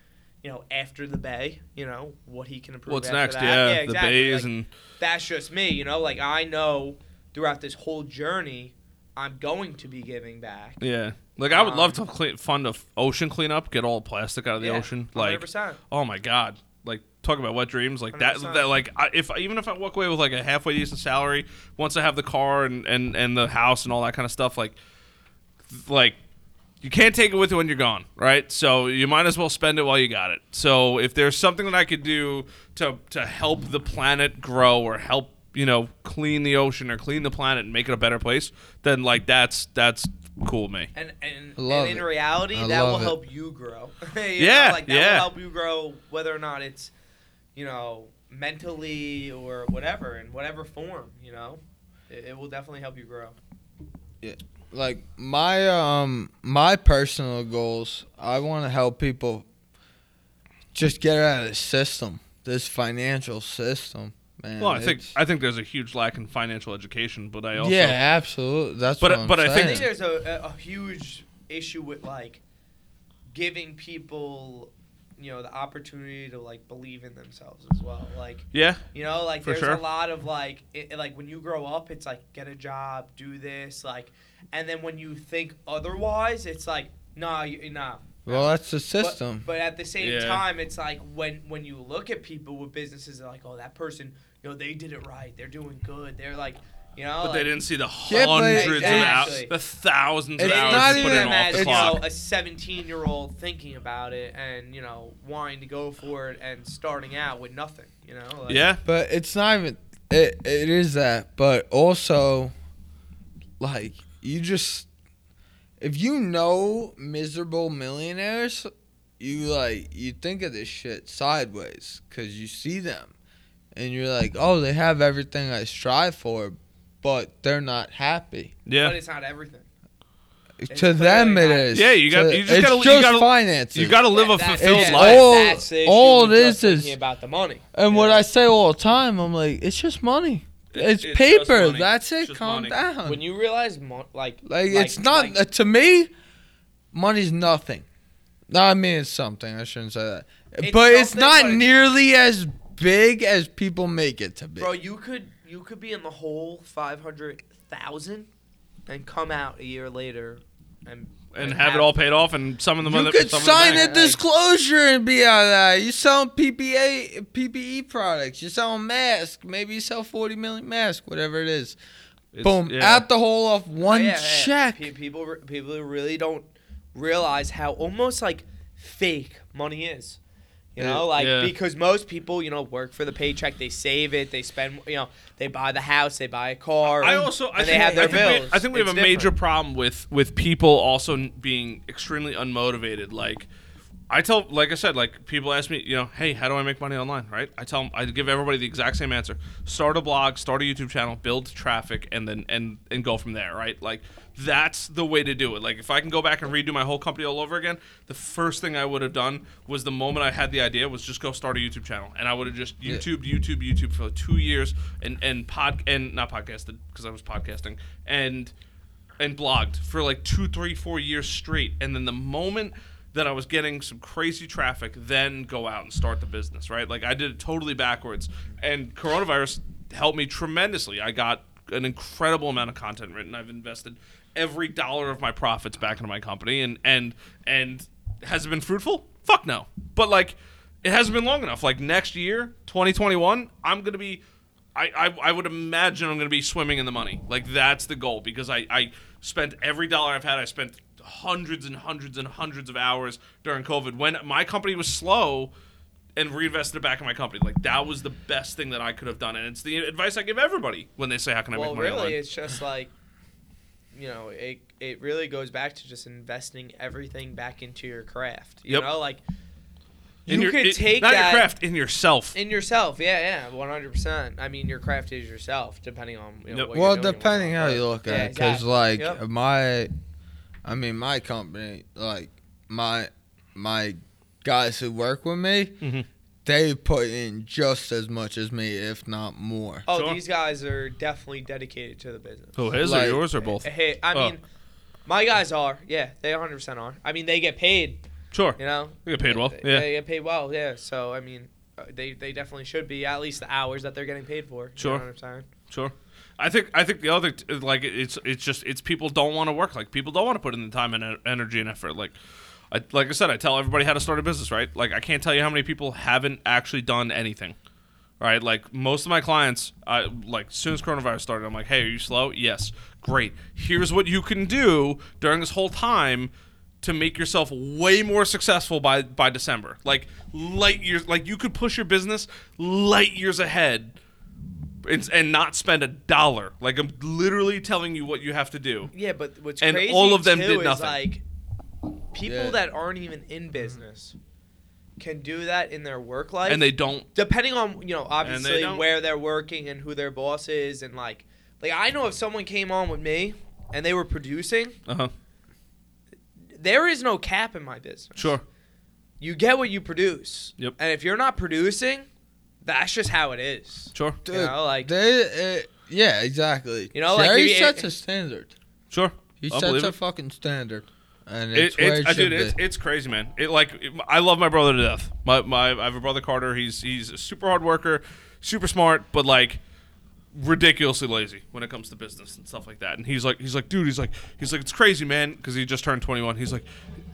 You know, after the Bay, you know what he can improve. What's next? that. Yeah, the exactly. bays Like, and that's just me, you know. Like I know throughout this whole journey, I'm going to be giving back. yeah. Like I would love Um, to clean, fund a f- ocean cleanup, get all plastic out of the Yeah, ocean. Like, 100%. oh my god, like talk about wet dreams. Like that. 100%. That like I, if even if I walk away with like a halfway decent salary, once I have the car and and and the house and all that kind of stuff, like like you can't take it with you when you're gone, right? So you might as well spend it while you got it. So if there's something that I could do to to help the planet grow or help you know clean the ocean or clean the planet and make it a better place, then like that's that's cool with me. And and, and in it. reality, I that will it. help you grow. You know, Yeah, like that yeah. will help you grow, whether or not it's, you know, mentally or whatever, in whatever form. You know, it, it will definitely help you grow. Like my um my personal goals i want to help people just get out of the system this financial system man Well, I think I think there's a huge lack in financial education, but I also yeah absolutely that's But- what I'm but I I think- think there's a, a, a huge issue with like giving people, you know, the opportunity to like believe in themselves as well. Like yeah, You know, like there's sure. a lot of like, it, like when you grow up, it's like get a job, do this, like, and then when you think otherwise, it's like nah, you, nah. well that's the system But, at the same Yeah. time, it's like when when you look at people with businesses, they're like, oh, that person, you know, they did it right, they're doing good, they're like, you know, but they didn't see the Yeah, but- hundreds of hours, the thousands of It's hours not put even in them off as the you know a 17 year old thinking about it and you know wanting to go for it and starting out with nothing. You know, like, yeah, but it's not even it, it is that but also like you just if you know miserable millionaires you like you think of this shit sideways because you see them and you're like oh they have everything i strive for but they're not happy yeah. but it's not everything. It's to them it not. is Yeah, you got- To- you just it's gotta- you gotta- finances You got to live a That- fulfilled it's life. all- that's all with it just is is- about the money. and what i say all the time i'm like it's just money it's, It's paper that's it It's just calm money. down When you realize, mo- like, Like, it's not like- uh, to me. Money's nothing. No, I mean it's something. I shouldn't say that. It's but it's something, not but it's- nearly as big as people make it to be. Bro, you could you could be in the hole five hundred thousand and come out a year later and and have it all paid off, and some of the money. you money. could some of the sign a disclosure and be out of that. You selling PPA, PPE products. You're selling masks. Maybe you sell 40 million masks, whatever it is. It's- Boom, yeah. out the hole off oh, one Oh, Yeah, yeah. check. Pe- People people really don't realize how almost like fake money is. You know, like Yeah. because most people, you know, work for the paycheck, they save it, they spend, you know, they buy the house, they buy a car. I also I and think, they have their I think we- bills. I think we have It's a major problem with with people also being extremely unmotivated. Like I tell, like I said, like people ask me, you know, hey, how do I make money online? Right? I tell them, I give everybody the exact same answer: start a blog, start a YouTube channel, build traffic, and then and and go from there. Right? Like that's the way to do it. Like if I can go back and redo my whole company all over again, the first thing I would have done was the moment I had the idea was just go start a YouTube channel, and I would have just Yeah. YouTube, YouTube, YouTube for two years, and and pod and not podcasted because I was podcasting and and blogged for like two, three, four years straight. And then the moment that I was getting some crazy traffic, then go out and start the business, right? Like I did it totally backwards. And coronavirus helped me tremendously. I got an incredible amount of content written. I've invested every dollar of my profits back into my company and and and has it been fruitful? Fuck no. But like it hasn't been long enough. Like next year, 2021, I'm gonna be I, I, I would imagine I'm going to be swimming in the money. Like that's the goal because I, I spent every dollar I've had. I spent hundreds and hundreds and hundreds of hours during COVID when my company was slow and reinvested it back in my company. Like that was the best thing that I could have done, and it's the advice I give everybody when they say, "How can I Well, make money really, online?" it's just like, you know, it it really goes back to just investing everything back into your craft. You Yep. know, like In you your- could it- take not that your craft in yourself. in yourself. Yeah, yeah, one hundred percent. I mean, your craft is yourself, depending on you know, Yep. what Well, you're depending how you look yeah, at it, because exactly. like Yep. my, I mean my company, like my my guys who work with me, Mhm. they put in just as much as me, if not more. Oh, Sure. these guys are definitely dedicated to the business. Who his Like- or yours or both? Hey, I Oh. mean, my guys are. Yeah, they 100 percent are. I mean, they get paid. Sure, You know, you get paid well. They, Yeah, they get paid well. Yeah, so I mean, uh, they they definitely should be at least the hours that they're getting paid for. You Sure. know what I'm saying? Sure. I think I think the other like it's it's just it's people don't want to work. Like people don't want to put in the time and energy and effort. Like I like I said I tell everybody how to start a business right? Like I can't tell you how many people haven't actually done anything right? Like most of my clients I like as soon as coronavirus started I'm like hey are you slow? Yes. Great. Here's what you can do during this whole time to make yourself way more successful by by December. Like light years like you could push your business light years ahead and, and not spend a dollar. Like I'm literally telling you what you have to do. Yeah, but what's And crazy all of them too did is nothing. like people Yeah. that aren't even in business can do that in their work life, And they don't. depending on you know obviously don't. where they're working and who their boss is and like like I know if someone came on with me and they were producing, Uh huh. there is no cap in my business. Sure. You get what you produce. Yep. And if you're not producing, that's just how it is. Sure. You know, like They, uh, yeah, exactly. You know, like, Jerry if you- sets a standard. Sure. He I'll sets a it. fucking standard, and it's where it's, it dude, be. it's, it's crazy, man. It like it- I love my brother to death. My, my I have a brother Carter. He's he's a super hard worker, super smart, but like ridiculously lazy when it comes to business and stuff like that. And he's like he's like dude, he's like he's like it's crazy, man, because he just turned 21. He's like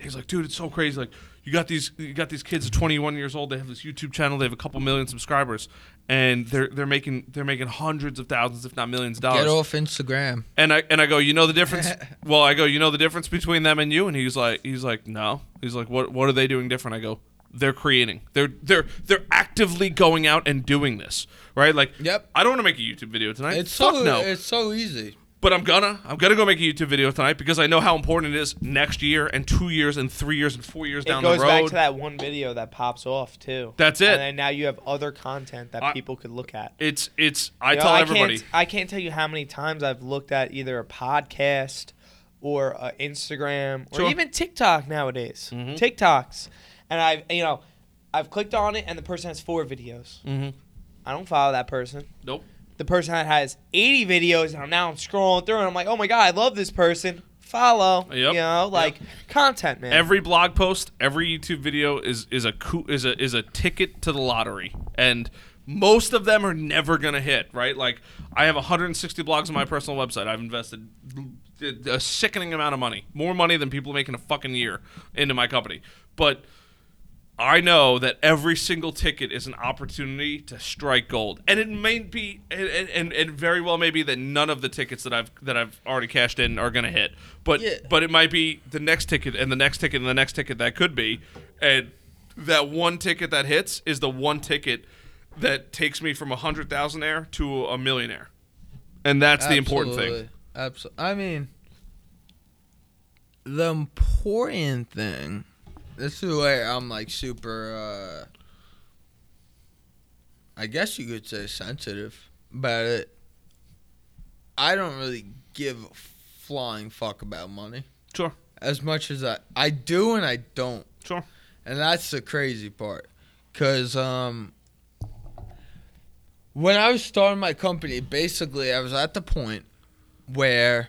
he's like dude, it's so crazy. Like you got these you got these kids at 21 years old. They have this YouTube channel. They have a couple million subscribers, and they're they're making they're making hundreds of thousands, if not millions of dollars. Get off Instagram. And I and I go, you know the difference. well, I go, you know the difference between them and you. And he's like, he's like, no. He's like, what what are they doing different? I go, they're creating. They're they're they're actively going out and doing this, right? Like, Yep. I don't want to make a YouTube video tonight. It's Fuck so no. it's so easy. But I'm gonna I'm gonna go make a YouTube video tonight because I know how important it is next year and two years and three years and four years down the road. it goes back to that one video that pops off too. That's it. And then now you have other content that I- people could look at. It's it's I You know, tell I everybody. Can't, I can't tell you how many times I've looked at either a podcast or uh, Instagram or Sure. even TikTok nowadays. Mhm. TikToks, and I've you know, I've clicked on it and the person has four videos. Mhm. I don't follow that person. Nope. The person that has 80 videos and I'm now I'm scrolling through and I'm like, oh my god, I love this person. follow. Yep. You know, like content, man. Every blog post, every YouTube video is is a is a is a ticket to the lottery, and most of them are never gonna hit. Right? Like I have 160 blogs on my personal website. I've invested a sickening amount of money, more money than people make in a fucking year into my company, but. I know that every single ticket is an opportunity to strike gold, and it may be, and, and, and very well may be that none of the tickets that I've that I've already cashed in are going to hit. But Yeah. but it might be the next ticket and the next ticket and the next ticket that could be, and that one ticket that hits is the one ticket that takes me from a hundred thousandaire to a millionaire, and that's the important thing. Absolutely. I mean, the important thing. This is where I'm like super. uh I guess you could say sensitive about it. I don't really give a flying fuck about money Sure, as much as I I do and I don't. sure. And that's the crazy part. Cause um when I was starting my company, basically I was at the point where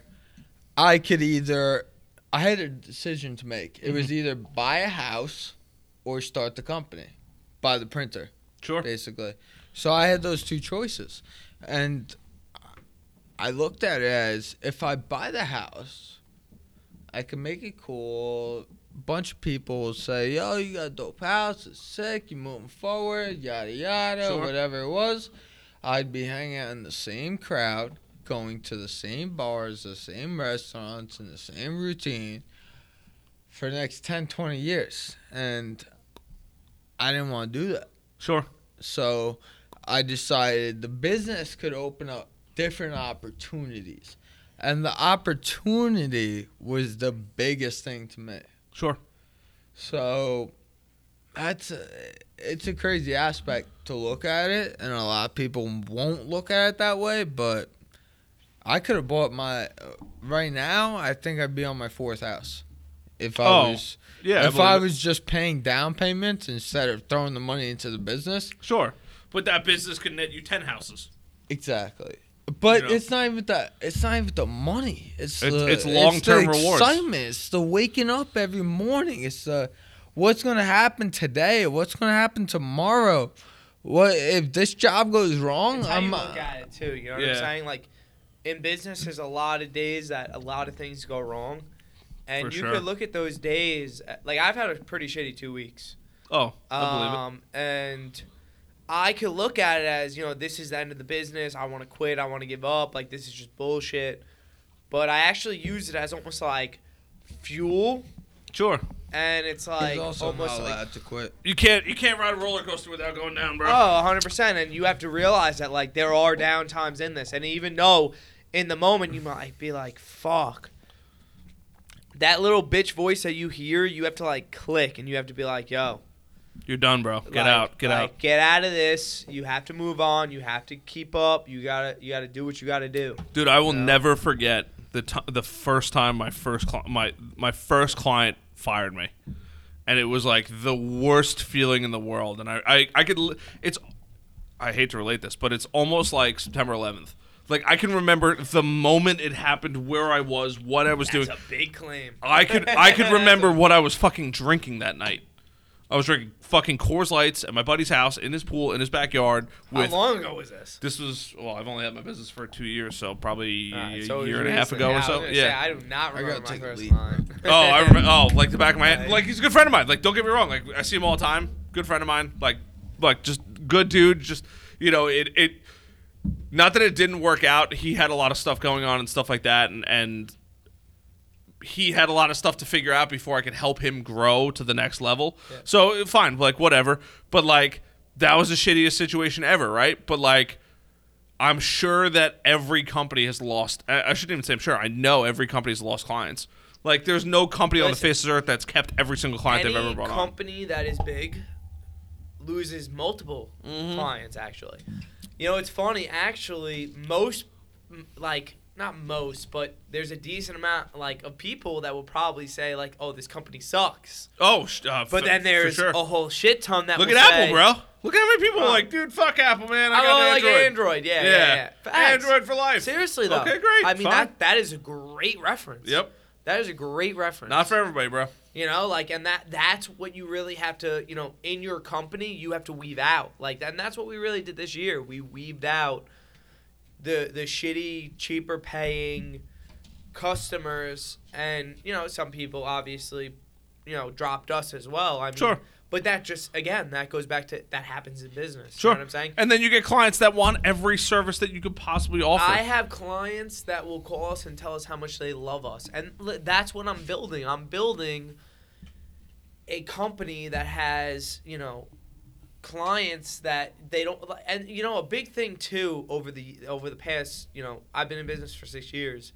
I could either I had a decision to make. It was mm-hmm. either buy a house or start the company. Buy the printer, Sure. basically. So I had those two choices. And I looked at it as if I buy the house, I can make it cool. Bunch of people will say, "Yo, you got a dope house. It's sick. You moving forward. Yada yada. Sure. Whatever it was." I'd be hanging out in the same crowd, going to the same bars, the same restaurants, and the same routine for the next 10, 20 years, and I didn't want to do that. Sure. So I decided the business could open up different opportunities. And the opportunity was the biggest thing to me. Sure. So that's a, it's a crazy aspect to look at it, and a lot of people won't look at it that way. But I could have bought my uh, right now. I think I'd be on my fourth house if I Oh, was Yeah. if believe I was just paying down payments instead of throwing the money into the business. Sure. But that business could net you 10 houses. Exactly. But You know. it's not even the it's not even the money. It's It's- the, it's long-term rewards. It's the rewards. Excitement. It's the waking up every morning. It's the what's gonna happen today. What's gonna happen tomorrow. What if this job goes wrong? It's how you I'm look at it too. You know what Yeah. I'm saying? Like in business, there's a lot of days that a lot of things go wrong, and For you sure. could look at those days. Like I've had a pretty shitty two weeks. Oh, I believe it. Um, and I could look at it as, you know, this is the end of the business. I want to quit. I want to give up. Like, this is just bullshit. But I actually use it as almost like fuel. Sure. And it's He's like also almost not like, allowed to quit. You can't you can't ride a roller coaster without going down, bro. oh, 100%. And you have to realize that, like, there are down times in this. And even though in the moment you might be like, fuck. That little bitch voice that you hear, you have to, like, click. And you have to be like, yo. You're done, bro. Get Like- out. Get like, out. Get out of this. You have to move on. You have to keep up. You gotta you gotta do what you gotta do. Dude, I will Yeah. never forget the t- the first time my first cli- my my first client fired me, and it was like the worst feeling in the world. And I I, I could it's I hate to relate this, but it's almost like September 11th. Like I can remember the moment it happened, where I was, what I was That's doing. a big claim. I could I could remember what I was fucking drinking that night. I was drinking fucking Coors Lights at my buddy's house in his pool in his backyard How with long ago was this? this was well, I've only had my business for two years, so probably Alright, a so it was year and a half recent. ago Yeah, I or was so. gonna say, Yeah. I do not I remember gotta my take a first leak. line. oh, I remember. Oh, like the back of my head. Like he's a good friend of mine. Like don't get me wrong. Like I see him all the time. Good friend of mine. Like like just good dude. Just you know it it. Not that it didn't work out. He had a lot of stuff going on and stuff like that, and and he had a lot of stuff to figure out before I could help him grow to the next level. So fine, like whatever. But like that was the shittiest situation ever, right? But like I'm sure that every company has lost. I shouldn't even say I'm sure. I know every company has lost clients. Like there's no company on the face of the earth that's kept every single client they've ever brought on. company that is big loses multiple Mm-hmm. clients. Actually, you know it's funny. Actually, most like not most, but there's a decent amount like of people that will probably say like, "Oh, this company sucks." Oh, uh, But f- then there's sure. a whole shit ton that look at say, Apple, bro. Look at how many people are like, dude, fuck Apple, man. I I got oh, like Android. Android, yeah, yeah, yeah. Facts. Android for life. Seriously though, Okay, great, I mean fine. that that is a great reference. Yep. That is a great reference. Not for everybody, bro. You know, like, and that that's what you really have to, you know, in your company, you have to weave out. Like, and that's what we really did this year. We weaved out the the shitty, cheaper paying customers, and you know, some people obviously, you know, dropped us as well. I mean, Sure. But that just again, that goes back to that happens in business. Sure. You know what I'm saying? And then you get clients that want every service that you could possibly offer. I have clients that will call us and tell us how much they love us, and that's what I'm building. I'm building a company that has, you know, clients that they don't, and you know, a big thing too over the over the past, you know, I've been in business for six years.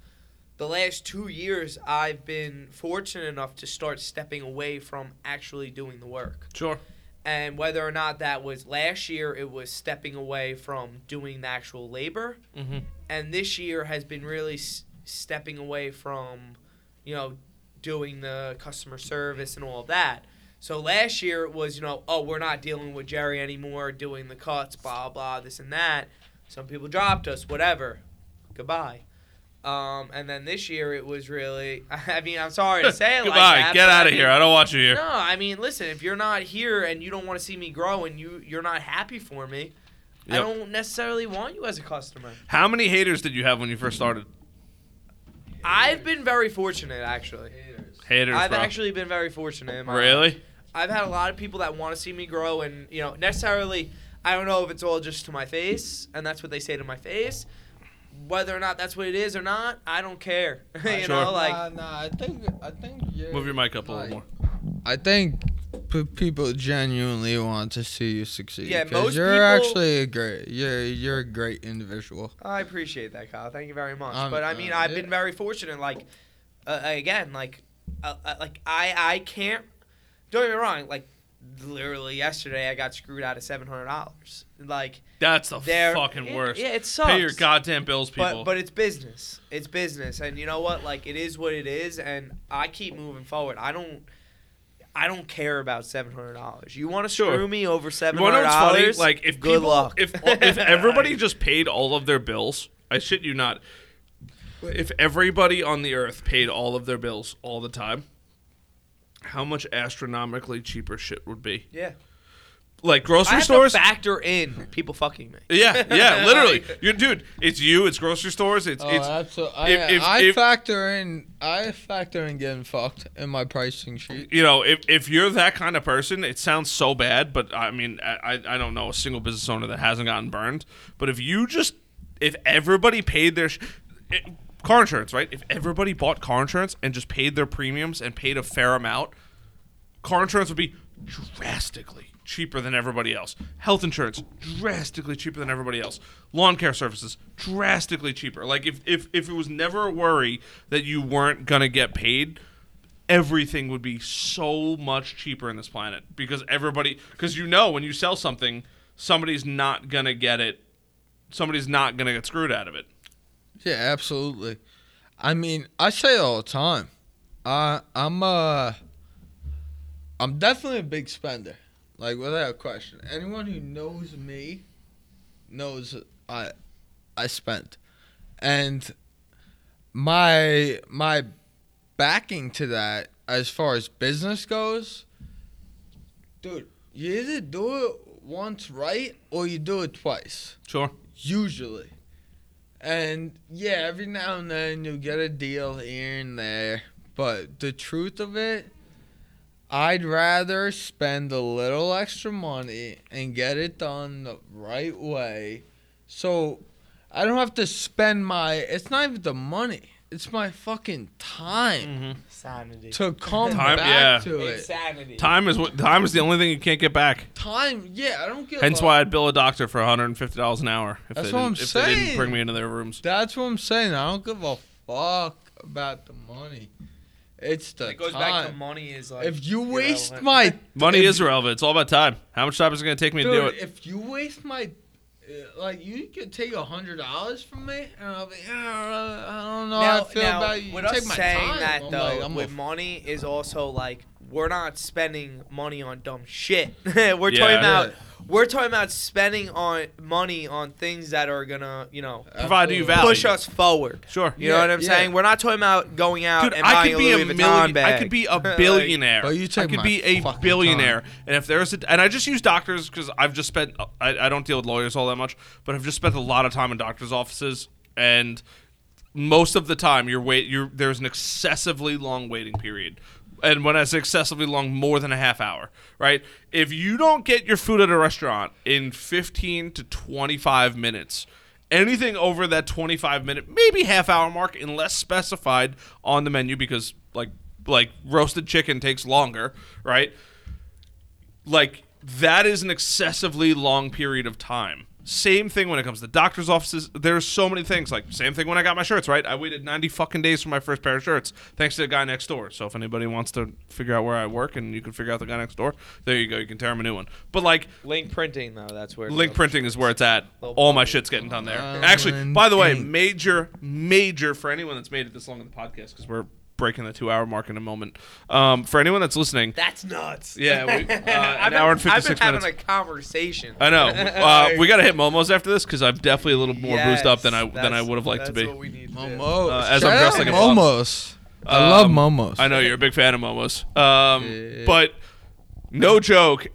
The last two years, I've been fortunate enough to start stepping away from actually doing the work. Sure. and whether or not that was last year it was stepping away from doing the actual labor. Mm-hmm. and this year has been really s- stepping away from you know doing the customer service and all of that. So last year it was you know oh we're not dealing with jerry anymore doing the cuts blah blah this and that. Some people dropped us whatever. Goodbye um, and then this year it was really i mean i'm sorry to say it like Goodbye. that, Get out of mean- here. I don't want you here. no, I mean, listen, if you're not here and you don't want to see me grow and you you're not happy for me, I don't necessarily want you as a customer. How many haters did you have when you first started? I've been very fortunate actually. Haters, Haters. I've bro. actually been very fortunate. In my life. really? I've had a lot of people that want to see me grow and, you know, necessarily I don't know if it's all just to my face and that's what they say to my face. Whether or not that's what it is or not, I don't care. you Sure. know, like nah, nah, I think I think you're, Move your mic up a little more. I think p- people genuinely want to see you succeed. Yeah, 'cause most you're people- actually a great. You're you're a great individual. I appreciate that, Kyle. Thank you very much. Um, but I mean, uh, I've yeah. been very fortunate. Like, uh, again, like, uh, uh, like I I can't. Don't get me wrong. Like, literally yesterday, I got screwed out of seven hundred dollars. Like, That's the fucking worst. Yeah, it sucks. Pay your goddamn bills, people. But but it's business. It's business, and you know what? Like, it is what it is, and I keep moving forward. I don't. I don't care about seven hundred dollars. You want to Sure. screw me over seven you wanna know hundred dollars? Like if good people, luck. if oh, if everybody just paid all of their bills, I shit you not. If everybody on the earth paid all of their bills all the time, how much astronomically cheaper shit would be? yeah, Like I grocery have stores. to factor in people fucking me. yeah, yeah, literally. You dude, it's you. It's grocery stores. It's Oh, it's absolutely. I, if- if- I if- factor in. I factor in getting fucked in my pricing sheet. you know, if, if you're that kind of person, it sounds so bad, but I mean, I, I don't know a single business owner that hasn't gotten burned. But if you just, if everybody paid their sh- it, car insurance, right? If everybody bought car insurance and just paid their premiums and paid a fair amount, car insurance would be drastically cheaper than everybody else. Health insurance drastically cheaper than everybody else. Lawn care services drastically cheaper. Like if if if it was never a worry that you weren't gonna get paid, everything would be so much cheaper in this planet because everybody because you know when you sell something, somebody's not gonna get it. Somebody's not gonna get screwed out of it. Yeah, absolutely. I mean, I say it all the time. Uh, I'm uh, I'm definitely a big spender, like without a question. Anyone who knows me knows I I spent, and my my backing to that as far as business goes, dude. You either do it once right or you do it twice Sure. usually. And yeah, every now and then you get a deal here and there. But the truth of it, I'd rather spend a little extra money and get it done the right way. So I don't have to spend my it's not even the money. It's my fucking time Mm-hmm. Sanity. to come Time- back yeah. to it. Insanity. Time is what time is the only thing you can't get back. Time, yeah, I don't give Hence a- why I'd bill a doctor for 150 dollars an hour if That's they what didn't, I'm if they didn't saying. bring me into their rooms. That's what I'm saying. I don't give a fuck about the money. It's the It goes time. back to money is like if you waste irrelevant. my Money if, is irrelevant. It's all about time. How much time is it going to take me dude, to do it? if you waste my like you could take a hundred dollars from me and I'll be "Uh, I don't know how now, I feel now, about you. with You us take my saying time. that I'm though, like, I'm with a- money is also like we're not spending money on dumb shit. we're talking Yeah. about We're talking about spending on money on things that are gonna, you know, Provide you value. push us forward. Sure. You know Yeah, what I'm yeah. saying? We're not talking about going out Dude, and I buying could be a Louis Vuitton million. bag. I could be a Like, billionaire. But you I could my be a fucking billionaire. time. And if there's a, and I just use doctors because I've just spent. I, I don't deal with lawyers all that much, but I've just spent a lot of time in doctors' offices, and most of the time you're wait. You're there's an excessively long waiting period. And when I say excessively long, more than a half hour, right? If you don't get your food at a restaurant in 15 to 25 minutes, anything over that 25 minute maybe half hour mark unless specified on the menu because like like roasted chicken takes longer right like that is an excessively long period of time same thing when it comes to doctors offices there's so many things like same thing when i got my shirts right i waited 90 fucking days for my first pair of shirts thanks to the guy next door so if anybody wants to figure out where i work and you can figure out the guy next door there you go you can tear him a new one but like Link printing though, that's where. Link goes. printing is where it's at. All my shit's getting done there. Actually, by the way, major, major for anyone that's made it this long in the podcast because we're breaking the two-hour mark in a moment. Um, for anyone that's listening, That's nuts. Yeah, we- uh, I've an been- hour and 56 I've been having a conversation. I know uh, we got to hit Momos after this because I'm definitely a little more Yes, boosted up than I than I would have liked to that's be. what we need. Momos. Uh, as Shout I'm dressed out like a bum. Momos. I love Um, Momos. I know you're a big fan of Momos. Um, Yeah. But no joke,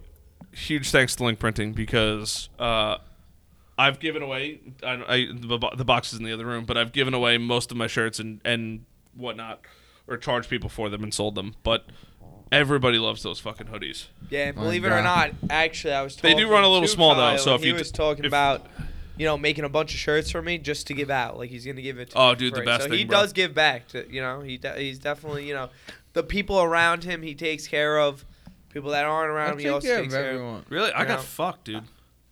huge thanks to Link Printing because uh, I've given away I, I, the, bo- the box is in the other room, but I've given away most of my shirts and, and whatnot, or charged people for them and sold them. But everybody loves those fucking hoodies. Yeah, My believe it or God. not, actually, I was. They do talking run a little to small, though, so if he you was d- talking if- about, you know, making a bunch of shirts for me just to give out, like he's gonna give it. to Oh, me dude, the free. best So thing, he bro. does give back. To you know, he de- he's definitely you know, the people around him he takes care of. People that aren't I around him, he take also care takes of care of. everyone. Really, I got fucked, dude.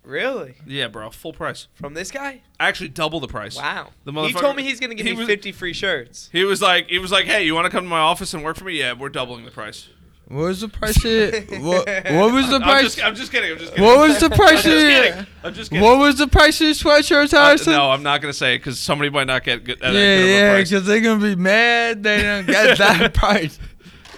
Really, Yeah, bro, full price. from this guy? Actually, double the price. Wow. The he told me he's gonna give he me was- 50 free shirts. He was like, he was like, hey, you want to come to my office and work for me? Yeah, we're doubling the price. What was the price of what, what was the I'm price? just, I'm just kidding. I'm just kidding. What was the price I'm just kidding. I'm just kidding. What was the price of your sweatshirts, Uh, Harrison? no, I'm not gonna say it because somebody might not get good. At yeah, good yeah, because they're gonna be mad they don't get that price.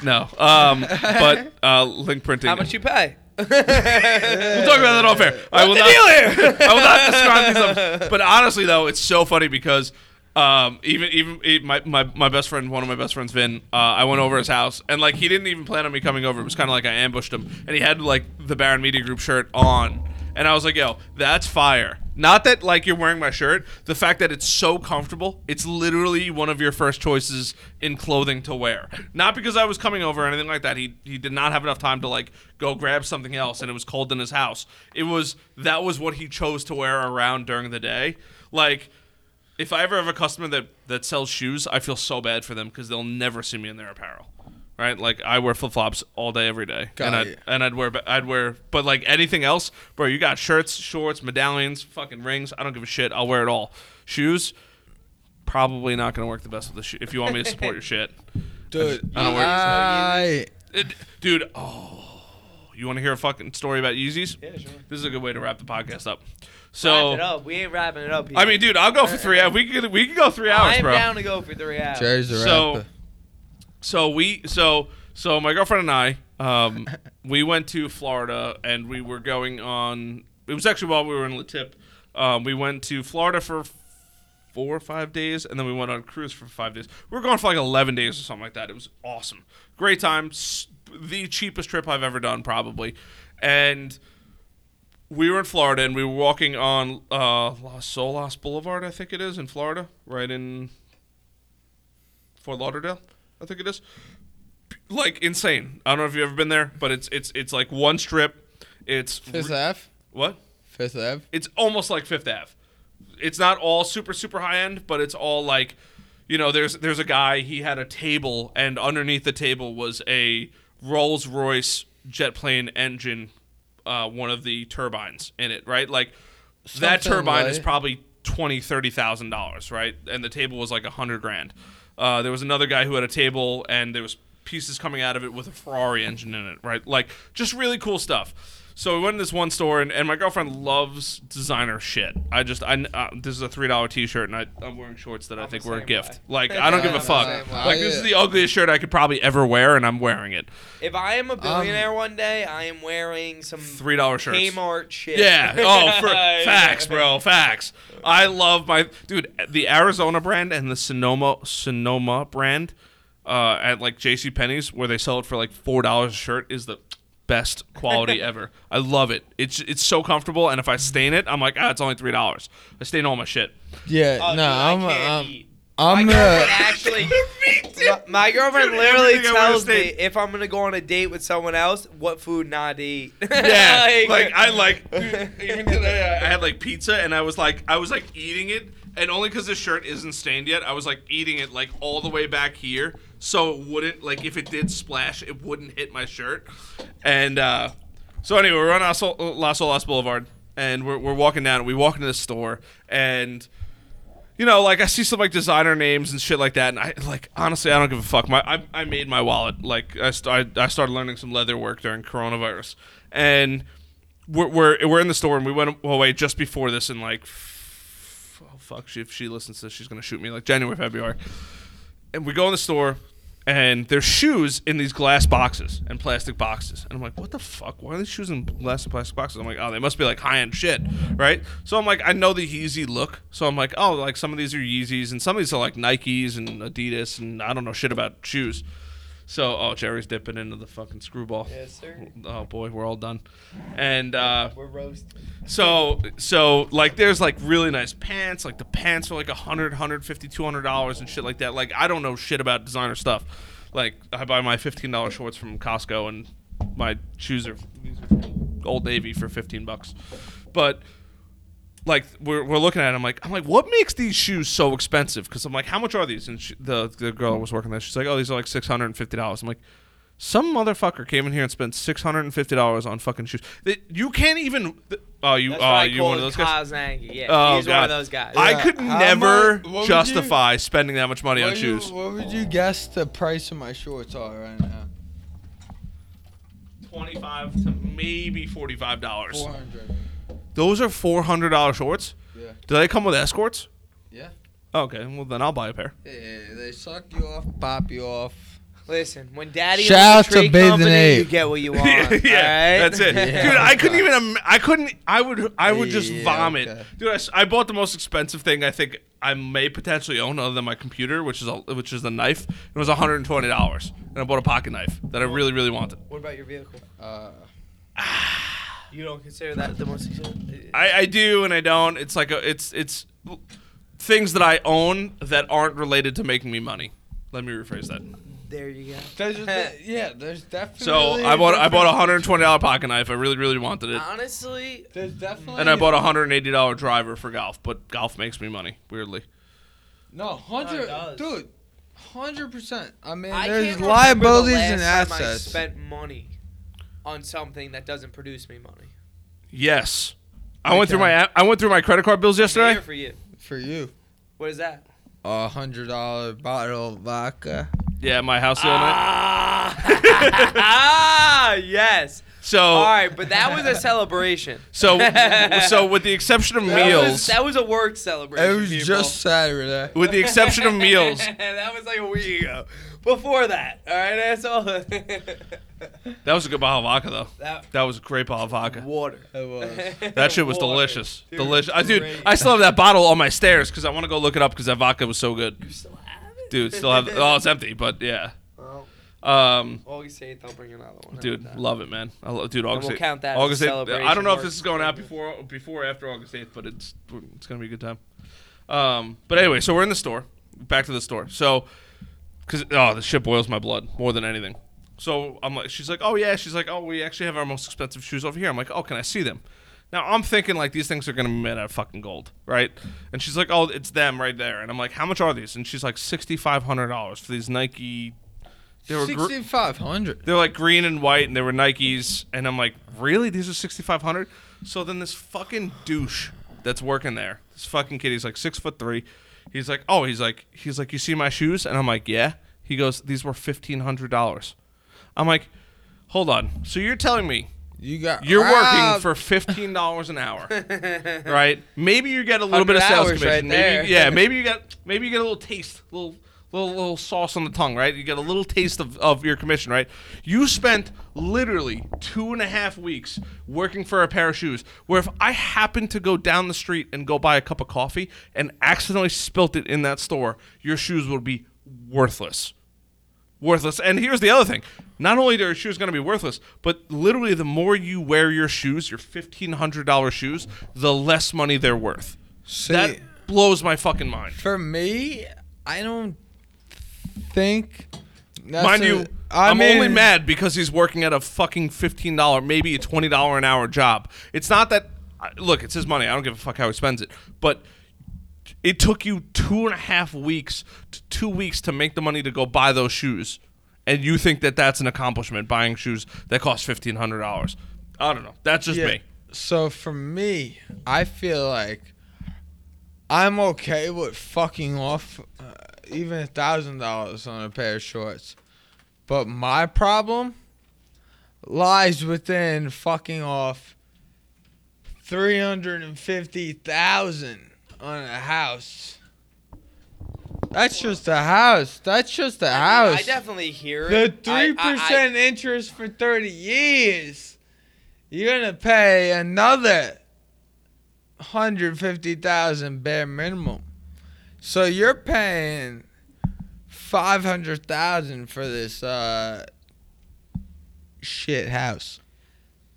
No, um, but uh, link printing. How much you pay? We'll talk about that off air. I will not. I will not describe these. Numbers. But honestly, though, it's so funny because um, even even even my, my my best friend, one of my best friends, Vin. Uh, I went over his house and like he didn't even plan on me coming over. It was kind of like I ambushed him, and he had like the Baron Media Group shirt on, and I was like, "Yo, that's fire." Not that like you're wearing my shirt, the fact that it's so comfortable, it's literally one of your first choices in clothing to wear. Not because I was coming over or anything like that. He he did not have enough time to like go grab something else and it was cold in his house. It was that was what he chose to wear around during the day. Like if I ever have a customer that that sells shoes, I feel so bad for them because they'll never see me in their apparel. Right? Like I wear flip flops all day, every day, Got and I'd it. and I'd wear I'd wear, but like anything else, bro. You got shirts, shorts, medallions, fucking rings. I don't give a shit. I'll wear it all. Shoes, probably not gonna work the best with the shoe. If you want me to support your shit, Dude, I don't wear- I, It- dude. Oh, you want to hear a fucking story about Yeezys? Yeah, sure. This is a good way to wrap the podcast up. So. Wrap it up. We ain't wrapping it up. I mean, dude, I'll go for three hours. We can we can go three hours, I'm bro. down to go for three hours. Jerry's a So- rapper. So we so so my girlfriend and I um we went to Florida and we were going on it was actually while we were in La Tip. Um, we went to Florida for four or five days and then we went on a cruise for five days. We were gone for like 11 days or something like that. It was awesome. Great time. The cheapest trip I've ever done probably. And we were in Florida and we were walking on uh, Las Olas Boulevard, I think it is, in Florida, right in Fort Lauderdale, I think it is. Like insane. I don't know if you've ever been there, but it's it's it's like one strip. It's Fifth re- Ave. what? Fifth Ave. It's almost like Fifth Ave. It's not all super super high end, but it's all like, you know, there's there's a guy. He had a table, and underneath the table was a Rolls Royce jet plane engine, uh, one of the turbines in it. Right, like that Something turbine is like- probably twenty thirty thousand dollars, right? And the table was like a hundred grand. Uh, there was another guy who had a table, and there was pieces coming out of it with a Ferrari engine in it, right? Like just really cool stuff. So we went to this one store, and, and my girlfriend loves designer shit. I just, I uh, this is a three dollar t shirt, and I, I'm wearing shorts that I I'm think were a gift. way. Like I don't give Yeah, a I'm fuck. the same way. Like this is the ugliest shirt I could probably ever wear, and I'm wearing it. If I am a billionaire one day, I am wearing some Three dollar shirts. Kmart shit. Yeah. Oh, for Yeah. facts, bro. Facts. I love my dude. The Arizona brand and the Sonoma Sonoma brand uh, at like J.C. Penney's, where they sell it for like four dollars a shirt, is the best quality ever. I love it. It's it's so comfortable, and if I stain it, I'm like, ah, it's only three dollars. I stain all my shit. Yeah, Oh, no, dude, I I'm, can't I'm, eat. I'm, my uh, girlfriend actually. my, my girlfriend Dude, literally everything I wanna tells me state. if I'm gonna go on a date with someone else, what food not to eat. Yeah, like I like dude, even today I I had like pizza and I was like I was like eating it and only because the shirt isn't stained yet I was like eating it like all the way back here so it wouldn't like if it did splash it wouldn't hit my shirt and uh so anyway we're on Las, Las Olas Boulevard and we're, we're walking down and we walk into the store and you know, like I see some like designer names and shit like that, and I like honestly I don't give a fuck. My I, I made my wallet. Like I, st- I started learning some leather work during coronavirus, and we're we're, we're in the store and we went away just before this in like oh fuck she, if she listens to this she's gonna shoot me like January February, and we go in the store. And there's shoes in these glass boxes and plastic boxes. And I'm like, what the fuck? Why are these shoes in glass and plastic boxes? I'm like, oh, they must be like high end shit, right? So I'm like, I know the Yeezy look. So I'm like, oh, like some of these are Yeezys and some of these are like Nikes and Adidas and I don't know shit about shoes. So, oh, Jerry's dipping into the fucking screwball. Yes, sir. Oh boy, we're all done. And uh, We're roasted. so so like there's like really nice pants like the pants are like a hundred, hundred fifty, two hundred dollars and shit like that like i don't know shit about designer stuff like i buy my 15 dollar shorts from costco and my shoes are these are from old navy for 15 bucks but like we're, we're looking at it, I'm like I'm like what makes these shoes so expensive because I'm like how much are these and she, the the girl was working there she's like oh these are like six hundred and fifty dollars I'm like some motherfucker came in here and spent six hundred and fifty dollars on fucking shoes that you can't even oh you That's uh, you one of those guys yeah oh, he's God. one of those guys I could how never much, justify you, spending that much money on you, shoes what would you guess the price of my shorts are right now. 25 to maybe $45. 400. Those are four hundred dollar shorts. Yeah. Do they come with escorts? Yeah. Okay, well then I'll buy a pair. Yeah, they suck you off, pop you off. Listen, when Daddy Shout owns out a tree to Bathing company, Ape. you get what you want. yeah, alright? that's it, Yeah. dude. I couldn't even. Im- I couldn't. I would. I would just Yeah, vomit, okay. dude. I, s- I bought the most expensive thing I think I may potentially own, other than my computer, which is a which is a knife. It was one hundred and twenty dollars, and I bought a pocket knife that I really really wanted. What about your vehicle? Uh, You don't consider that the most expensive? I, I do and I don't. It's like a it's it's things that I own that aren't related to making me money. Let me rephrase that. There you go. there's a, yeah, there's definitely. So I bought I bought a hundred and twenty dollar pocket knife. I really really wanted it, Honestly, There's definitely. and I bought a hundred and eighty dollar driver for golf. But golf makes me money weirdly. No, hundred, does. dude, hundred percent. I mean, I there's can't remember the liabilities last and time I assets. spent money on something that doesn't produce me money. Yes, I went through my I went through my credit card bills yesterday. here for you. For you, What is that? a hundred dollar bottle of vodka. Yeah, my house the other night. Ah, ah yes. So All right, but that was a celebration. so so with the exception of That meals, was, that was a work celebration. It was people. just Saturday. with the exception of meals, that was like a week ago. Before that, all right, asshole. that was a good bottle of vodka though. that That was a great bottle of vodka. water. It was. That shit was Water. delicious. Dude, delicious. I, dude, great. I still have that bottle on my stairs because I want to go look it up because that vodka was so good. You still have it? Dude, still have. Oh, it's empty, but yeah. Um, August 8th, I'll bring another one. How dude, about that? love it, man. I love, dude, August. we'll 8th count that as a August 8th. celebration I don't know if or- this is going out before, before, or after August 8th, but it's it's gonna be a good time. Um, but anyway, so we're in the store. Back to the store. So, because oh, the shit boils my blood more than anything. So I'm like, she's like, oh yeah, she's like, oh, we actually have our most expensive shoes over here. I'm like, oh, can I see them? Now I'm thinking like these things are gonna be made out of fucking gold, right? And she's like, oh, it's them right there. And I'm like, how much are these? And she's like, sixty five hundred dollars for these Nike. They were gr- Sixty five hundred. they're like green and white, and they were Nikes. And I'm like, really? These are 6,500? So then this fucking douche that's working there, this fucking kid, he's like six foot three. He's like, oh, he's like, he's like, you see my shoes? And I'm like, yeah. He goes, these were fifteen hundred dollars. I'm like, hold on. So you're telling me You got You're working for fifteen dollars an hour, right? Maybe you get a little bit of sales commission. right there. maybe, yeah, maybe you get maybe you get a little taste, a little little little sauce on the tongue, right? You get a little taste of, of your commission, right? You spent literally two and a half weeks working for a pair of shoes. Where if I happened to go down the street and go buy a cup of coffee and accidentally spilt it in that store, your shoes would be worthless worthless. And here's the other thing: not only are your shoes going to be worthless, but literally, the more you wear your shoes, your fifteen hundred dollars shoes, the less money they're worth. See, that blows my fucking mind. for me, I don't think. that's Mind a- you, I I'm only mad because he's working at a fucking fifteen dollar, maybe a twenty dollar an hour job. It's not that. Look, it's his money. I don't give a fuck how he spends it. But it took you two and a half weeks, to two weeks to make the money to go buy those shoes, and you think that that's an accomplishment buying shoes that cost fifteen hundred dollars. I don't know. That's just Yeah. me. So for me, I feel like I'm okay with fucking off even a thousand dollars on a pair of shorts, but my problem lies within fucking off three hundred and fifty thousand on a house. That's just a house. That's just a I, house. mean, I definitely hear it. The three percent interest for thirty years. You're gonna pay another hundred fifty thousand bare minimum. So you're paying five hundred thousand for this uh shit house.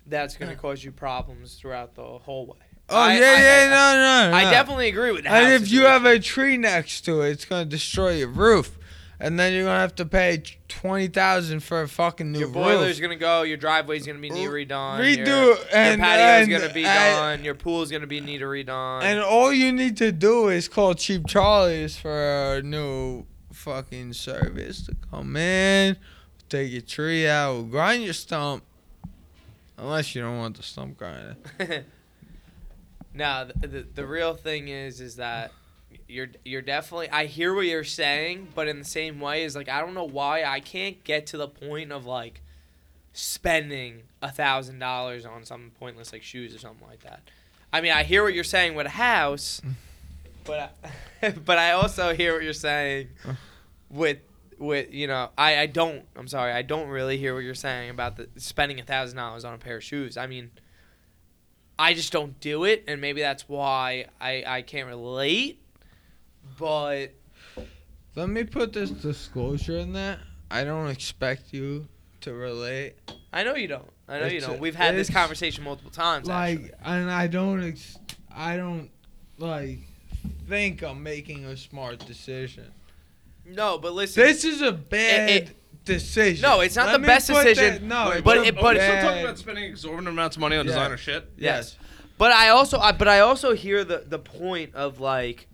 that's going to cause you problems throughout the whole way. Oh I- yeah, I- yeah, I- no, no, no. I definitely agree with that. And if you have a tree next to it, it's gonna destroy your roof, and then you're gonna have to pay twenty thousand for a fucking new your roof. boiler's gonna go, your driveway's gonna be need redone, Redo your, and your patio's and- gonna be and- done, your pool's gonna be need redone. And all you need to do is call Cheap Charlie's for a new fucking service to come in, take your tree out, grind your stump. Unless you don't want the stump grinder. no, the, the the real thing is is that you're you're definitely I hear what you're saying, but in the same way is like I don't know why I can't get to the point of like spending a thousand dollars on something pointless like shoes or something like that. I mean, I hear what you're saying with a house, mm. but I, but I also hear what you're saying uh. with with you know I I don't I'm sorry I don't really hear what you're saying about the spending a thousand dollars on a pair of shoes. I mean. I just don't do it, and maybe that's why I, I can't relate. But Let me put this disclosure in there. I don't expect you to relate. I know you don't. I know you don't. We've had this conversation multiple times. actually. Like, and I don't, ex- I don't, like, think I'm making a smart decision. no, but listen. This is a bad it- decision. No, it's not Let the best decision, that- no, Wait, it's but it- but- we still bad- talking about spending exorbitant amounts of money on Yeah. designer shit? yes, but I also I, but I also hear the the point of like.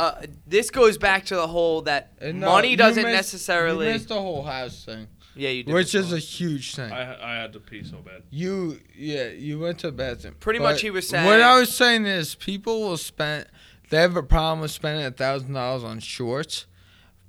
Uh, this goes back to the whole that And no, money you doesn't missed- necessarily. You missed the whole house thing, yeah, you did. which is a huge thing. I, I had to pee so bad. You, yeah, you went to the bathroom. Pretty But much he was saying- What I was saying is, people will spend. They have a problem with spending a thousand dollars on shorts,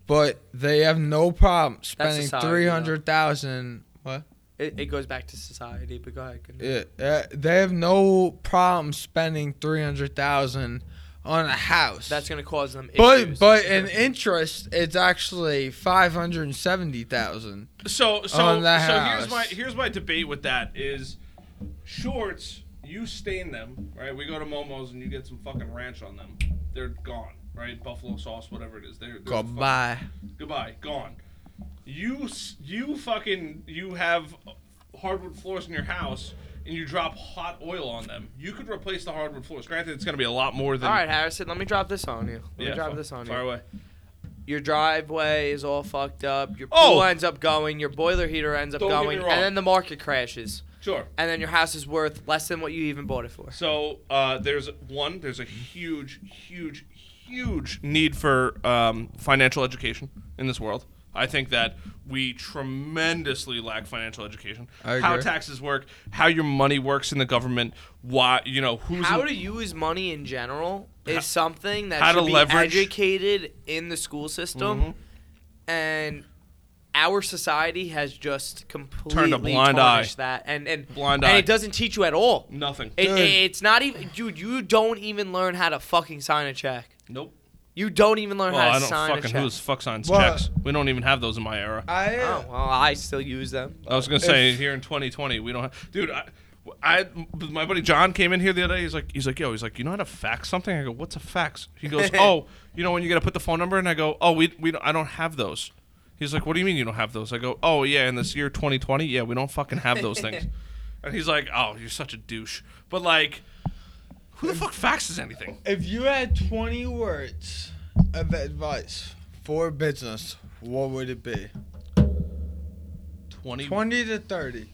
but they have no problem spending society, three hundred thousand. What? it, it goes back to society. But go ahead. continue. Yeah, uh, they have no problem spending three hundred thousand on a house. That's gonna cause them but issues. but in interest, it's actually five hundred and seventy thousand. So so On the so house. here's my here's my debate with that is shorts. You stain them, right? We go to Momo's and you get some fucking ranch on them. They're gone, right? Buffalo sauce, whatever it is. They're, they're fucking- Goodbye. goodbye, gone. You you fucking you have hardwood floors in your house and you drop hot oil on them. You could replace the hardwood floors. Granted, it's gonna be a lot more than. All right, Harrison. Let me drop this on you. Let Yeah, me drop this on you. fire away. your driveway is all fucked up. Your Oh! pool ends up going. Your boiler heater ends up Don't get me going, wrong. and then the market crashes, Sure. and then your house is worth less than what you even bought it for. So uh, there's one. There's a huge, huge, huge need for um, financial education in this world. I think that we tremendously lack financial education. I How taxes work, how your money works in the government, why you know who's How in- to use money in general is How- something that how should be leverage- educated in the school system, Mhm. and our society has just completely turned a blind eye. tarnished that, and and Blind and eye. it doesn't teach you at all. Nothing. It, Dude. it's not even, dude. You don't even learn how to fucking sign a check. nope. You don't even learn Well, how to I don't sign a fucking check. who's fuck signs What? checks. We don't even have those in my era. I Oh uh, well, I still use them. I was gonna say here in 2020 we don't have, dude. I, I, my buddy John came in here the other day. He's like, he's like, yo, he's like, you know how to fax something? I go, what's a fax? He goes, oh, you know when you gotta put the phone number And I go, oh, we, we, don't, I don't have those. He's like, what do you mean you don't have those? I go, oh yeah, in this year 2020, yeah, we don't fucking have those things. And he's like, oh, you're such a douche. But like, who the fuck faxes anything? If you had 20 words of advice for business, what would it be? 20. 20 to 30.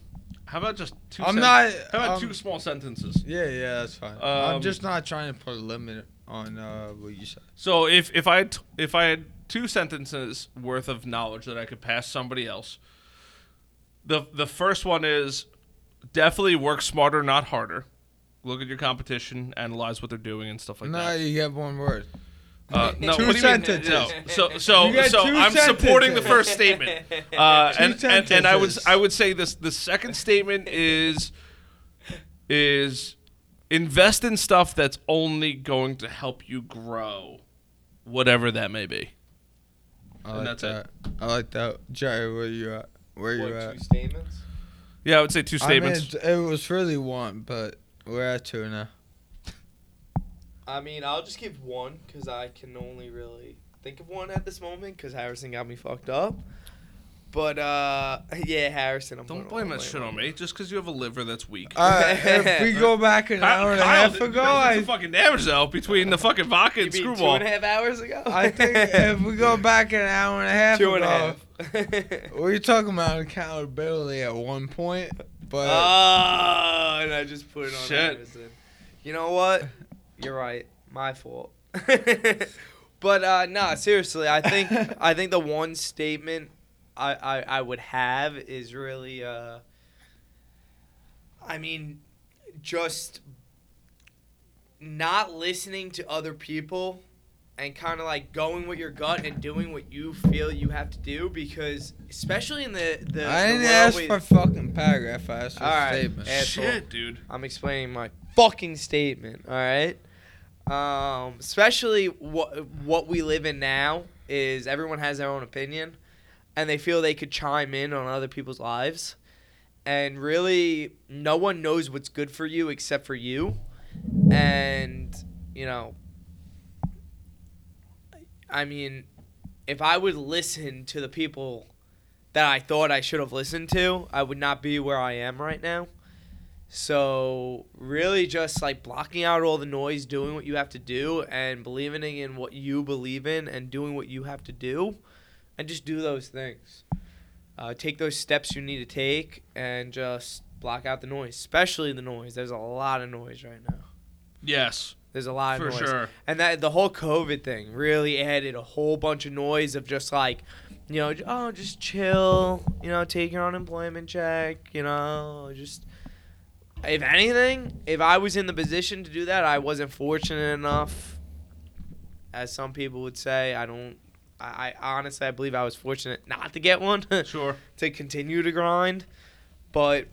How about just two? I'm sen- not- How about um, two small sentences? Yeah, yeah, that's fine. Um, I'm just not trying to put a limit on uh, what you said. So if if I had if I had two sentences worth of knowledge that I could pass somebody else, the the first one is definitely work smarter, not harder. Look at your competition, analyze what they're doing, and stuff like no, that. No, you have one word. Uh, no, Two what do you mean? sentences. No. So so You so I'm supporting the first statement, uh, Two and, and and I would. I would say this the second statement is is invest in stuff that's only going to help you grow, whatever that may be. I And like that's it. that. I like that. Jerry, where you at? Where you at? Two statements? Yeah, I would say two I mean, statements. it, it was really one, but we're at two now. I mean, I'll just give one because I can only really think of one at this moment because Harrison got me fucked up. But uh, yeah, Harrison. I'm Don't gonna blame that shit on me. Just because you have a liver that's weak. Uh, if we go back an hour and a Kyle half did- ago, I, some fucking damage though between the fucking vodka and two screwball. and a half hours ago? I think if we go back an hour and a half two and a ago, half. we were talking about accountability at one point, but Oh, and I just put it on Shit. You know what? You're right. My fault. but uh no, seriously, I think I think the one statement I, I, I would have is really uh I mean just not listening to other people and kind of like going with your gut and doing what you feel you have to do because especially in the the, I didn't world ask we- for a fucking paragraph. I asked for All a right. statement. Asshole. Shit, dude. I'm explaining my fucking statement. All right. Um, especially what what we live in now is everyone has their own opinion, and they feel they could chime in on other people's lives, and really no one knows what's good for you except for you, and you know. I mean, if I would listen to the people that I thought I should have listened to, I would not be where I am right now. So really just like blocking out all the noise, doing what you have to do and believing in what you believe in and doing what you have to do and just do those things. Uh, take those steps you need to take and just block out the noise, especially the noise. There's a lot of noise right now. Yes, There's a lot of for noise. sure. And that the whole COVID thing really added a whole bunch of noise of just like, you know, oh, just chill, you know, take your unemployment check, you know, just. If anything, if I was in the position to do that, I wasn't fortunate enough, as some people would say. I don't. I, I honestly, I believe I was fortunate not to get one Sure. to continue to grind. But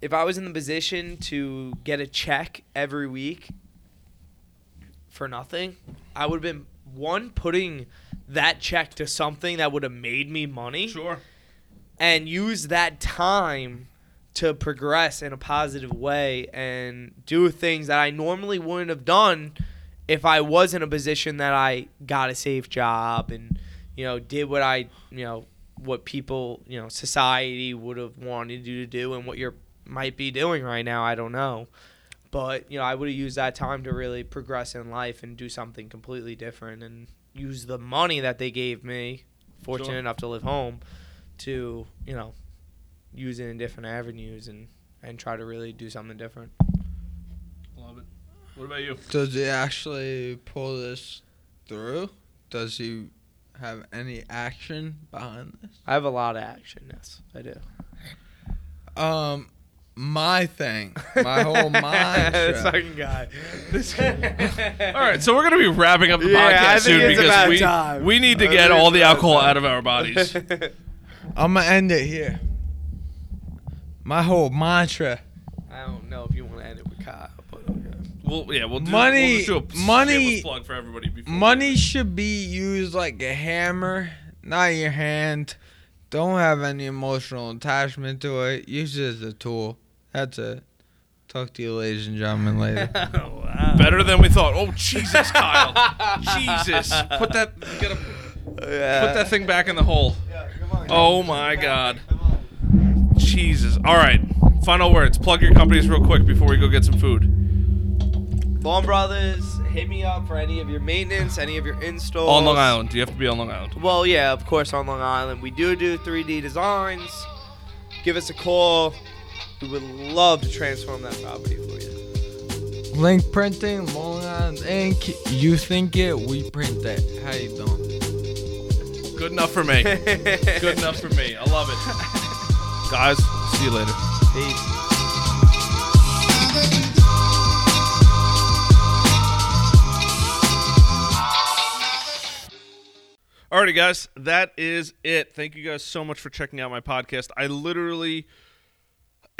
if I was in the position to get a check every week for nothing, I would have been one putting that check to something that would have made me money. Sure. and use that time to progress in a positive way and do things that I normally wouldn't have done if I was in a position that I got a safe job and you know did what I you know what people you know society would have wanted you to do and what you're might be doing right now. I don't know but you know I would have used that time to really progress in life and do something completely different and use the money that they gave me fortunate Sure. enough to live home to you know use it in different avenues and and try to really do something different Love it. What about you? Does he actually pull this through? Does he have any action behind this? I have a lot of action yes I do Um, my thing, my whole mind. this fucking guy this All right, so we're gonna be wrapping up the Yeah, I podcast think soon it's because about we time. we need to I get think all it's the about alcohol time. out of our bodies. I'm gonna end it here. My whole mantra. I don't know if you want to end it with Kyle, but okay. We'll yeah, we'll do Money- We'll just do a money- shameless plug for everybody. Before we Money should be used like a hammer, not your hand. Don't have any emotional attachment to it. Use it as a tool. That's it. Talk to you, ladies and gentlemen, later. oh, wow. Better than we thought. Oh Jesus, Kyle! Jesus, put that you gotta Yeah. put that thing back in the hole. Yeah, come on. Oh my God. Jesus. All right. Final words. Plug your companies real quick before we go get some food. Vaughn Brothers, hit me up for any of your maintenance, any of your installs. On Long Island. Do you have to be on Long Island? Well, yeah, of course, on Long Island. We do do 3D designs. Give us a call. We would love to transform that property for you. Link printing, Long Island Ink. You think it, we print it. How you doing? Good enough for me. Good enough for me. I love it. Guys, see you later. Peace. Alrighty, guys, that is it. Thank you guys so much for checking out my podcast. I literally,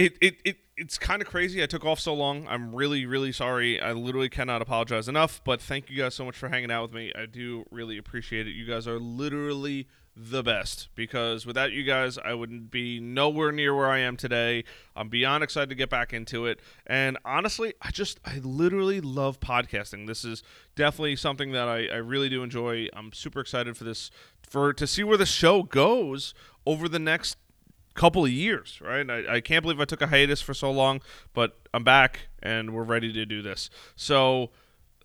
it it, it it's kind of crazy. I took off so long. I'm really really sorry. I literally cannot apologize enough. But thank you guys so much for hanging out with me. I do really appreciate it. You guys are literally the best because without you guys, I wouldn't be nowhere near where I am today. I'm beyond excited to get back into it. And honestly, I just, I literally love podcasting. This is definitely something that I, I really do enjoy. I'm super excited for this, for to see where the show goes over the next couple of years, right? I, I can't believe I took a hiatus for so long, but I'm back and we're ready to do this. So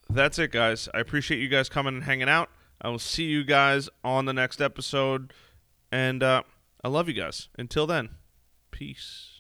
that's it, guys. I appreciate you guys coming and hanging out. I will see you guys on the next episode. And uh, I love you guys. Until then, peace.